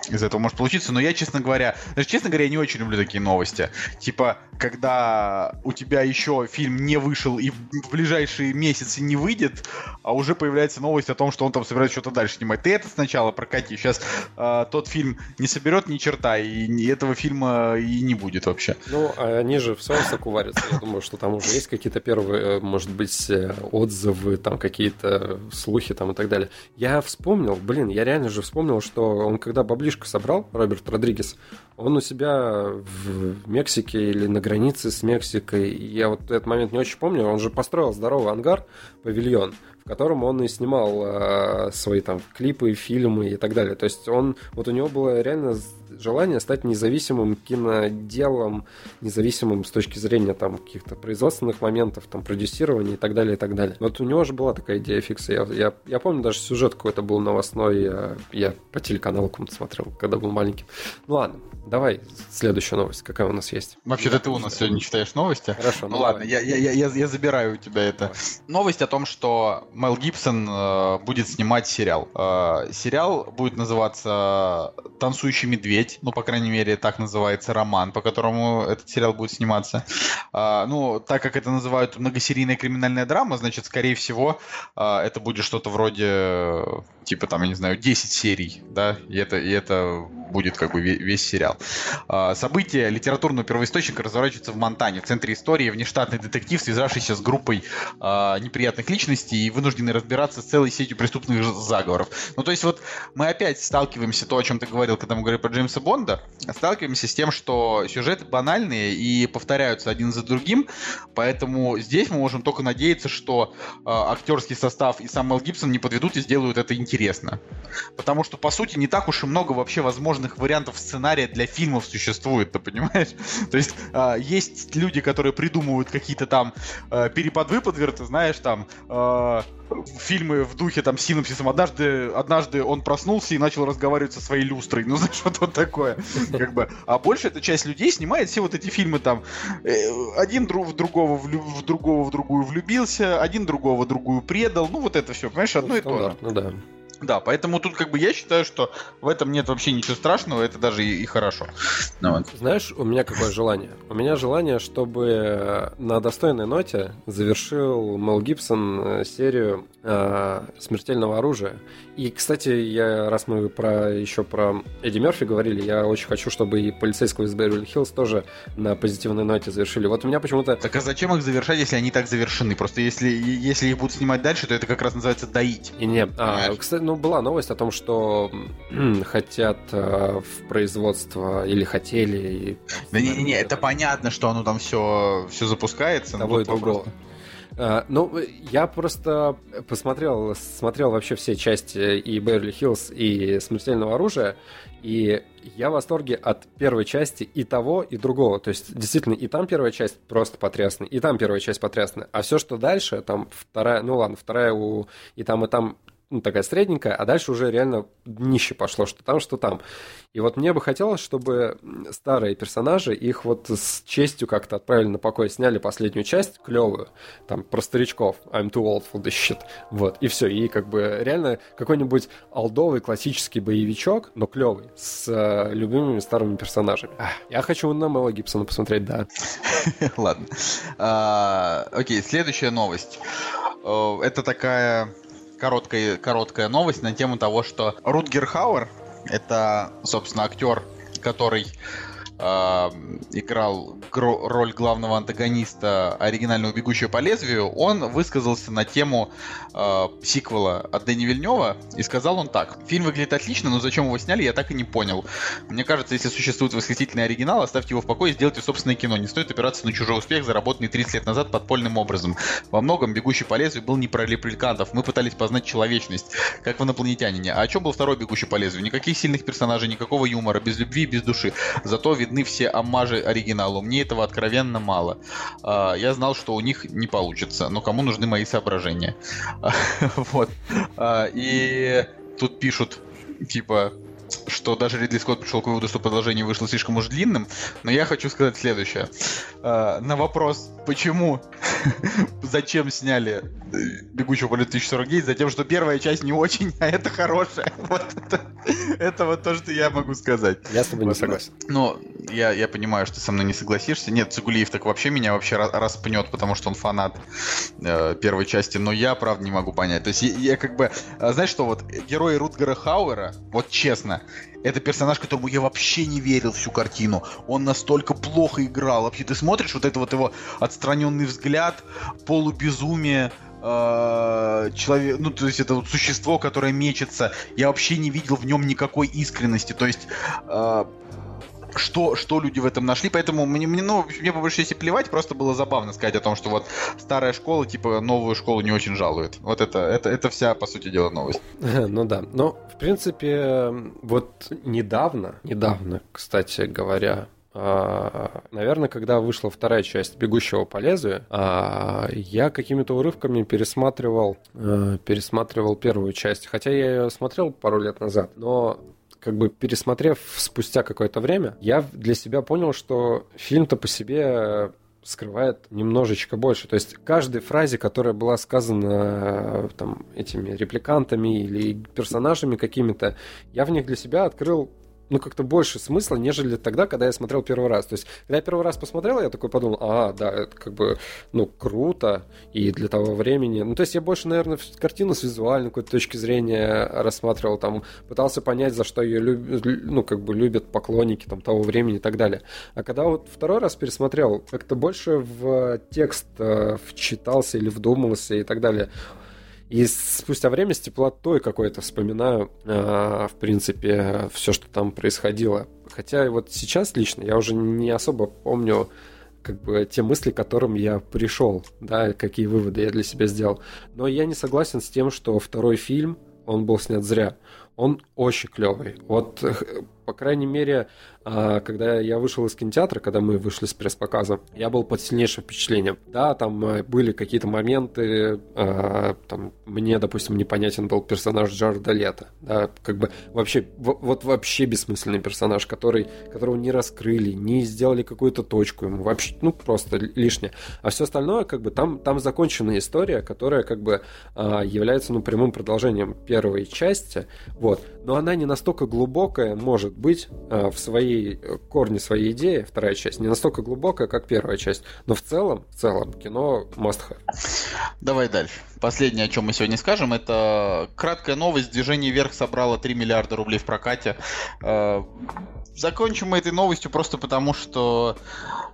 из этого может получиться. Но я, честно говоря, даже, честно говоря, я не очень люблю такие новости. Типа, когда у тебя еще фильм не вышел и в ближайшие месяцы не выйдет, а уже появляется новость о том, что он там собирается что-то дальше снимать. Ты это сначала прокати. Сейчас э, тот фильм не соберет ни черта, и, этого фильма и не будет вообще. Ну, а они же в своем соку варятся. Я думаю, что там уже есть какие-то первые, э, может быть, э, отзывы, там какие-то слухи там и так далее. Я вспомнил, блин, я реально же вспомнил, что он когда баблишко собрал, Роберт Родригес, он у себя в Мексике или на границе с Мексикой, я вот этот момент не очень помню, он же построил здоровый ангар, павильон, в котором он и снимал э, свои там клипы, фильмы и так далее. То есть он, вот у него было реально желание стать независимым киноделом, независимым с точки зрения там каких-то производственных моментов, там продюсирования и так далее, и так далее. Вот у него же была такая идея фикса. Я, я, я помню, даже сюжет какой-то был новостной, я, я по телеканалу кому-то смотрел, когда был маленьким. Ну ладно, давай следующая новость, какая у нас есть. Вообще-то ты у нас сегодня читаешь новости. Хорошо. Ну, ну ладно, я, я, я, я забираю у тебя это. Давай. Новость о том, что Мел Гибсон э, будет снимать сериал. Э, сериал будет называться «Танцующий медведь». Ну, по крайней мере, так называется роман, по которому этот сериал будет сниматься. Э, ну, так как это называют многосерийная криминальная драма, значит, скорее всего, э, это будет что-то вроде, типа, там, я не знаю, 10 серий, да, и это, и это будет как бы весь сериал. Э, события литературного первоисточника разворачиваются в Монтане, в центре истории, внештатный детектив, связавшийся с группой э, неприятных личностей и вынуждены разбираться с целой сетью преступных заговоров. Ну, то есть вот мы опять сталкиваемся, то, о чем ты говорил, когда мы говорили про Джеймса Бонда, сталкиваемся с тем, что сюжеты банальные и повторяются один за другим, поэтому здесь мы можем только надеяться, что э, актерский состав и сам Мел Гибсон не подведут и сделают это интересно. Потому что, по сути, не так уж и много вообще возможных вариантов сценария для фильмов существует, ты понимаешь? То есть э, есть люди, которые придумывают какие-то там э, перепад-выпадверты, знаешь, там э, фильмы в духе там синопсисом. Однажды, однажды он проснулся и начал разговаривать со своей люстрой. Ну, знаешь, что-то вот такое. Как бы. А больше эта часть людей снимает все вот эти фильмы там. Э, один друг в другого в, в другого в другую влюбился, один другого другую предал. Ну, вот это все, понимаешь, одно ну, и то же. Ну да. Да, поэтому тут как бы я считаю, что в этом нет вообще ничего страшного, это даже и, и хорошо. Ну, вот. Знаешь, у меня какое желание? У меня желание, чтобы на достойной ноте завершил Мел Гибсон э, серию э, смертельного оружия. И, кстати, я, раз мы про еще про Эдди Мерфи говорили, я очень хочу, чтобы и полицейского из Беверли Хиллз тоже на позитивной ноте завершили. Вот у меня почему-то... Так а зачем их завершать, если они так завершены? Просто если, если их будут снимать дальше, то это как раз называется доить. И не, а, кстати, ну, была новость о том, что хотят э, в производство или хотели. И, да не, не, не, это понятно, что оно там все, все запускается. Того и другого. Uh, ну, я просто посмотрел, смотрел вообще все части и Беверли Хиллз, и Смертельного оружия, и я в восторге от первой части и того, и другого. То есть, действительно, и там первая часть просто потрясная, и там первая часть потрясная. А все, что дальше, там вторая, ну ладно, вторая у... И там, и там ну, такая средненькая, а дальше уже реально днище пошло, что там, что там. И вот мне бы хотелось, чтобы старые персонажи, их вот с честью как-то отправили на покой, сняли последнюю часть, клевую, там, про старичков, I'm too old for this shit, вот, и все, и как бы реально какой-нибудь олдовый классический боевичок, но клевый, с э, любимыми старыми персонажами. Я хочу на Мела Гибсона посмотреть, да. Ладно. А, окей, следующая новость. Это такая короткая, короткая новость на тему того, что Рутгер Хауэр, это, собственно, актер, который играл роль главного антагониста оригинального «Бегущего по лезвию», он высказался на тему э, сиквела от Дэни Вильнева, и сказал он так. «Фильм выглядит отлично, но зачем его сняли, я так и не понял. Мне кажется, если существует восхитительный оригинал, оставьте его в покое и сделайте собственное кино. Не стоит опираться на чужой успех, заработанный 30 лет назад подпольным образом. Во многом «Бегущий по лезвию» был не про репликантов. Мы пытались познать человечность, как в «Инопланетянине». А о чем был второй «Бегущий по лезвию»? Никаких сильных персонажей, никакого юмора, без любви без души. Зато видны все омажи оригиналу. Мне этого откровенно мало. А, я знал, что у них не получится, но кому нужны мои соображения? Вот. А, и тут пишут, типа, что даже Ридли Скотт пришел к выводу, что продолжение вышло слишком уж длинным, но я хочу сказать следующее. А, на вопрос, почему, зачем сняли э, «Бегущего по 2049», затем, что первая часть не очень, а это хорошая. Вот это, это вот то, что я могу сказать. Я с тобой не согласен. Ну, я, я понимаю, что ты со мной не согласишься. Нет, Цигулиев так вообще меня вообще распнет, потому что он фанат э, первой части, но я, правда, не могу понять. То есть я, я как бы... А, знаешь что, вот герои Рутгера Хауэра, вот честно, это персонаж, которому я вообще не верил всю картину. Он настолько плохо играл. Вообще, ты смотришь вот это вот его отстраненный взгляд, полубезумие, э, человек, ну, то есть это вот существо, которое мечется. Я вообще не видел в нем никакой искренности. То есть э, что, что люди в этом нашли, поэтому мне, мне, ну, мне по большей части плевать, просто было забавно сказать о том, что вот старая школа, типа, новую школу не очень жалует. Вот это, это, это вся, по сути дела, новость. Ну да, но, в принципе, вот недавно, недавно, кстати говоря, а, наверное, когда вышла вторая часть «Бегущего по лезвию», а, я какими-то урывками пересматривал, а, пересматривал первую часть. Хотя я ее смотрел пару лет назад, но как бы пересмотрев спустя какое-то время, я для себя понял, что фильм-то по себе скрывает немножечко больше. То есть каждой фразе, которая была сказана там, этими репликантами или персонажами какими-то, я в них для себя открыл ну, как-то больше смысла, нежели тогда, когда я смотрел первый раз. То есть, когда я первый раз посмотрел, я такой подумал, а, да, это как бы, ну, круто, и для того времени. Ну, то есть, я больше, наверное, картину с визуальной какой-то точки зрения рассматривал, там, пытался понять, за что ее любят, ну, как бы любят поклонники там того времени и так далее. А когда вот второй раз пересмотрел, как-то больше в текст э, вчитался или вдумался и так далее. И спустя время с теплотой какой-то вспоминаю, э, в принципе, все, что там происходило. Хотя вот сейчас лично я уже не особо помню как бы те мысли, к которым я пришел, да, какие выводы я для себя сделал. Но я не согласен с тем, что второй фильм, он был снят зря. Он очень клевый. Вот, по крайней мере, а, когда я вышел из кинотеатра, когда мы вышли с пресс-показа, я был под сильнейшим впечатлением. Да, там э, были какие-то моменты, а, там, мне, допустим, непонятен был персонаж Джарда Лето, да, как бы вообще, вот вообще бессмысленный персонаж, который, которого не раскрыли, не сделали какую-то точку ему, вообще, ну, просто лишнее. А все остальное, как бы, там, там законченная история, которая, как бы, а, является, ну, прямым продолжением первой части, вот, но она не настолько глубокая, может быть, в своей э, корни своей идеи, вторая часть, не настолько глубокая, как первая часть. Но в целом, в целом, кино must have. Давай дальше. Последнее, о чем мы сегодня скажем, это краткая новость. Движение вверх собрало 3 миллиарда рублей в прокате. Э, закончим мы этой новостью просто потому, что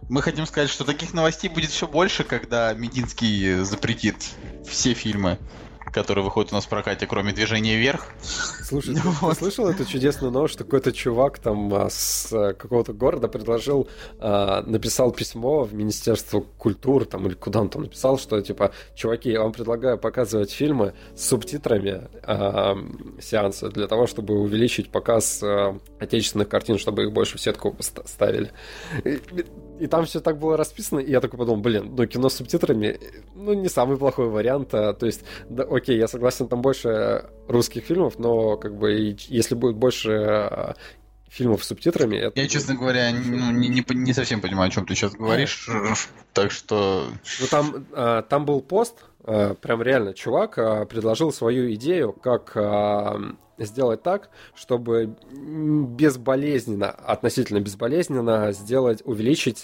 мы хотим сказать, что таких новостей будет все больше, когда Мединский запретит все фильмы который выходит у нас в прокате, кроме движения вверх. Слушай, вот. ты слышал эту чудесную новость, что какой-то чувак там а, с а, какого-то города предложил, а, написал письмо в Министерство культуры там или куда он там написал, что типа, чуваки, я вам предлагаю показывать фильмы с субтитрами а, сеанса для того, чтобы увеличить показ отечественных картин, чтобы их больше в сетку ставили и там все так было расписано, и я такой подумал, блин, ну кино с субтитрами, ну не самый плохой вариант, а, то есть, да, окей, я согласен, там больше русских фильмов, но как бы если будет больше а, фильмов с субтитрами. Это... Я, честно говоря, ну, не, не, не совсем понимаю, о чем ты сейчас говоришь. Так что. Ну там, а, там был пост, прям реально чувак предложил свою идею, как сделать так, чтобы безболезненно, относительно безболезненно сделать, увеличить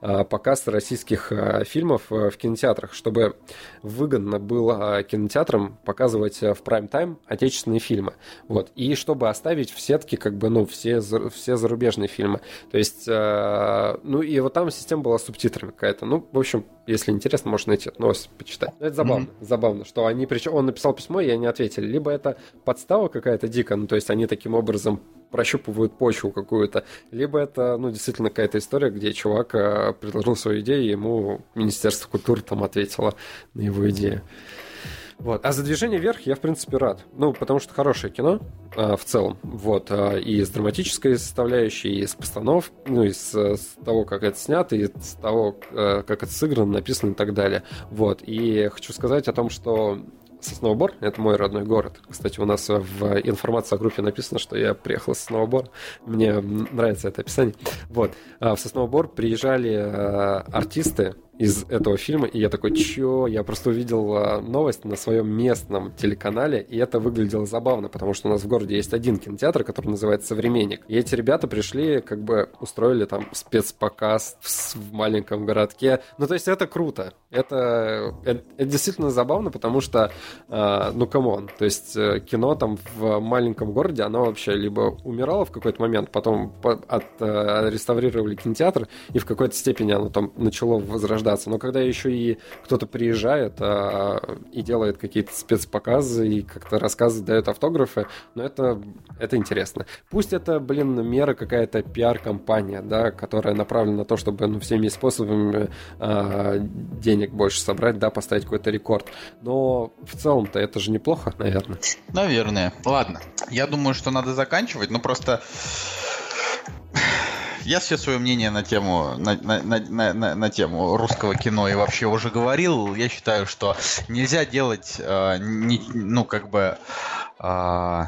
показ российских фильмов в кинотеатрах, чтобы выгодно было кинотеатрам показывать в прайм-тайм отечественные фильмы. Вот. И чтобы оставить в сетке как бы, ну, все, все зарубежные фильмы. То есть, ну, и вот там система была с субтитрами какая-то. Ну, в общем, если интересно, можно найти эту новость почитать. Но это забавно, mm-hmm. забавно, что они, причем он написал письмо, и они ответили. Либо это подстава какая-то дикая, ну, то есть они таким образом прощупывают почву какую-то, либо это, ну, действительно какая-то история, где чувак э, предложил свою идею, и ему Министерство культуры там ответило на его идею. Вот. А за движение вверх я, в принципе, рад. Ну, потому что хорошее кино а, в целом. Вот. А, и с драматической составляющей, и с постанов, ну, и с, с того, как это снято, и с того, а, как это сыграно, написано и так далее. Вот. И хочу сказать о том, что Сосновобор — это мой родной город. Кстати, у нас в информации о группе написано, что я приехал из Сосновобора. Мне нравится это описание. Вот. А в Сосновобор приезжали артисты из этого фильма, и я такой, чё? Я просто увидел а, новость на своем местном телеканале, и это выглядело забавно, потому что у нас в городе есть один кинотеатр, который называется «Современник». И эти ребята пришли, как бы устроили там спецпоказ в, в маленьком городке. Ну, то есть это круто. Это, это, это действительно забавно, потому что, э, ну, come on, то есть э, кино там в маленьком городе, оно вообще либо умирало в какой-то момент, потом по, от, э, реставрировали кинотеатр, и в какой-то степени оно там начало возрождаться наслаждаться. Но когда еще и кто-то приезжает а, и делает какие-то спецпоказы и как-то рассказывает, дает автографы, ну это, это интересно. Пусть это, блин, мера какая-то пиар-компания, да, которая направлена на то, чтобы ну, всеми способами а, денег больше собрать, да, поставить какой-то рекорд. Но в целом-то это же неплохо, наверное. Наверное. Ладно. Я думаю, что надо заканчивать, но просто я все свое мнение на тему, на, на, на, на, на тему русского кино и вообще уже говорил. Я считаю, что нельзя делать, э, не, ну, как бы... Э,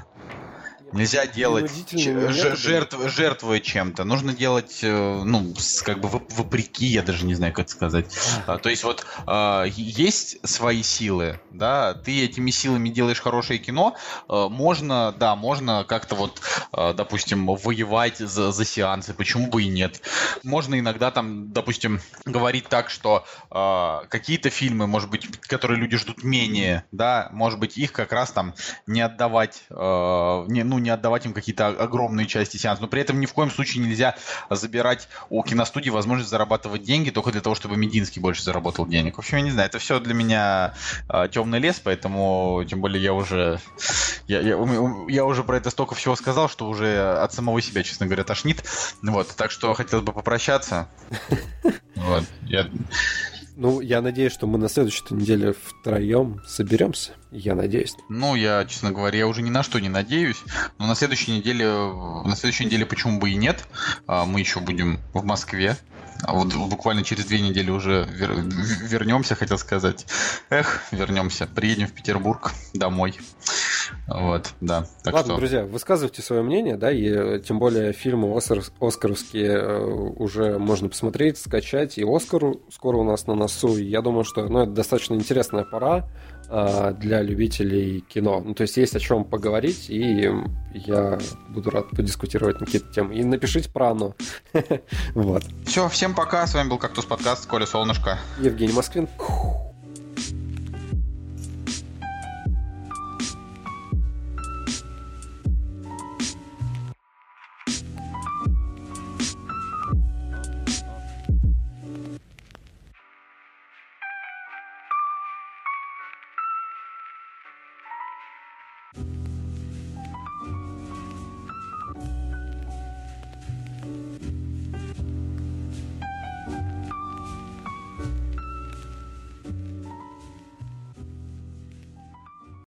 Нельзя делать жертв, жертвуя чем-то. Нужно делать, э, ну, как бы вопреки, я даже не знаю, как сказать. А, то есть вот а, есть свои силы, да, ты этими силами делаешь хорошее кино, а, можно, да, можно как-то вот, допустим, воевать за, за сеансы, почему бы и нет. Можно иногда там, допустим, говорить так, что какие-то фильмы, может быть, которые люди ждут менее, да, может быть, их как раз там не отдавать, не, ну, не отдавать им какие-то огромные части сеанса. Но при этом ни в коем случае нельзя забирать у киностудии возможность зарабатывать деньги только для того, чтобы Мединский больше заработал денег. В общем, я не знаю, это все для меня э, темный лес, поэтому, тем более, я уже я, я, я уже про это столько всего сказал, что уже от самого себя, честно говоря, тошнит. Вот, так что хотелось бы попрощаться. Вот, я... Ну, я надеюсь, что мы на следующей неделе втроем соберемся. Я надеюсь. Ну, я, честно говоря, я уже ни на что не надеюсь. Но на следующей неделе, на следующей неделе почему бы и нет. А, мы еще будем в Москве. А вот буквально через две недели уже вер... вернемся, хотел сказать. Эх, вернемся. Приедем в Петербург домой. Вот, да. Так Ладно, что... друзья, высказывайте свое мнение, да, и э, тем более фильмы Оскар, Оскаровские э, уже можно посмотреть, скачать, и Оскар скоро у нас на носу, и я думаю, что ну, это достаточно интересная пора для любителей кино. Ну, то есть есть о чем поговорить, и я буду рад подискутировать на какие-то темы. И напишите про оно. вот. Все, всем пока, с вами был Кактус Подкаст, Коля Солнышко. Евгений Москвин.